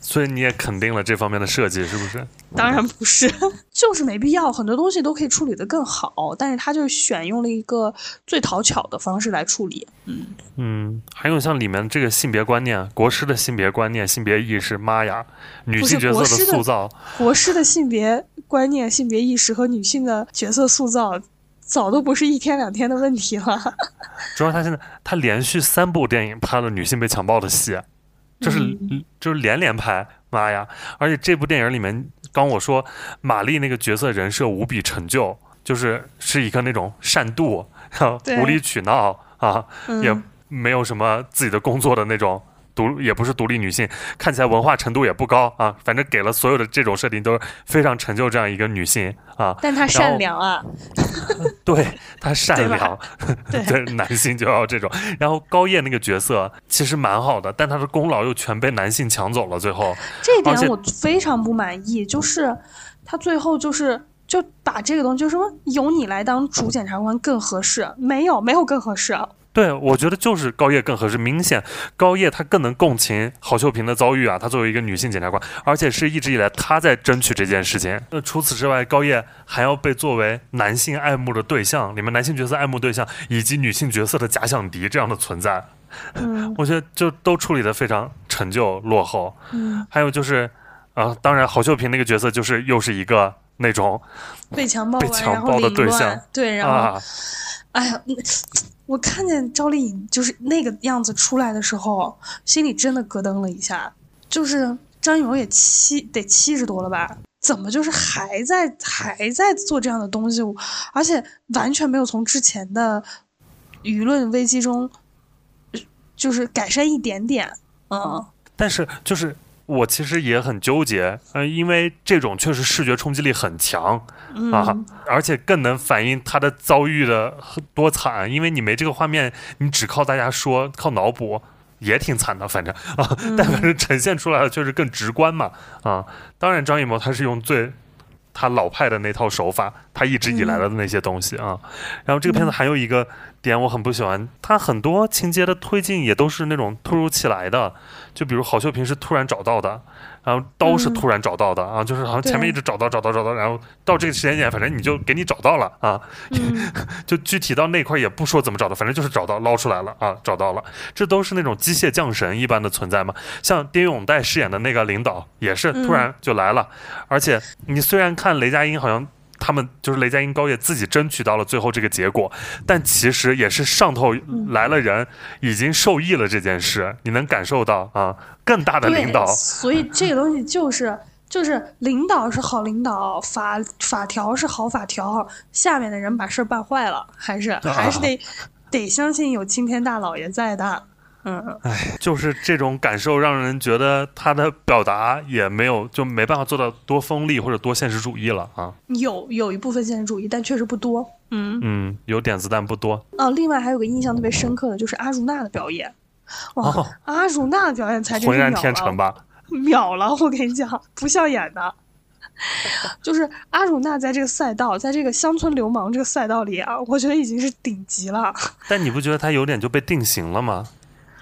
[SPEAKER 1] 所以你也肯定了这方面的设计，是不是？
[SPEAKER 2] 当然不是，就是没必要，很多东西都可以处理得更好，但是他就选用了一个最讨巧的方式来处理。嗯
[SPEAKER 1] 嗯，还有像里面这个性别观念，国师的性别观念、性别意识，妈呀，女性角色的塑造，
[SPEAKER 2] 国师的性别观念、性别意识和女性的角色塑造。早都不是一天两天的问题了。
[SPEAKER 1] 主要他现在他连续三部电影拍了女性被强暴的戏，就是、
[SPEAKER 2] 嗯、
[SPEAKER 1] 就是连连拍，妈呀！而且这部电影里面，刚我说玛丽那个角色人设无比陈旧，就是是一个那种善妒、无理取闹啊，
[SPEAKER 2] 嗯、
[SPEAKER 1] 也没有什么自己的工作的那种。独也不是独立女性，看起来文化程度也不高啊，反正给了所有的这种设定都是非常成就这样一个女性啊。
[SPEAKER 2] 但她善良啊，
[SPEAKER 1] 对她善良，
[SPEAKER 2] 对
[SPEAKER 1] 对男性就要这种。然后高叶那个角色其实蛮好的，但她的功劳又全被男性抢走了。最后
[SPEAKER 2] 这一点我非常不满意，就是她最后就是就把这个东西就是说由你来当主检察官更合适，没有没有更合适。
[SPEAKER 1] 对，我觉得就是高叶更合适。明显高叶她更能共情郝秀萍的遭遇啊，她作为一个女性检察官，而且是一直以来她在争取这件事情。那除此之外，高叶还要被作为男性爱慕的对象，里面男性角色爱慕对象以及女性角色的假想敌这样的存在。
[SPEAKER 2] 嗯，
[SPEAKER 1] 我觉得就都处理的非常陈旧落后。
[SPEAKER 2] 嗯，
[SPEAKER 1] 还有就是啊、呃，当然郝秀萍那个角色就是又是一个那种
[SPEAKER 2] 被强暴
[SPEAKER 1] 被强暴的对象，
[SPEAKER 2] 对，然后、
[SPEAKER 1] 啊、
[SPEAKER 2] 哎呀。我看见赵丽颖就是那个样子出来的时候，心里真的咯噔了一下。就是张艺谋也七得七十多了吧，怎么就是还在还在做这样的东西，而且完全没有从之前的舆论危机中就是改善一点点。嗯，
[SPEAKER 1] 但是就是。我其实也很纠结，呃，因为这种确实视觉冲击力很强、
[SPEAKER 2] 嗯、
[SPEAKER 1] 啊，而且更能反映他的遭遇的多惨。因为你没这个画面，你只靠大家说、靠脑补，也挺惨的，反正啊，
[SPEAKER 2] 嗯、
[SPEAKER 1] 但反正呈现出来的确实更直观嘛，啊，当然张艺谋他是用最他老派的那套手法，他一直以来的那些东西啊。然后这个片子还有一个点我很不喜欢，他很多情节的推进也都是那种突如其来的。就比如郝秀萍是突然找到的，然后刀是突然找到的、
[SPEAKER 2] 嗯、
[SPEAKER 1] 啊，就是好像前面一直找到找到找到，然后到这个时间点，反正你就给你找到了啊，
[SPEAKER 2] 嗯、
[SPEAKER 1] 就具体到那块也不说怎么找的，反正就是找到捞出来了啊，找到了，这都是那种机械降神一般的存在嘛。像丁勇岱饰演的那个领导也是突然就来了，
[SPEAKER 2] 嗯、
[SPEAKER 1] 而且你虽然看雷佳音好像。他们就是雷佳音、高叶自己争取到了最后这个结果，但其实也是上头来了人，已经受益了这件事，你能感受到啊，更大的领导。
[SPEAKER 2] 所以这个东西就是就是领导是好领导，法法条是好法条，下面的人把事儿办坏了，还是还是 得、啊、得相信有青天大老爷在的。嗯，
[SPEAKER 1] 哎，就是这种感受，让人觉得他的表达也没有，就没办法做到多锋利或者多现实主义了啊。
[SPEAKER 2] 有有一部分现实主义，但确实不多。嗯
[SPEAKER 1] 嗯，有点子但不多。
[SPEAKER 2] 哦，另外还有个印象特别深刻的就是阿如娜的表演，哇，
[SPEAKER 1] 哦、
[SPEAKER 2] 阿如娜的表演才
[SPEAKER 1] 浑然天成吧？
[SPEAKER 2] 秒了，我跟你讲，不像演的。就是阿如娜在这个赛道，在这个乡村流氓这个赛道里啊，我觉得已经是顶级了。
[SPEAKER 1] 但你不觉得他有点就被定型了吗？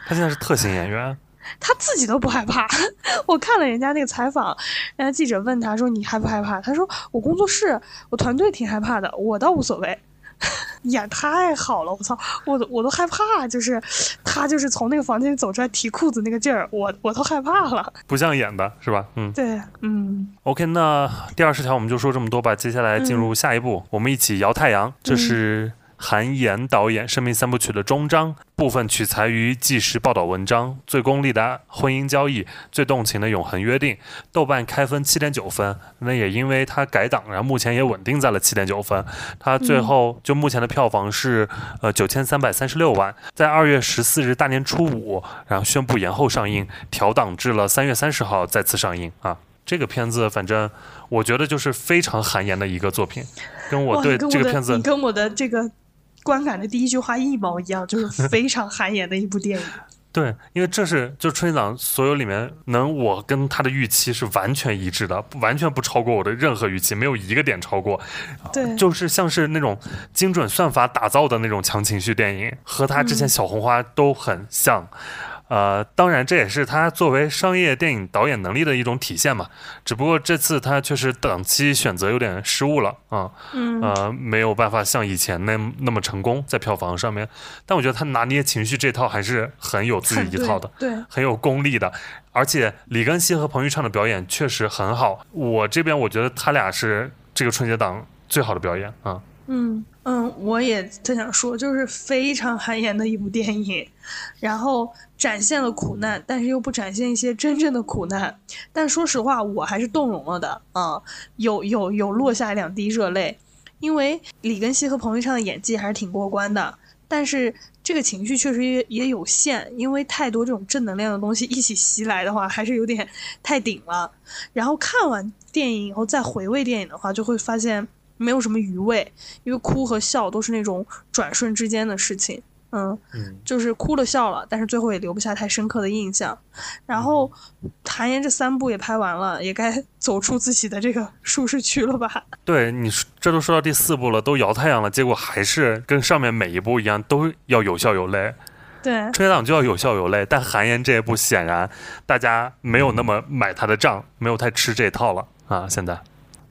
[SPEAKER 1] 他现在是特型演员，
[SPEAKER 2] 他自己都不害怕。我看了人家那个采访，人家记者问他说：“你害不害怕？”他说：“我工作室，我团队挺害怕的，我倒无所谓。”演太好了，我操，我都我都害怕，就是他就是从那个房间里走出来提裤子那个劲儿，我我都害怕了。
[SPEAKER 1] 不像演的是吧？嗯，
[SPEAKER 2] 对，嗯。
[SPEAKER 1] OK，那第二十条我们就说这么多吧，接下来进入下一步，我们一起摇太阳。这是韩延导演《生命三部曲》的终章，部分取材于纪实报道文章，最功利的婚姻交易，最动情的永恒约定。豆瓣开分七点九分，那也因为它改档，然后目前也稳定在了七点九分。它最后就目前的票房是呃九千三百三十六万，在二月十四日大年初五，然后宣布延后上映，调档至了三月三十号再次上映啊。这个片子，反正我觉得就是非常韩延的一个作品，跟我对这个片子
[SPEAKER 2] 你跟我的这个观感的第一句话一毛一样，就是 非常汗颜的一部电影。
[SPEAKER 1] 对，因为这是就春节档所有里面能我跟他的预期是完全一致的，完全不超过我的任何预期，没有一个点超过。
[SPEAKER 2] 对，
[SPEAKER 1] 就是像是那种精准算法打造的那种强情绪电影，和他之前
[SPEAKER 2] 嗯
[SPEAKER 1] 小红花都很像。呃，当然这也是他作为商业电影导演能力的一种体现嘛。只不过这次他确实档期选择有点失误了啊，
[SPEAKER 2] 嗯
[SPEAKER 1] 呃，没有办法像以前那那么成功在票房上面。但我觉得他拿捏情绪这套还是很有自己一套的。
[SPEAKER 2] 对，
[SPEAKER 1] 很有功力的，而且李根希和彭昱畅的表演确实很好。我这边我觉得他俩是这个春节档最好的表演啊。
[SPEAKER 2] 嗯嗯嗯，我也特想说，就是非常 韩延的一部电影，然后展现了苦难，但是又不展现一些真正的苦难。但说实话，我还是动容了的啊，有有有落下两滴热泪，因为李根熙和彭昱畅的演技还是挺过关的，但是这个情绪确实也也有限，因为太多这种正能量的东西一起袭来的话，还是有点 太顶了。然后看完电影以后再回味电影的话，就会发现没有什么余味，因为哭和笑都是那种转瞬之间的事情。嗯，
[SPEAKER 1] 嗯，
[SPEAKER 2] 就是哭了笑了，但是最后也留不下太深刻的印象。然后韩延这三部也拍完了，也该走出自己的这个舒适区了吧？
[SPEAKER 1] 对你说这都说到第四部了，都摇太阳了，结果还是跟上面每一部一样，都要有笑有泪。
[SPEAKER 2] 对，
[SPEAKER 1] 春节档就要有笑有泪，但韩延这一部显然大家没有那么买他的账，没有太吃这套了啊！现在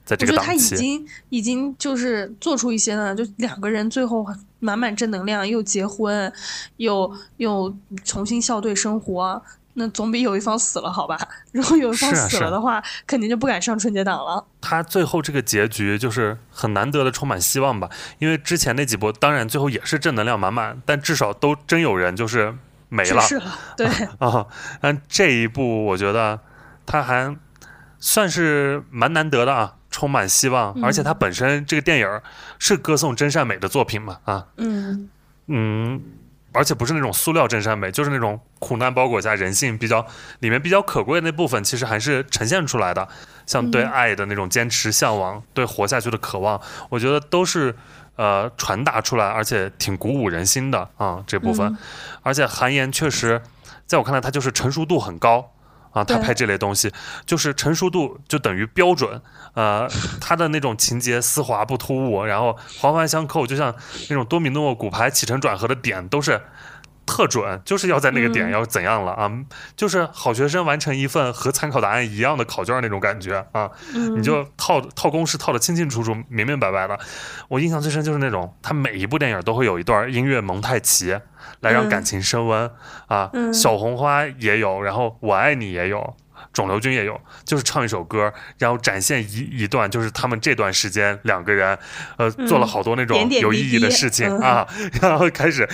[SPEAKER 1] 在这
[SPEAKER 2] 我觉得他已经已经就是做出一些呢，就两个人最后满满正能量，又结婚，又又重新校对生活，那总比有一方死了好吧？如果有一方死了的话，肯定就不敢上春节档了。
[SPEAKER 1] 他最后这个结局就是很难得的充满希望吧，因为之前那几波当然最后也是正能量满满，但至少都真有人就是没了
[SPEAKER 2] 对，
[SPEAKER 1] 啊。但这一部我觉得他还算是蛮难得的啊，充满希望，而且它本身这个电影是歌颂真善美的作品嘛啊，
[SPEAKER 2] 嗯
[SPEAKER 1] 嗯。而且不是那种塑料真善美，就是那种苦难包裹下人性比较里面比较可贵的那部分，其实还是呈现出来的。像对
[SPEAKER 2] 嗯
[SPEAKER 1] 爱的那种坚持、向往，对活下去的渴望，我觉得都是呃传达出来，而且挺鼓舞人心的啊这部分。
[SPEAKER 2] 嗯
[SPEAKER 1] 而且韩延确实，在我看来，他就是成熟度很高。啊，他拍这类东西就是成熟度就等于标准，呃，他的那种情节丝滑不突兀，然后环环相扣，就像那种多米诺骨牌起承转合的点都是特准，就是要在那个点
[SPEAKER 2] 嗯
[SPEAKER 1] 要怎样了啊，就是好学生完成一份和参考答案一样的考卷那种感觉啊，
[SPEAKER 2] 嗯，
[SPEAKER 1] 你就套套公式套的清清楚楚、明明白白的。我印象最深就是那种，他每一部电影都会有一段音乐蒙太奇，来让
[SPEAKER 2] 嗯
[SPEAKER 1] 感情升温、啊。
[SPEAKER 2] 嗯
[SPEAKER 1] 小红花也有，然后我爱你也有。肿瘤君也有，就是唱一首歌，然后展现一一段，就是他们这段时间两个人，呃，做了好多那种有意义的事情
[SPEAKER 2] 嗯
[SPEAKER 1] 啊，然后开始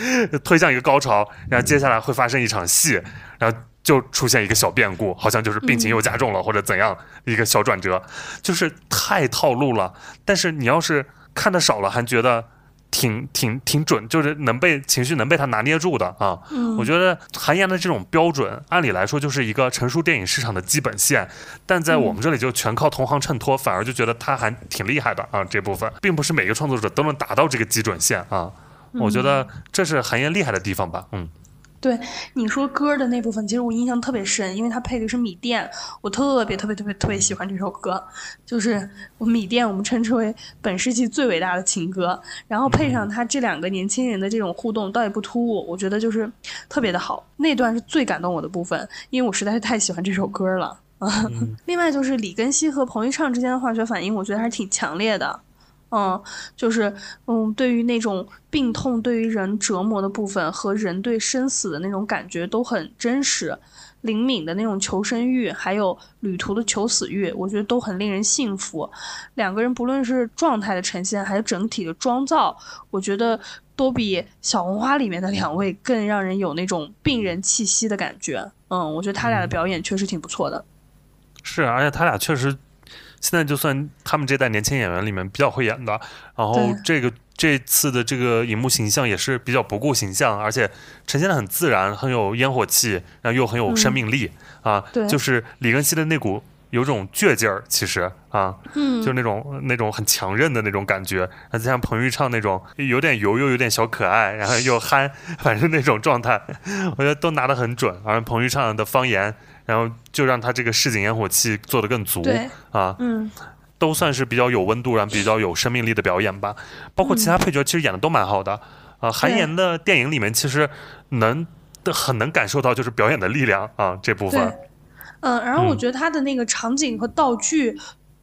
[SPEAKER 1] 推向一个高潮，然后接下来会发生一场戏，然后就出现一个小变故，好像就是病情又加重了、或者怎样一个小转折，就是太套路了。但是你要是看的少了，还觉得挺挺挺准，就是能被情绪能被他拿捏住的啊。
[SPEAKER 2] 嗯
[SPEAKER 1] 我觉得韩岩的这种标准，按理来说就是一个成熟电影市场的基本线，但在我们这里就全靠同行衬托，反而就觉得他还挺厉害的啊。这部分并不是每个创作者都能达到这个基准线啊。我觉得这是韩岩厉害的地方吧，嗯。
[SPEAKER 2] 对你说歌的那部分，其实我印象特别深，因为它配的是米店，我特别特别特别特别喜欢这首歌，就是我米店我们称之为本世纪最伟大的情歌，然后配上他这两个年轻人的这种互动，倒也不突兀，我觉得就是特别的好。那段是最感动我的部分，因为我实在是太喜欢这首歌了。啊，另外就是李根熙和彭昱畅之间的化学反应，我觉得还是挺强烈的。嗯，就是嗯，对于那种病痛对于人折磨的部分和人对生死的那种感觉都很真实。灵敏的那种求生欲，还有旅途的求死欲，我觉得都很令人信服。两个人不论是状态的呈现，还是整体的妆造，我觉得都比小红花里面的两位更让人有那种病人气息的感觉。嗯，我觉得他俩的表演确实挺不错的。
[SPEAKER 1] 是，而且他俩确实现在就算他们这代年轻演员里面比较会演的。然后这个。这次的这个荧幕形象也是比较不顾形象，而且呈现的很自然，很有烟火气，然后又很有生命力啊。
[SPEAKER 2] 对，
[SPEAKER 1] 就是李根熙的那股有种倔劲儿，其实啊，嗯，就是那种那种很强韧的那种感觉。然后再像彭昱畅那种有点油又有点小可爱，然后又憨，反正那种状态，我觉得都拿得很准。而彭昱畅的方言，然后就让他这个市井烟火气做得更足。
[SPEAKER 2] 对，
[SPEAKER 1] 啊，
[SPEAKER 2] 嗯。
[SPEAKER 1] 都算是比较有温度，然后比较有生命力的表演吧。包括其他配角，其实演的都蛮好的。啊，韩延的电影里面，其实能很能感受到就是表演的力量啊这部分。
[SPEAKER 2] 嗯，然后我觉得他的那个场景和道具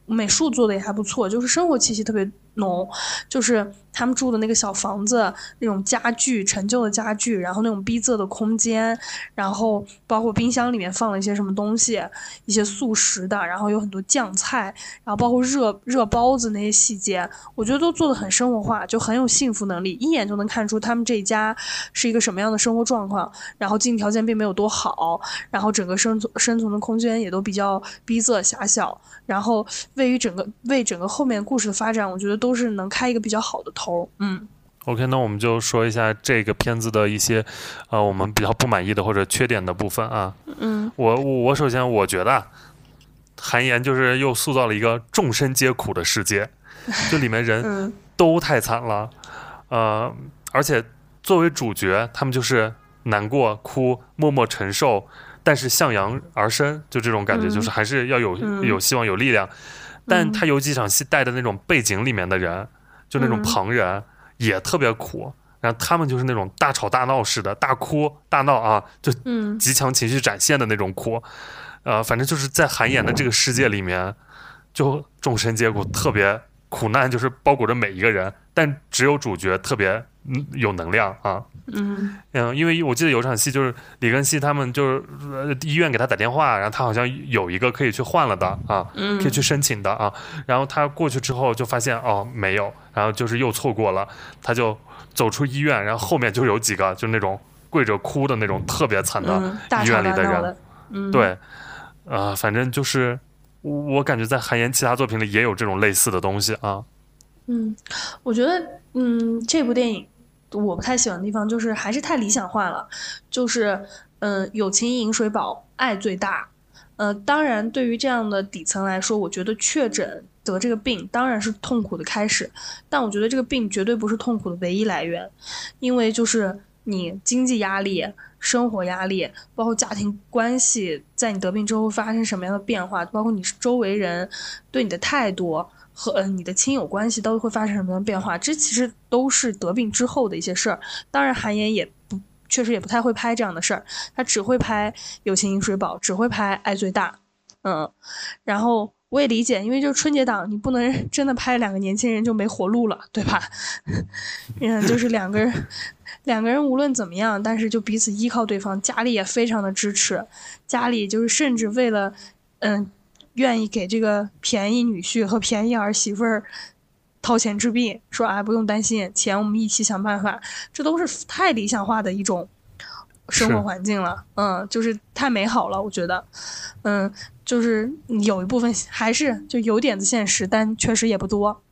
[SPEAKER 2] 美术做的也还不错，就是生活气息特别浓，就是。他们住的那个小房子，那种家具陈旧的家具，然后那种逼仄的空间，然后包括冰箱里面放了一些什么东西，一些速食的，然后有很多酱菜，然后包括热热包子那些细节，我觉得都做的很生活化，就很有幸福能力，一眼就能看出他们这一家是一个什么样的生活状况。然后经济条件并没有多好，然后整个生存生存的空间也都比较逼仄狭小，然后位于整个为整个后面故事的发展，我觉得都是能开一个比较好的。嗯
[SPEAKER 1] ，OK，那我们就说一下这个片子的一些呃我们比较不满意的或者缺点的部分啊。
[SPEAKER 2] 嗯，
[SPEAKER 1] 我我首先我觉得韩延就是又塑造了一个众生皆苦的世界，就里面人都太惨了，呃，而且作为主角，他们就是难过、哭、默默承受，但是向阳而生，就这种感觉，就是还是要有有希望、有力量。但他有几场戏带的那种背景里面的人。就那种旁人也特别苦，然后他们就是那种大吵大闹似的，大哭大闹啊，就极强情绪展现的那种苦，呃，反正就是在韩演的这个世界里面，就众生皆苦，特别苦难就是包裹着每一个人，但只有主角特别有能量啊。
[SPEAKER 2] 嗯
[SPEAKER 1] 嗯，因为我记得有场戏，就是李根熙他们就是医院给他打电话，然后他好像有一个可以去换了的啊，可以去申请的啊，然后他过去之后就发现哦没有，然后就是又错过了，他就走出医院，然后后面就有几个就那种跪着哭的那种特别惨的医院里的
[SPEAKER 2] 人，
[SPEAKER 1] 对，呃，反正就是我感觉在韩延其他作品里也有这种类似的东西啊。
[SPEAKER 2] 嗯，我觉得嗯这部电影。我不太喜欢的地方就是还是太理想化了，就是，嗯，友情饮水饱，爱最大。呃，当然，对于这样的底层来说，我觉得确诊得这个病当然是痛苦的开始，但我觉得这个病绝对不是痛苦的唯一来源，因为就是你经济压力、生活压力，包括家庭关系，在你得病之后发生什么样的变化，包括你周围人对你的态度。和嗯你的亲友关系都会发生什么样的变化？这其实都是得病之后的一些事儿。当然，韩岩也不确实也不太会拍这样的事儿，他只会拍《友情饮水饱》，只会拍《爱最大》。嗯，然后我也理解，因为就是春节档，你不能 真的拍两个年轻人就没活路了，对吧？嗯，就是两个人，两个人无论怎么样，但是就彼此依靠对方，家里也非常的支持，家里就是甚至为了嗯。愿意给这个便宜女婿和便宜儿媳妇儿掏钱治病，说啊不用担心，钱我们一起想办法，这都是太理想化的一种生活环境了。嗯，就是太美好了，我觉得，嗯，就是有一部分还是就有点子现实，但确实也不多。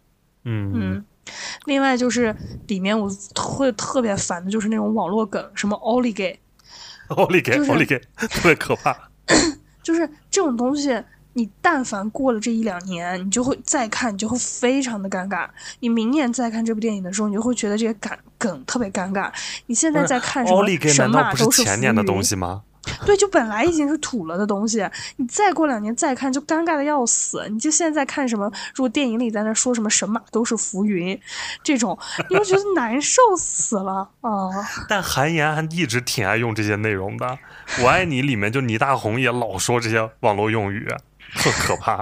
[SPEAKER 1] 嗯
[SPEAKER 2] 嗯，另外就是里面我会特别烦的就是那种网络梗，什么奥利给，
[SPEAKER 1] 奥利给，奥利给，特别可怕。
[SPEAKER 2] 就是这种东西。你但凡过了这一两年，你就会再看，你就会非常的尴尬。你明年再看这部电影的时候，你就会觉得这些梗梗特别尴尬。你现在在看什么？神马都是
[SPEAKER 1] 前年的东西吗？
[SPEAKER 2] 对，就本来已经是土了的东西，你再过两年再看，就尴尬的要死。你就现在看什么？如果电影里在那说什么神马都是浮云，这种你就觉得难受死了啊！
[SPEAKER 1] 但韩延还一直挺爱用这些内容的，《我爱你》里面就倪大红也老说这些网络用语。特可怕，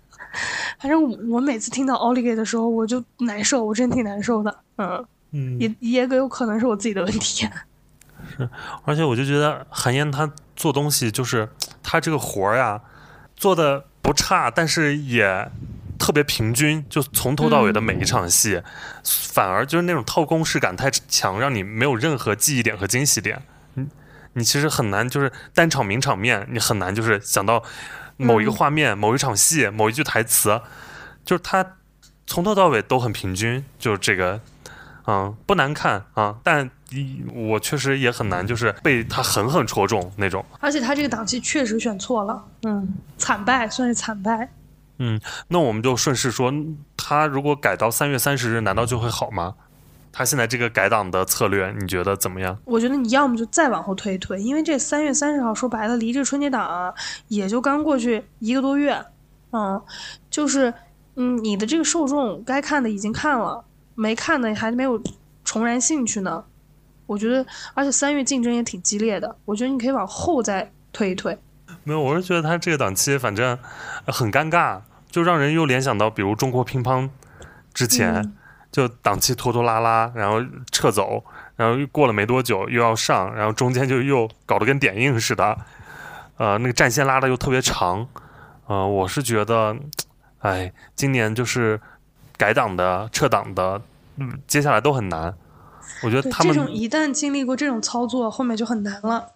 [SPEAKER 2] 反正我我每次听到 i g a 的时候，我就难受，我真挺难受的。嗯
[SPEAKER 1] 嗯，
[SPEAKER 2] 也也有可能是我自己的问题。
[SPEAKER 1] 是，而且我就觉得韩嫣她做东西就是她这个活儿呀，做的不差，但是也特别平均，就从头到尾的每一场戏，反而就是那种套公式感太强，让你没有任何记忆点和惊喜点。你你其实很难就是单场名场面，你很难就是想到某一个画面、某一场戏、某一句台词，就是它从头到尾都很平均，就是这个，嗯，不难看啊，但。我确实也很难，就是被他狠狠戳中那种。
[SPEAKER 2] 而且他这个档期确实选错了，嗯，惨败，算是惨败。
[SPEAKER 1] 嗯，那我们就顺势说，他如果改到三月三十日，难道就会好吗？他现在这个改档的策略，你觉得怎么样？
[SPEAKER 2] 我觉得你要么就再往后推一推，因为这三月三十号说白了，离这个春节档啊，也就刚过去一个多月，嗯，就是嗯，你的这个受众该看的已经看了，没看的还没有重燃兴趣呢。我觉得，而且三月竞争也挺激烈的。我觉得你可以往后再推一推。
[SPEAKER 1] 没有，我是觉得他这个档期反正很尴尬，就让人又联想到，比如中国乒乓之前就档期拖拖拉拉，然后撤走，然后过了没多久又要上，然后中间就又搞得跟点映似的，呃，那个战线拉的又特别长。呃，我是觉得，哎，今年就是改档的、撤档的，嗯，接下来都很难。我觉得他们
[SPEAKER 2] 这种一旦经历过这种操作，后面就很难了。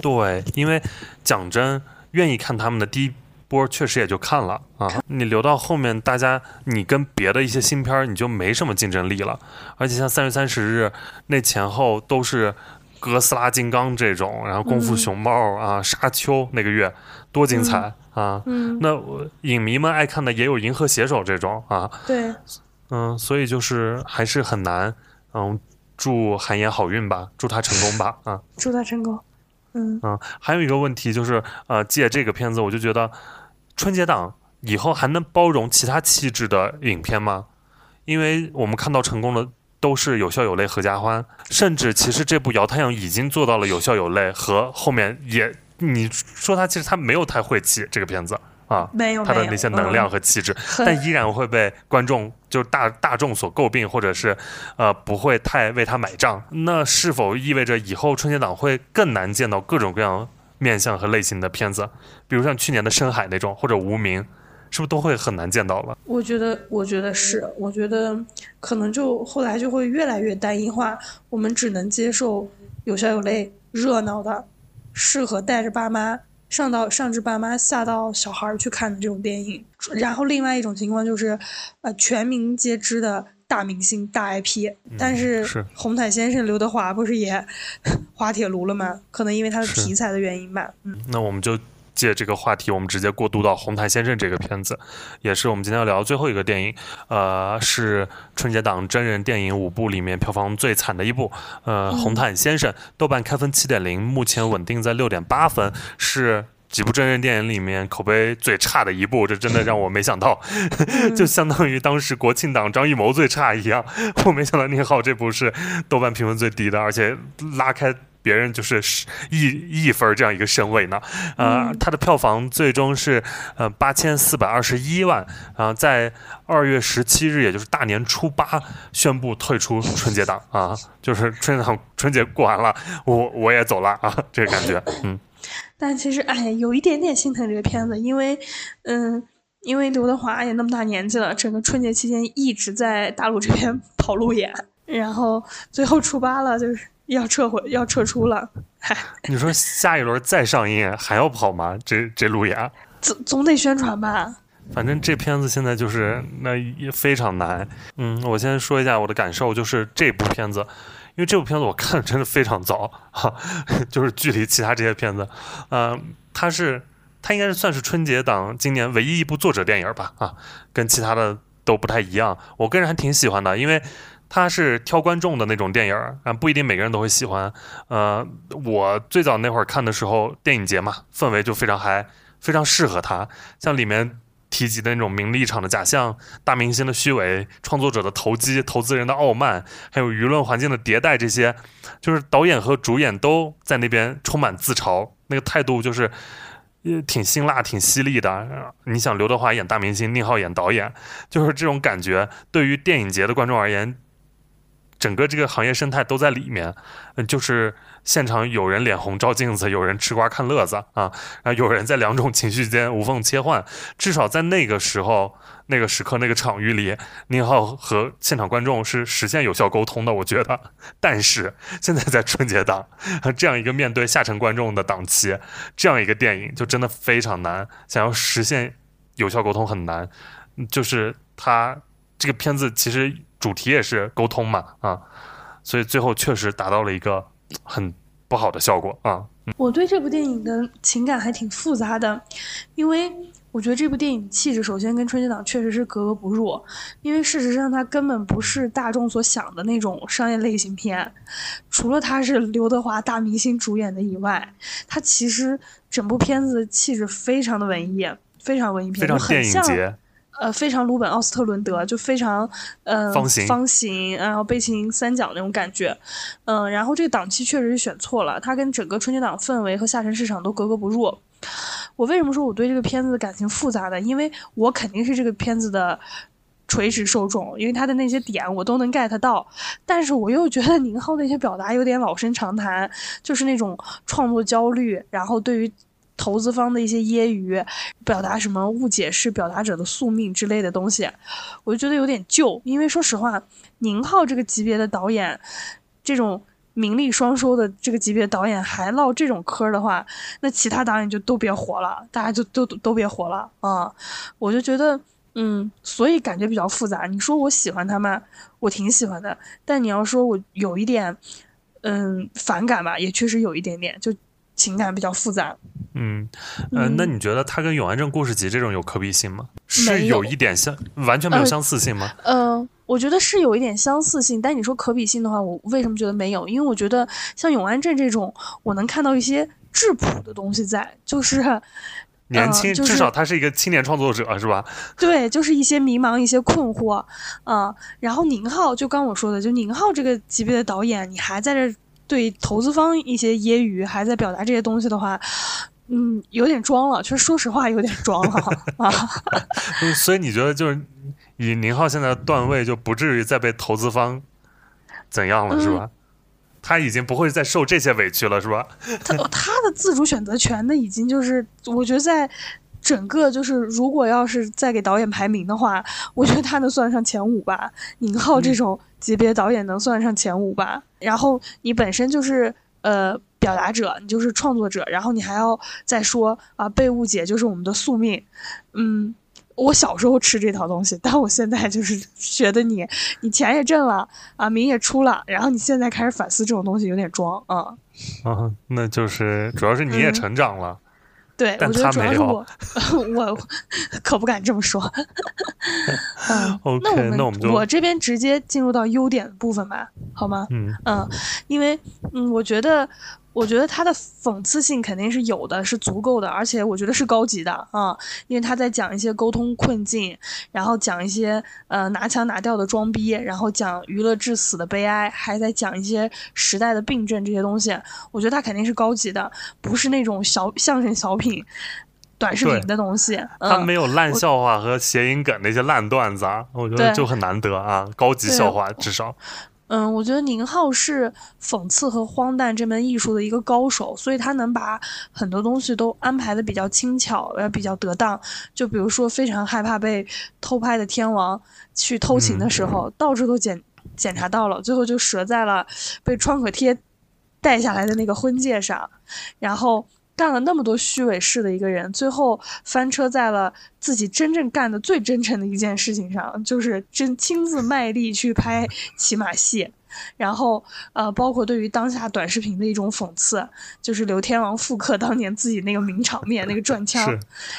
[SPEAKER 1] 对，因为讲真，愿意看他们的第一波确实也就看了啊。你留到后面，大家你跟别的一些新片儿，你就没什么竞争力了。而且像三月三十日那前后都是哥斯拉、金刚这种，然后功夫熊猫啊、沙丘那个月多精彩啊！
[SPEAKER 2] 嗯，
[SPEAKER 1] 那影迷们爱看的也有银河携手这种啊。
[SPEAKER 2] 对，
[SPEAKER 1] 嗯，所以就是还是很难。嗯，祝韩延好运吧，祝他成功吧，啊，
[SPEAKER 2] 祝他成功。嗯
[SPEAKER 1] 嗯，还有一个问题就是，呃，借这个片子，我就觉得春节档以后还能包容其他气质的影片吗？因为我们看到成功的都是有笑有泪、合家欢，甚至其实这部《摇太阳》已经做到了有笑有泪，和后面也你说它其实它没有太晦气这个片子。啊，
[SPEAKER 2] 没有
[SPEAKER 1] 他的那些能量和气质，但依然会被观众就大大众所诟病，或者是呃不会太为他买账。那是否意味着以后春节档会更难见到各种各样面向和类型的片子？比如像去年的《深海》那种，或者《无名》，是不是都会很难见到了？
[SPEAKER 2] 我觉得，我觉得是，我觉得可能就后来就会越来越单一化，我们只能接受有笑有泪、热闹的，适合带着爸妈。上到上至爸妈，下到小孩去看的这种电影，然后另外一种情况就是，呃，全民皆知的大明星大 IP，但是红毯先生刘德华不是也 滑铁卢了吗？可能因为他的题材的原因吧。嗯，
[SPEAKER 1] 那我们就。借这个话题，我们直接过渡到《红毯先生》这个片子，也是我们今天要聊的最后一个电影。呃，是春节档真人电影五部里面票房最惨的一部。呃，《红毯先生》豆瓣开分七点零，目前稳定在六点八分，是几部真人电影里面口碑最差的一部。这真的让我没想到，就相当于当时国庆档张艺谋最差一样。我没想到宁浩这部是豆瓣评分最低的，而且拉开。别人就是一一分这样一个身位呢，呃，它的票房最终是呃八千四百二十一万，啊，在二月十七日，也就是大年初八宣布退出春节档啊，就是春节档春节过完了，我我也走了啊，这个感觉，嗯。
[SPEAKER 2] 但其实哎，有一点点心疼这个片子，因为嗯，因为刘德华也那么大年纪了，整个春节期间一直在大陆这边跑路演，然后最后初八了，就是。要撤回，要撤出了，嗨！
[SPEAKER 1] 你说下一轮再上映还要跑吗？这这路演
[SPEAKER 2] 总总得宣传吧。
[SPEAKER 1] 反正这片子现在就是那也非常难。嗯，我先说一下我的感受，就是这部片子，因为这部片子我看真的非常早，哈，就是距离其他这些片子，呃，它是它应该是算是春节档今年唯一一部作者电影吧，啊，跟其他的都不太一样。我个人还挺喜欢的，因为。他是挑观众的那种电影啊，不一定每个人都会喜欢。呃，我最早那会儿看的时候，电影节嘛，氛围就非常嗨，非常适合他。像里面提及的那种名利场的假象、大明星的虚伪、创作者的投机、投资人的傲慢，还有舆论环境的迭代，这些就是导演和主演都在那边充满自嘲，那个态度就是也挺辛辣、挺犀利的。你想，刘德华演大明星，宁浩演导演，就是这种感觉。对于电影节的观众而言，整个这个行业生态都在里面，就是现场有人脸红照镜子，有人吃瓜看乐子啊，然后有人在两种情绪间无缝切换。至少在那个时候、那个时刻、那个场域里，宁浩和现场观众是实现有效沟通的，我觉得。但是现在在春节档这样一个面对下沉观众的档期，这样一个电影就真的非常难，想要实现有效沟通很难。就是他这个片子其实。主题也是沟通嘛，啊，所以最后确实达到了一个很不好的效果啊。
[SPEAKER 2] 我对这部电影的情感还挺复杂的，因为我觉得这部电影气质首先跟春节档确实是格格不入，因为事实上它根本不是大众所想的那种商业类型片，除了它是刘德华大明星主演的以外，它其实整部片子的气质非常的文艺，非常文艺片，
[SPEAKER 1] 非常电影节。
[SPEAKER 2] 呃，非常鲁本奥斯特伦德，就非常呃
[SPEAKER 1] 方形，
[SPEAKER 2] 方形，然后悲情三角那种感觉，嗯，然后这个档期确实是选错了，它跟整个春节档氛围和下沉市场都格格不入。我为什么说我对这个片子的感情复杂呢？因为我肯定是这个片子的垂直受众，因为他的那些点我都能 get 到，但是我又觉得宁浩那些表达有点老生常谈，就是那种创作焦虑，然后对于。投资方的一些揶揄，表达什么误解是表达者的宿命之类的东西，我就觉得有点旧。因为说实话，宁浩这个级别的导演，这种名利双收的这个级别导演还唠这种嗑的话，那其他导演就都别活了，大家就都都别活了啊！我就觉得，嗯，所以感觉比较复杂。你说我喜欢他吗？我挺喜欢的，但你要说我有一点，嗯，反感吧，也确实有一点点，就情感比较复杂。
[SPEAKER 1] 嗯，呃，那你觉得它跟《永安镇故事集》这种有可比性吗？是有一点相，完全没有相似性吗？
[SPEAKER 2] 嗯，我觉得是有一点相似性，但你说可比性的话，我为什么觉得没有？因为我觉得像《永安镇》这种，我能看到一些质朴的东西在，就是
[SPEAKER 1] 年轻，至少他是一个青年创作者，是吧？
[SPEAKER 2] 对，就是一些迷茫、一些困惑，嗯。然后宁浩，就刚我说的，就宁浩这个级别的导演，你还在这对投资方一些揶揄，还在表达这些东西的话。嗯，有点装了，其实说实话有点装了啊。
[SPEAKER 1] 所以你觉得就是以宁浩现在的段位，就不至于再被投资方怎样了，是吧？他已经不会再受这些委屈了，是吧？
[SPEAKER 2] 他他的自主选择权呢，已经就是我觉得在整个就是如果要是再给导演排名的话，我觉得他能算上前五吧。宁浩这种级别导演能算上前五吧。然后你本身就是呃。表达者，你就是创作者，然后你还要再说啊，被误解就是我们的宿命。嗯，我小时候吃这套东西，但我现在就是觉得你，你钱也挣了啊，名也出了，然后你现在开始反思这种东西有点装啊。
[SPEAKER 1] 啊，那就是主要是你也成长了。
[SPEAKER 2] 对，我觉得主要是我，我可不敢这么说。
[SPEAKER 1] 嗯，那我们
[SPEAKER 2] 那
[SPEAKER 1] 我们就
[SPEAKER 2] 我这边直接进入到优点部分吧，好吗？
[SPEAKER 1] 嗯
[SPEAKER 2] 嗯，因为嗯，我觉得。我觉得他的讽刺性肯定是有的，是足够的，而且我觉得是高级的啊，因为他在讲一些沟通困境，然后讲一些呃拿腔拿调的装逼，然后讲娱乐至死的悲哀，还在讲一些时代的病症这些东西。我觉得他肯定是高级的，不是那种小相声小品、短视频的东西。
[SPEAKER 1] 他没有烂笑话和谐音梗那些烂段子啊，我觉得就很难得啊，高级笑话至少。
[SPEAKER 2] 嗯，我觉得宁浩是讽刺和荒诞这门艺术的一个高手，所以他能把很多东西都安排的比较轻巧，呃，比较得当。就比如说，非常害怕被偷拍的天王去偷情的时候，到处都检检查到了，最后就折在了被创可贴带下来的那个婚戒上，然后。干了那么多虚伪事的一个人，最后翻车在了自己真正干的最真诚的一件事情上，就是真亲自卖力去拍骑马戏。然后，呃，包括对于当下短视频的一种讽刺，就是刘天王复刻当年自己那个名场面那个转 腔，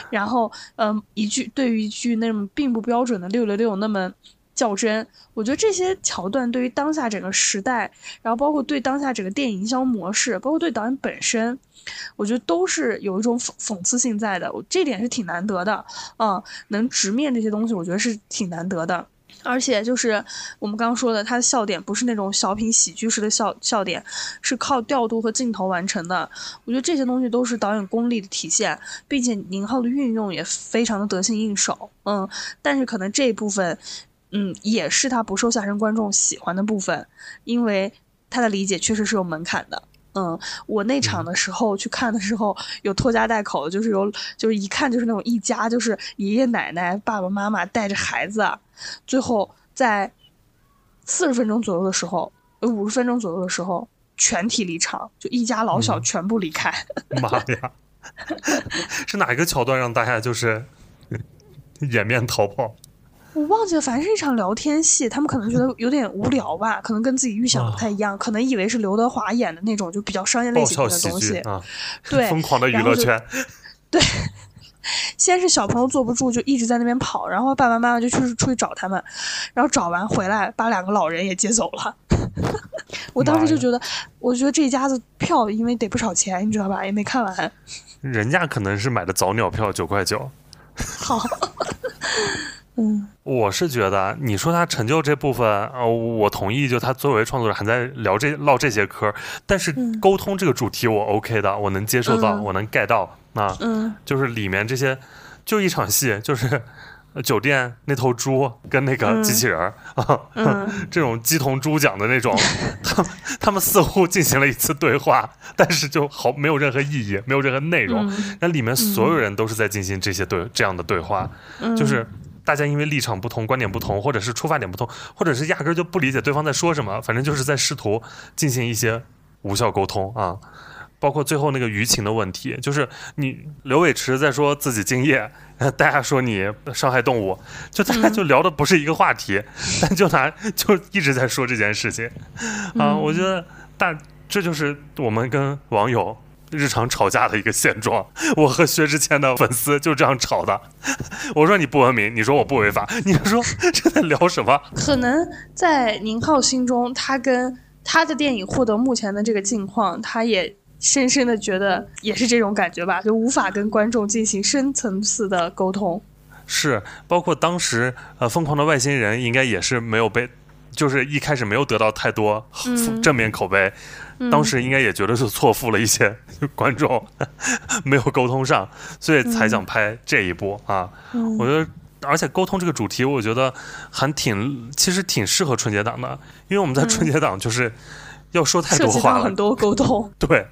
[SPEAKER 2] 然后，嗯，一句对于一句那种并不标准的六六六那么较真。我觉得这些桥段对于当下整个时代，然后包括对当下整个电影营销模式，包括对导演本身。我觉得都是有一种讽讽刺性在的，这点是挺难得的，嗯，能直面这些东西，我觉得是挺难得的。而且就是我们刚刚说的，他的笑点不是那种小品喜剧式的笑笑点，是靠调度和镜头完成的。我觉得这些东西都是导演功力的体现，并且宁浩的运用也非常的得心应手。嗯，但是可能这一部分，嗯，也是他不受下沉观众喜欢的部分，因为他的理解确实是有门槛的。嗯，我那场的时候去看的时候，有拖家带口的，就是有，就是一看就是那种一家，就是爷爷奶奶、爸爸妈妈带着孩子，最后在四十分钟左右的时候，呃，五十分钟左右的时候，全体离场，就一家老小全部离开。
[SPEAKER 1] 妈呀！是哪一个桥段让大家就是 掩面逃跑？
[SPEAKER 2] 我忘记了，反正是一场聊天戏，他们可能觉得有点无聊吧，可能跟自己预想的不太一样，可能以为是刘德华演的那种就比较商业类型的东西
[SPEAKER 1] 啊，
[SPEAKER 2] 对，
[SPEAKER 1] 疯狂的娱乐圈，
[SPEAKER 2] 对。先是小朋友坐不住，就一直在那边跑，然后爸爸妈妈就去出去找他们，然后找完回来把两个老人也接走了。我当时就觉得，我觉得这一家子票因为得不少钱，你知道吧？也没看完。
[SPEAKER 1] 人家可能是买的早鸟票，九块九。
[SPEAKER 2] 好。嗯，
[SPEAKER 1] 我是觉得你说他成就这部分，呃，我同意，就他作为创作者还在聊这唠这些嗑，但是沟通这个主题我 OK 的，我能接受到，我能 get 到啊，
[SPEAKER 2] 嗯，
[SPEAKER 1] 就是里面这些，就一场戏，就是酒店那头猪跟那个机器人啊，这种鸡同猪讲的那种，他他们似乎进行了一次对话，但是就好没有任何意义，没有任何内容，那里面所有人都是在进行这些对这样的对话，就是。大家因为立场不同、观点不同，或者是出发点不同，或者是压根就不理解对方在说什么，反正就是在试图进行一些无效沟通啊。包括最后那个舆情的问题，就是你刘伟驰在说自己敬业，大家说你伤害动物，就大家就聊的不是一个话题，但就拿就一直在说这件事情啊。我觉得大这就是我们跟网友。日常吵架的一个现状，我和薛之谦的粉丝就这样吵的。我说你不文明，你说我不违法，你说这在聊什么？
[SPEAKER 2] 可能在宁浩心中，他跟他的电影获得目前的这个境况，他也深深的觉得也是这种感觉吧，就无法跟观众进行深层次的沟通。
[SPEAKER 1] 是，包括当时呃，疯狂的外星人应该也是没有被，就是一开始没有得到太多正面口碑。当时应该也觉得是错付了一些 观众，没有沟通上，所以才想拍这一部啊。我觉得，而且沟通这个主题，我觉得还挺，其实挺适合春节档的，因为我们在春节档就是要说太多话了，
[SPEAKER 2] 很多沟通。
[SPEAKER 1] 对，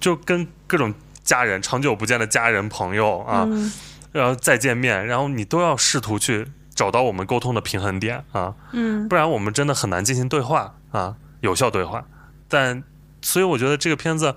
[SPEAKER 1] 就跟各种家人、长久不见的家人朋友啊，然后再见面，然后你都要试图去找到我们沟通的平衡点啊，
[SPEAKER 2] 嗯，
[SPEAKER 1] 不然我们真的很难进行对话啊，有效对话。但，所以我觉得这个片子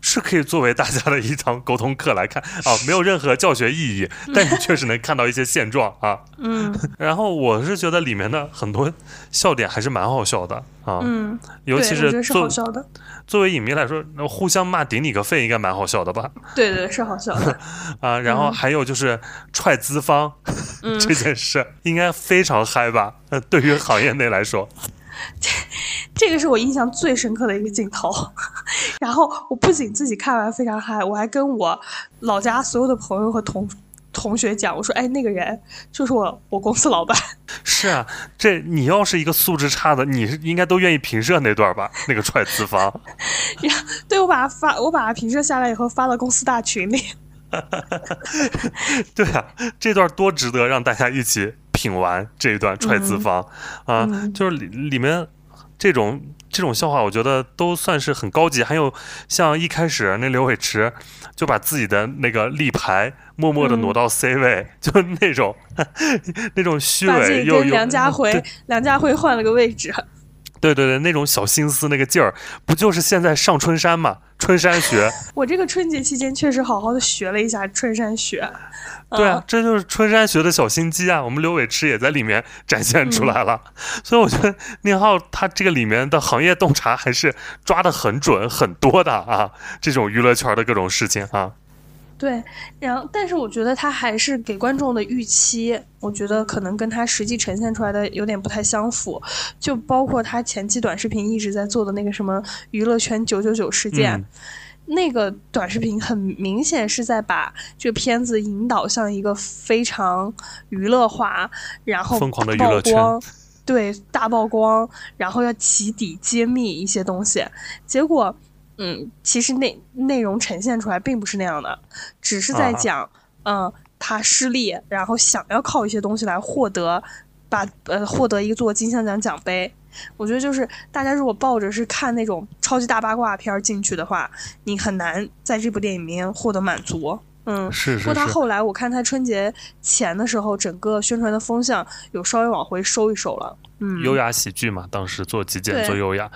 [SPEAKER 1] 是可以作为大家的一堂沟通课来看啊，没有任何教学意义，但你确实能看到一些现状啊。
[SPEAKER 2] 嗯。
[SPEAKER 1] 然后我是觉得里面的很多笑点还是蛮好笑的啊。
[SPEAKER 2] 嗯。
[SPEAKER 1] 尤其是
[SPEAKER 2] 作好笑的。
[SPEAKER 1] 作为影迷来说，互相骂顶你个肺应该蛮好笑的吧？
[SPEAKER 2] 对对，是好笑的。
[SPEAKER 1] 啊，然后还有就是踹资方这件事，应该非常嗨吧？对于行业内来说。
[SPEAKER 2] 这这个是我印象最深刻的一个镜头，然后我不仅自己看完非常嗨，我还跟我老家所有的朋友和同同学讲，我说：“哎，那个人就是我我公司老板。”
[SPEAKER 1] 是啊，这你要是一个素质差的，你应该都愿意平射那段吧？那个踹资方
[SPEAKER 2] 呀，对我把它发，我把它平射下来以后发到公司大群里。
[SPEAKER 1] 对啊，这段多值得让大家一起。品完这一段踹资方啊，就是里里面这种这种笑话，我觉得都算是很高级。还有像一开始那刘伟驰就把自己的那个立牌默默的挪到 C 位，就那种 那种虚伪又
[SPEAKER 2] 梁家辉梁家辉换了个位置。
[SPEAKER 1] 对对对，那种小心思那个劲儿，不就是现在上春山嘛？春山学。
[SPEAKER 2] 我这个春节期间确实好好的学了一下春山学。
[SPEAKER 1] 对啊，这就是春山学的小心机啊！我们刘伟驰也在里面展现出来了，所以我觉得宁浩他这个里面的行业洞察还是抓的很准很多的啊！这种娱乐圈的各种事情啊。
[SPEAKER 2] 对，然后但是我觉得他还是给观众的预期，我觉得可能跟他实际呈现出来的有点不太相符，就包括他前期短视频一直在做的那个什么娱乐圈九九九事件。那个短视频很明显是在把这个片子引导向一个非常娱乐化，然后
[SPEAKER 1] 疯狂的娱
[SPEAKER 2] 曝
[SPEAKER 1] 乐圈
[SPEAKER 2] 光，对大曝光，然后要起底揭秘一些东西，结果。嗯，其实内内容呈现出来并不是那样的，只是在
[SPEAKER 1] 啊
[SPEAKER 2] 讲，嗯、他失利，然后想要靠一些东西来获得，把呃获得一座金像奖奖杯。我觉得就是大家如果抱着是看那种超级大八卦片儿进去的话，你很难在这部电影里面获得满足。嗯，
[SPEAKER 1] 是是
[SPEAKER 2] 不过他，后来我看他春节前的时候，整个宣传的风向有稍微往回收一收了。嗯，
[SPEAKER 1] 优雅喜剧嘛，当时做极简做优雅，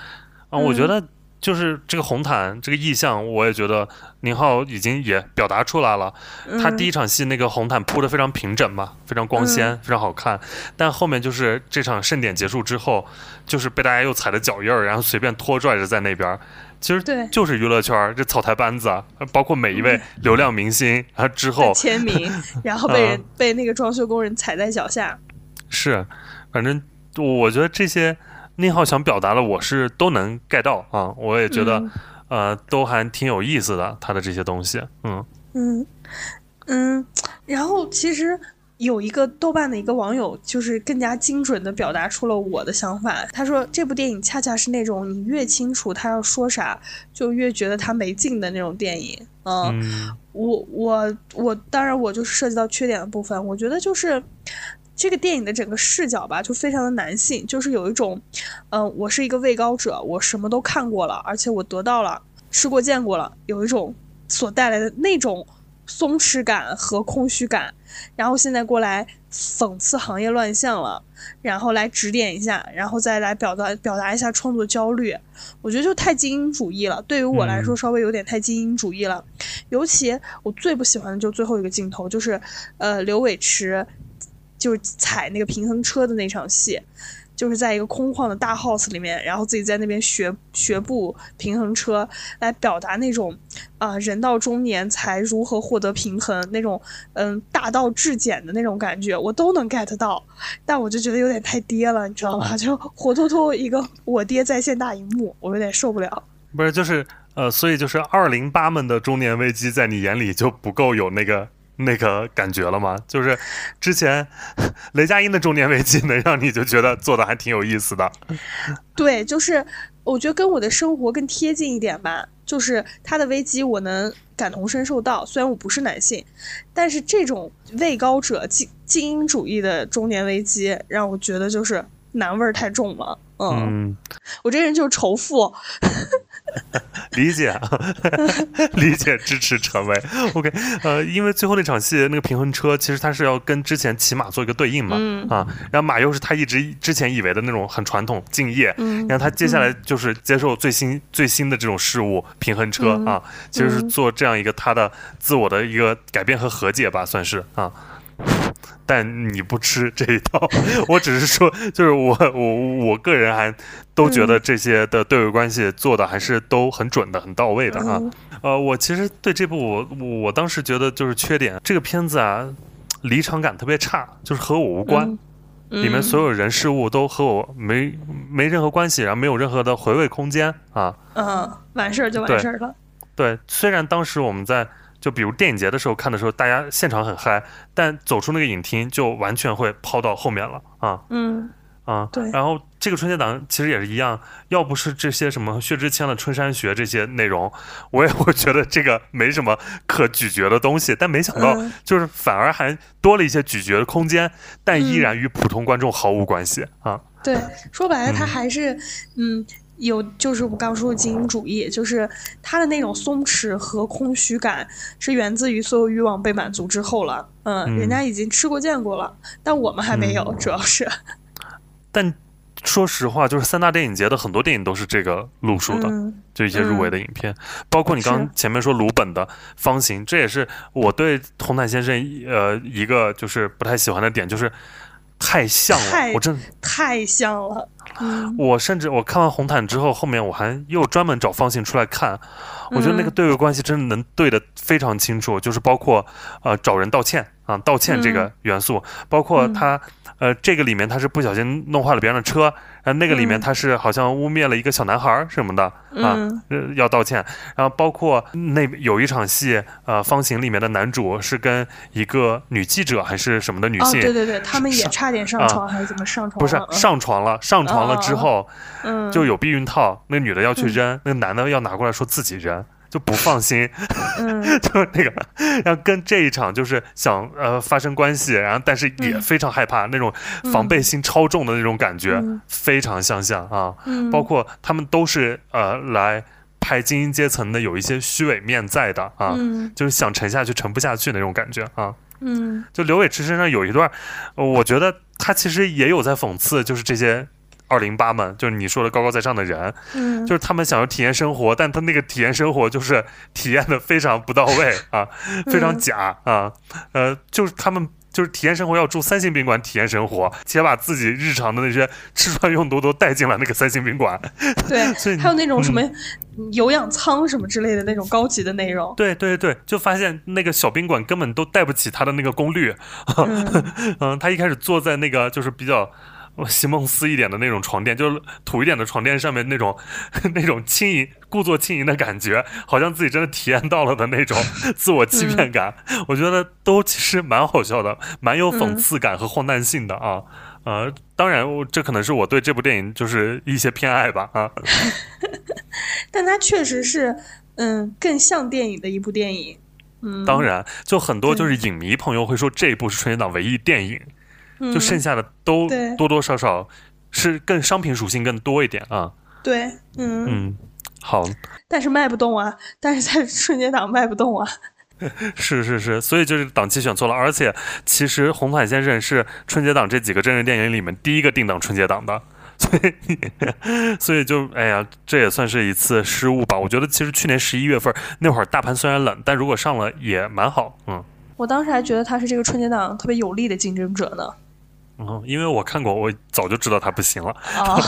[SPEAKER 1] 啊，我觉
[SPEAKER 2] 嗯
[SPEAKER 1] 得就是这个红毯这个意象，我也觉得宁浩已经也表达出来了。他第
[SPEAKER 2] 一
[SPEAKER 1] 一场戏那个红毯铺的非常平整嘛，非常光
[SPEAKER 2] 嗯
[SPEAKER 1] 鲜，非常好看。但后面就是这场盛典结束之后，就是被大家又踩的脚印儿，然后随便拖拽着在那边儿。其实
[SPEAKER 2] 对
[SPEAKER 1] 就是娱乐圈儿这草台班子啊，包括每一位流量明星，然后之后
[SPEAKER 2] 签名，然后被人、
[SPEAKER 1] 嗯
[SPEAKER 2] 被那个装修工人踩在脚下。
[SPEAKER 1] 是，反正我觉得这些宁浩想表达的，我是都能 get 到啊，我也觉得、
[SPEAKER 2] 嗯
[SPEAKER 1] 呃都还挺有意思的，他的这些东西，嗯
[SPEAKER 2] 嗯嗯，然后其实有一个豆瓣的一个网友，就是更加精准的表达出了我的想法。他说这部电影恰恰是那种你越清楚他要说啥，就越觉得他没劲的那种电影。嗯，
[SPEAKER 1] 嗯
[SPEAKER 2] 我我我，当然我就是涉及到缺点的部分，我觉得就是。这个电影的整个视角吧，就非常的男性，就是有一种，嗯、我是一个位高者，我什么都看过了，而且我得到了，吃过见过了，有一种所带来的那种松弛感和空虚感，然后现在过来讽刺行业乱象了，然后来指点一下，然后再来表达表达一下创作焦虑，我觉得就太精英主义了。对于我来说，
[SPEAKER 1] 嗯
[SPEAKER 2] 稍微有点太精英主义了。尤其我最不喜欢的就是最后一个镜头，就是呃刘伟驰就踩那个平衡车的那场戏。就是在一个空旷的大 house 里面，然后自己在那边学学步平衡车，来表达那种啊、人到中年才如何获得平衡那种嗯大道至简的那种感觉，我都能 get 到，但我就觉得有点太爹了，你知道吗？就活脱脱一个我爹在线大荧幕，我有点受不了。
[SPEAKER 1] 不是就是呃，所以就是二零八们的中年危机，在你眼里就不够有那个。那个感觉了吗？就是之前 雷佳音的中年危机，能让你就觉得做的还挺有意思的。
[SPEAKER 2] 对，就是我觉得跟我的生活更贴近一点吧。就是他的危机，我能感同身受到。虽然我不是男性，但是这种位高者精精英主义的中年危机，让我觉得就是男味儿太重了。嗯，
[SPEAKER 1] 嗯，
[SPEAKER 2] 我这个人就是仇富。
[SPEAKER 1] 理解，理解，支持陈威。OK，呃，因为最后那场戏，那个平衡车其实它是要跟之前骑马做一个对应嘛，
[SPEAKER 2] 嗯
[SPEAKER 1] 啊，然后马又是他一直之前以为的那种很传统敬业，
[SPEAKER 2] 嗯
[SPEAKER 1] 然后他接下来就是接受最新、最新的这种事物，平衡车、
[SPEAKER 2] 嗯
[SPEAKER 1] 啊，其实是
[SPEAKER 2] 嗯
[SPEAKER 1] 做这样一个他的自我的一个改变和和解吧，算是啊。但你不吃这一套，我只是说，就是我我我个人还都觉
[SPEAKER 2] 嗯
[SPEAKER 1] 得这些的对位关系做的还是都很准的、很到位的啊。
[SPEAKER 2] 嗯
[SPEAKER 1] 呃，我其实对这部我我我当时觉得就是缺点，这个片子啊，离场感特别差，就是和我无关。
[SPEAKER 2] 嗯
[SPEAKER 1] 里面所有人事物都和我没没任何关系，然后没有任何的回味空间啊。
[SPEAKER 2] 嗯，完事儿就完事儿了。
[SPEAKER 1] 对，虽然当时我们在就比如电影节的时候看的时候，大家现场很嗨，但走出那个影厅就完全会抛到后面了啊
[SPEAKER 2] 嗯
[SPEAKER 1] 啊。
[SPEAKER 2] 对
[SPEAKER 1] 然后这个春节档其实也是一样，要不是这些什么薛之谦的《春山学》这些内容，我也会觉得这个没什么可咀嚼的东西。但没想到
[SPEAKER 2] 嗯，
[SPEAKER 1] 就是反而还多了一些咀嚼的空间，但依
[SPEAKER 2] 嗯
[SPEAKER 1] 然与普通观众毫无关系啊。
[SPEAKER 2] 对，说白了，他
[SPEAKER 1] 嗯
[SPEAKER 2] 还是嗯。有，就是我刚刚说的精英主义，就是他的那种松弛和空虚感，是源自于所有欲望被满足之后了。嗯，
[SPEAKER 1] 嗯
[SPEAKER 2] 人家已经吃过见过了，但我们还没有，
[SPEAKER 1] 嗯
[SPEAKER 2] 主要是。
[SPEAKER 1] 但说实话，就是三大电影节的很多电影都是这个路数的，
[SPEAKER 2] 嗯
[SPEAKER 1] 就一些入围的影片，包括你刚前面说鲁本的《方形》，这也是我对红毯先生呃一个就是不太喜欢的点，就是太像了。我真，
[SPEAKER 2] 太像了。嗯
[SPEAKER 1] 我甚至我看完红毯之后，后面我还又专门找方形出来看，我觉得那个
[SPEAKER 2] 嗯
[SPEAKER 1] 对位关系真的能对的非常清楚，就是包括呃找人道歉啊，道歉这个元素，包括他，呃，这个里面他是不小心弄坏了别人的车，呃，那个里面他是好像污蔑了一个小男孩什么的啊，要道歉。然后包括那有一场戏，呃，方形里面的男主是跟一个女记者还是什么的女性，
[SPEAKER 2] 对对对，他们也差点上床还是怎么上床？
[SPEAKER 1] 不是上床了，上床了之后，就有避孕套，那女的要去扔，那个男的要拿过来说自己扔。就不放心，就是那个，然后跟这一场就是想呃发生关系，然后但是也非常害怕那种防备心超重的那种感觉，非常相像啊。包括他们都是呃来拍精英阶层的，有一些虚伪面在的啊，就是想沉下去沉不下去那种感觉啊。
[SPEAKER 2] 嗯，
[SPEAKER 1] 就刘伟驰身上有一段，我觉得他其实也有在讽刺，就是这些。二零八们就是你说的高高在上的人，
[SPEAKER 2] 嗯，
[SPEAKER 1] 就是他们想要体验生活，但他那个体验生活就是体验的非常不到位 啊，非常假啊，呃，就是他们就是体验生活要住三星宾馆体验生活，且把自己日常的那些吃穿用度都带进了那个三星宾馆，
[SPEAKER 2] 对，还有那种什么有氧舱什么之类的那种高级的内容，
[SPEAKER 1] 对对对，就发现那个小宾馆根本都带不起他的那个功率，嗯，他一开始坐在那个就是比较。席梦思一点的那种床垫，就是土一点的床垫上面那种 那种轻盈、故作轻盈的感觉，好像自己真的体验到了的那种 自我欺骗感。我觉得都其实蛮好笑的，蛮有讽刺感和荒诞性的啊。呃，当然，这可能是我对这部电影就是一些偏爱吧啊。
[SPEAKER 2] 但它确实是嗯更像电影的一部电影。嗯，
[SPEAKER 1] 当然，就很多就是影迷朋友会说这一部是春节档唯一电影。就剩下的都多多少少是更商品属性更多一点啊。
[SPEAKER 2] 对，嗯
[SPEAKER 1] 嗯，好。
[SPEAKER 2] 但是卖不动啊，但是在春节档卖不动啊。
[SPEAKER 1] 是是是，所以就是档期选错了，而且其实《红毯先生》是春节档这几个真人电影里面第一个定档春节档的，所以 所以就哎呀，这也算是一次失误吧。我觉得其实去年十一月份那会儿大盘虽然冷，但如果上了也蛮好。嗯，
[SPEAKER 2] 我当时还觉得他是这个春节档特别有力的竞争者呢。
[SPEAKER 1] 嗯，因为我看过，我早就知道他不行了。
[SPEAKER 2] 哦，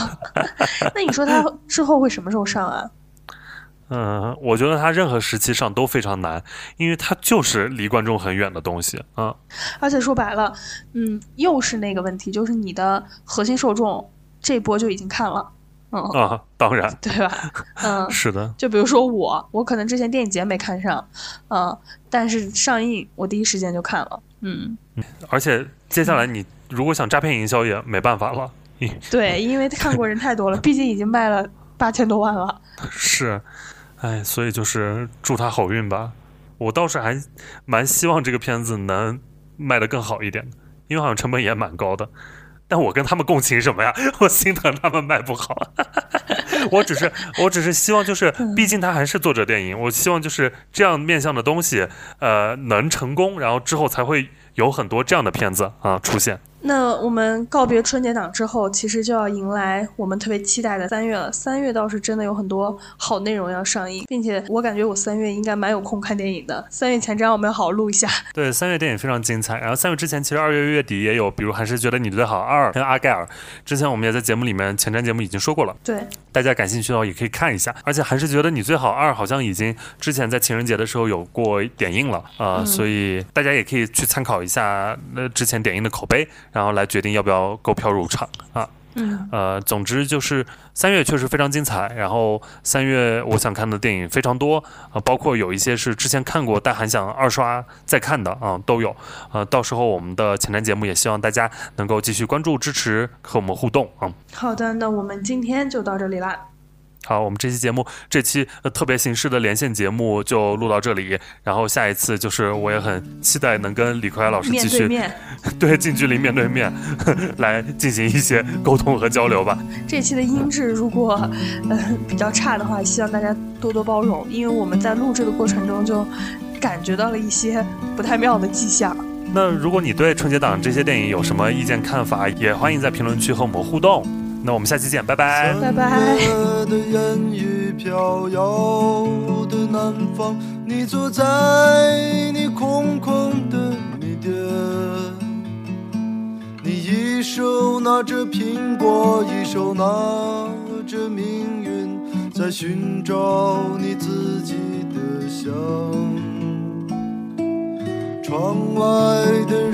[SPEAKER 2] 那你说他之后会什么时候上啊？
[SPEAKER 1] 嗯，我觉得他任何时期上都非常难，因为他就是离观众很远的东西啊。
[SPEAKER 2] 而且说白了，嗯，又是那个问题，就是你的核心受众这波就已经看了。嗯
[SPEAKER 1] 啊，当然，
[SPEAKER 2] 对吧？嗯，
[SPEAKER 1] 是的。
[SPEAKER 2] 就比如说我，我可能之前电影节没看上，嗯，但是上映我第一时间就看了。嗯，
[SPEAKER 1] 而且接下来你。如果想诈骗营销也没办法了，
[SPEAKER 2] 对，因为看过人太多了，毕竟已经卖了八千多万了。
[SPEAKER 1] 是，哎，所以就是祝他好运吧。我倒是还蛮希望这个片子能卖得更好一点，因为好像成本也蛮高的。但我跟他们共情什么呀？我心疼他们卖不好。我只是，我只是希望，就是毕竟他还是作者电影，我希望就是这样面向的东西，呃，能成功，然后之后才会有很多这样的片子啊出现。
[SPEAKER 2] 那我们告别春节档之后，其实就要迎来我们特别期待的三月了。三月倒是真的有很多好内容要上映，并且我感觉我三月应该蛮有空看电影的。三月前瞻我们要好好录一下。
[SPEAKER 1] 对，三月电影非常精彩。然后三月之前，其实二月月底也有，比如还是觉得你最好二跟阿盖尔，之前我们也在节目里面前瞻节目已经说过了。
[SPEAKER 2] 对，
[SPEAKER 1] 大家感兴趣的话也可以看一下。而且还是觉得你最好二好像已经之前在情人节的时候有过点映了啊，所以大家也可以去参考一下那之前点映的口碑。然后来决定要不要购票入场啊，
[SPEAKER 2] 嗯，
[SPEAKER 1] 呃，总之就是三月确实非常精彩。然后三月我想看的电影非常多啊，包括有一些是之前看过但还想二刷再看的啊，都有。呃，到时候我们的前瞻节目也希望大家能够继续关注、支持和我们互动啊。
[SPEAKER 2] 好的，那我们今天就到这里啦。
[SPEAKER 1] 好，我们这期节目，这期呃特别形式的连线节目就录到这里。然后下一次就是我也很期待能跟李逵老师继续面对近距离面对面 来进行一些沟通和交流吧。
[SPEAKER 2] 这期的音质如果呃比较差的话，希望大家多多包容，因为我们在录制的过程中就感觉到了一些不太妙的迹象。
[SPEAKER 1] 那如果你对春节档这些电影有什么意见看法，也欢迎在评论区和我们互动。那我们下期见，拜拜。
[SPEAKER 2] 拜拜。
[SPEAKER 3] 的烟雨飘摇的南方，你坐在你空空的米店，你一手拿着苹果，一手拿着命运，在寻找你自己的香。窗外的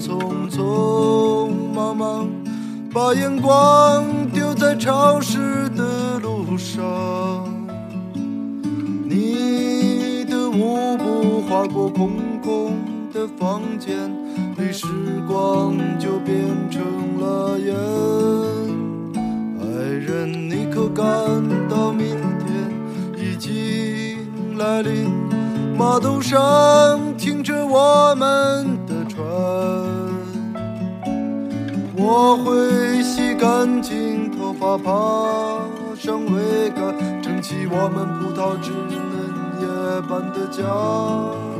[SPEAKER 3] 匆匆忙忙，把眼光丢在潮湿的路上。你的舞步划过空空的房间里，时光就变成了烟。爱人，你可感到明天已经来临？码头上停着我们的船，我会洗干净头发，爬上桅杆，撑起我们葡萄枝嫩叶般的家。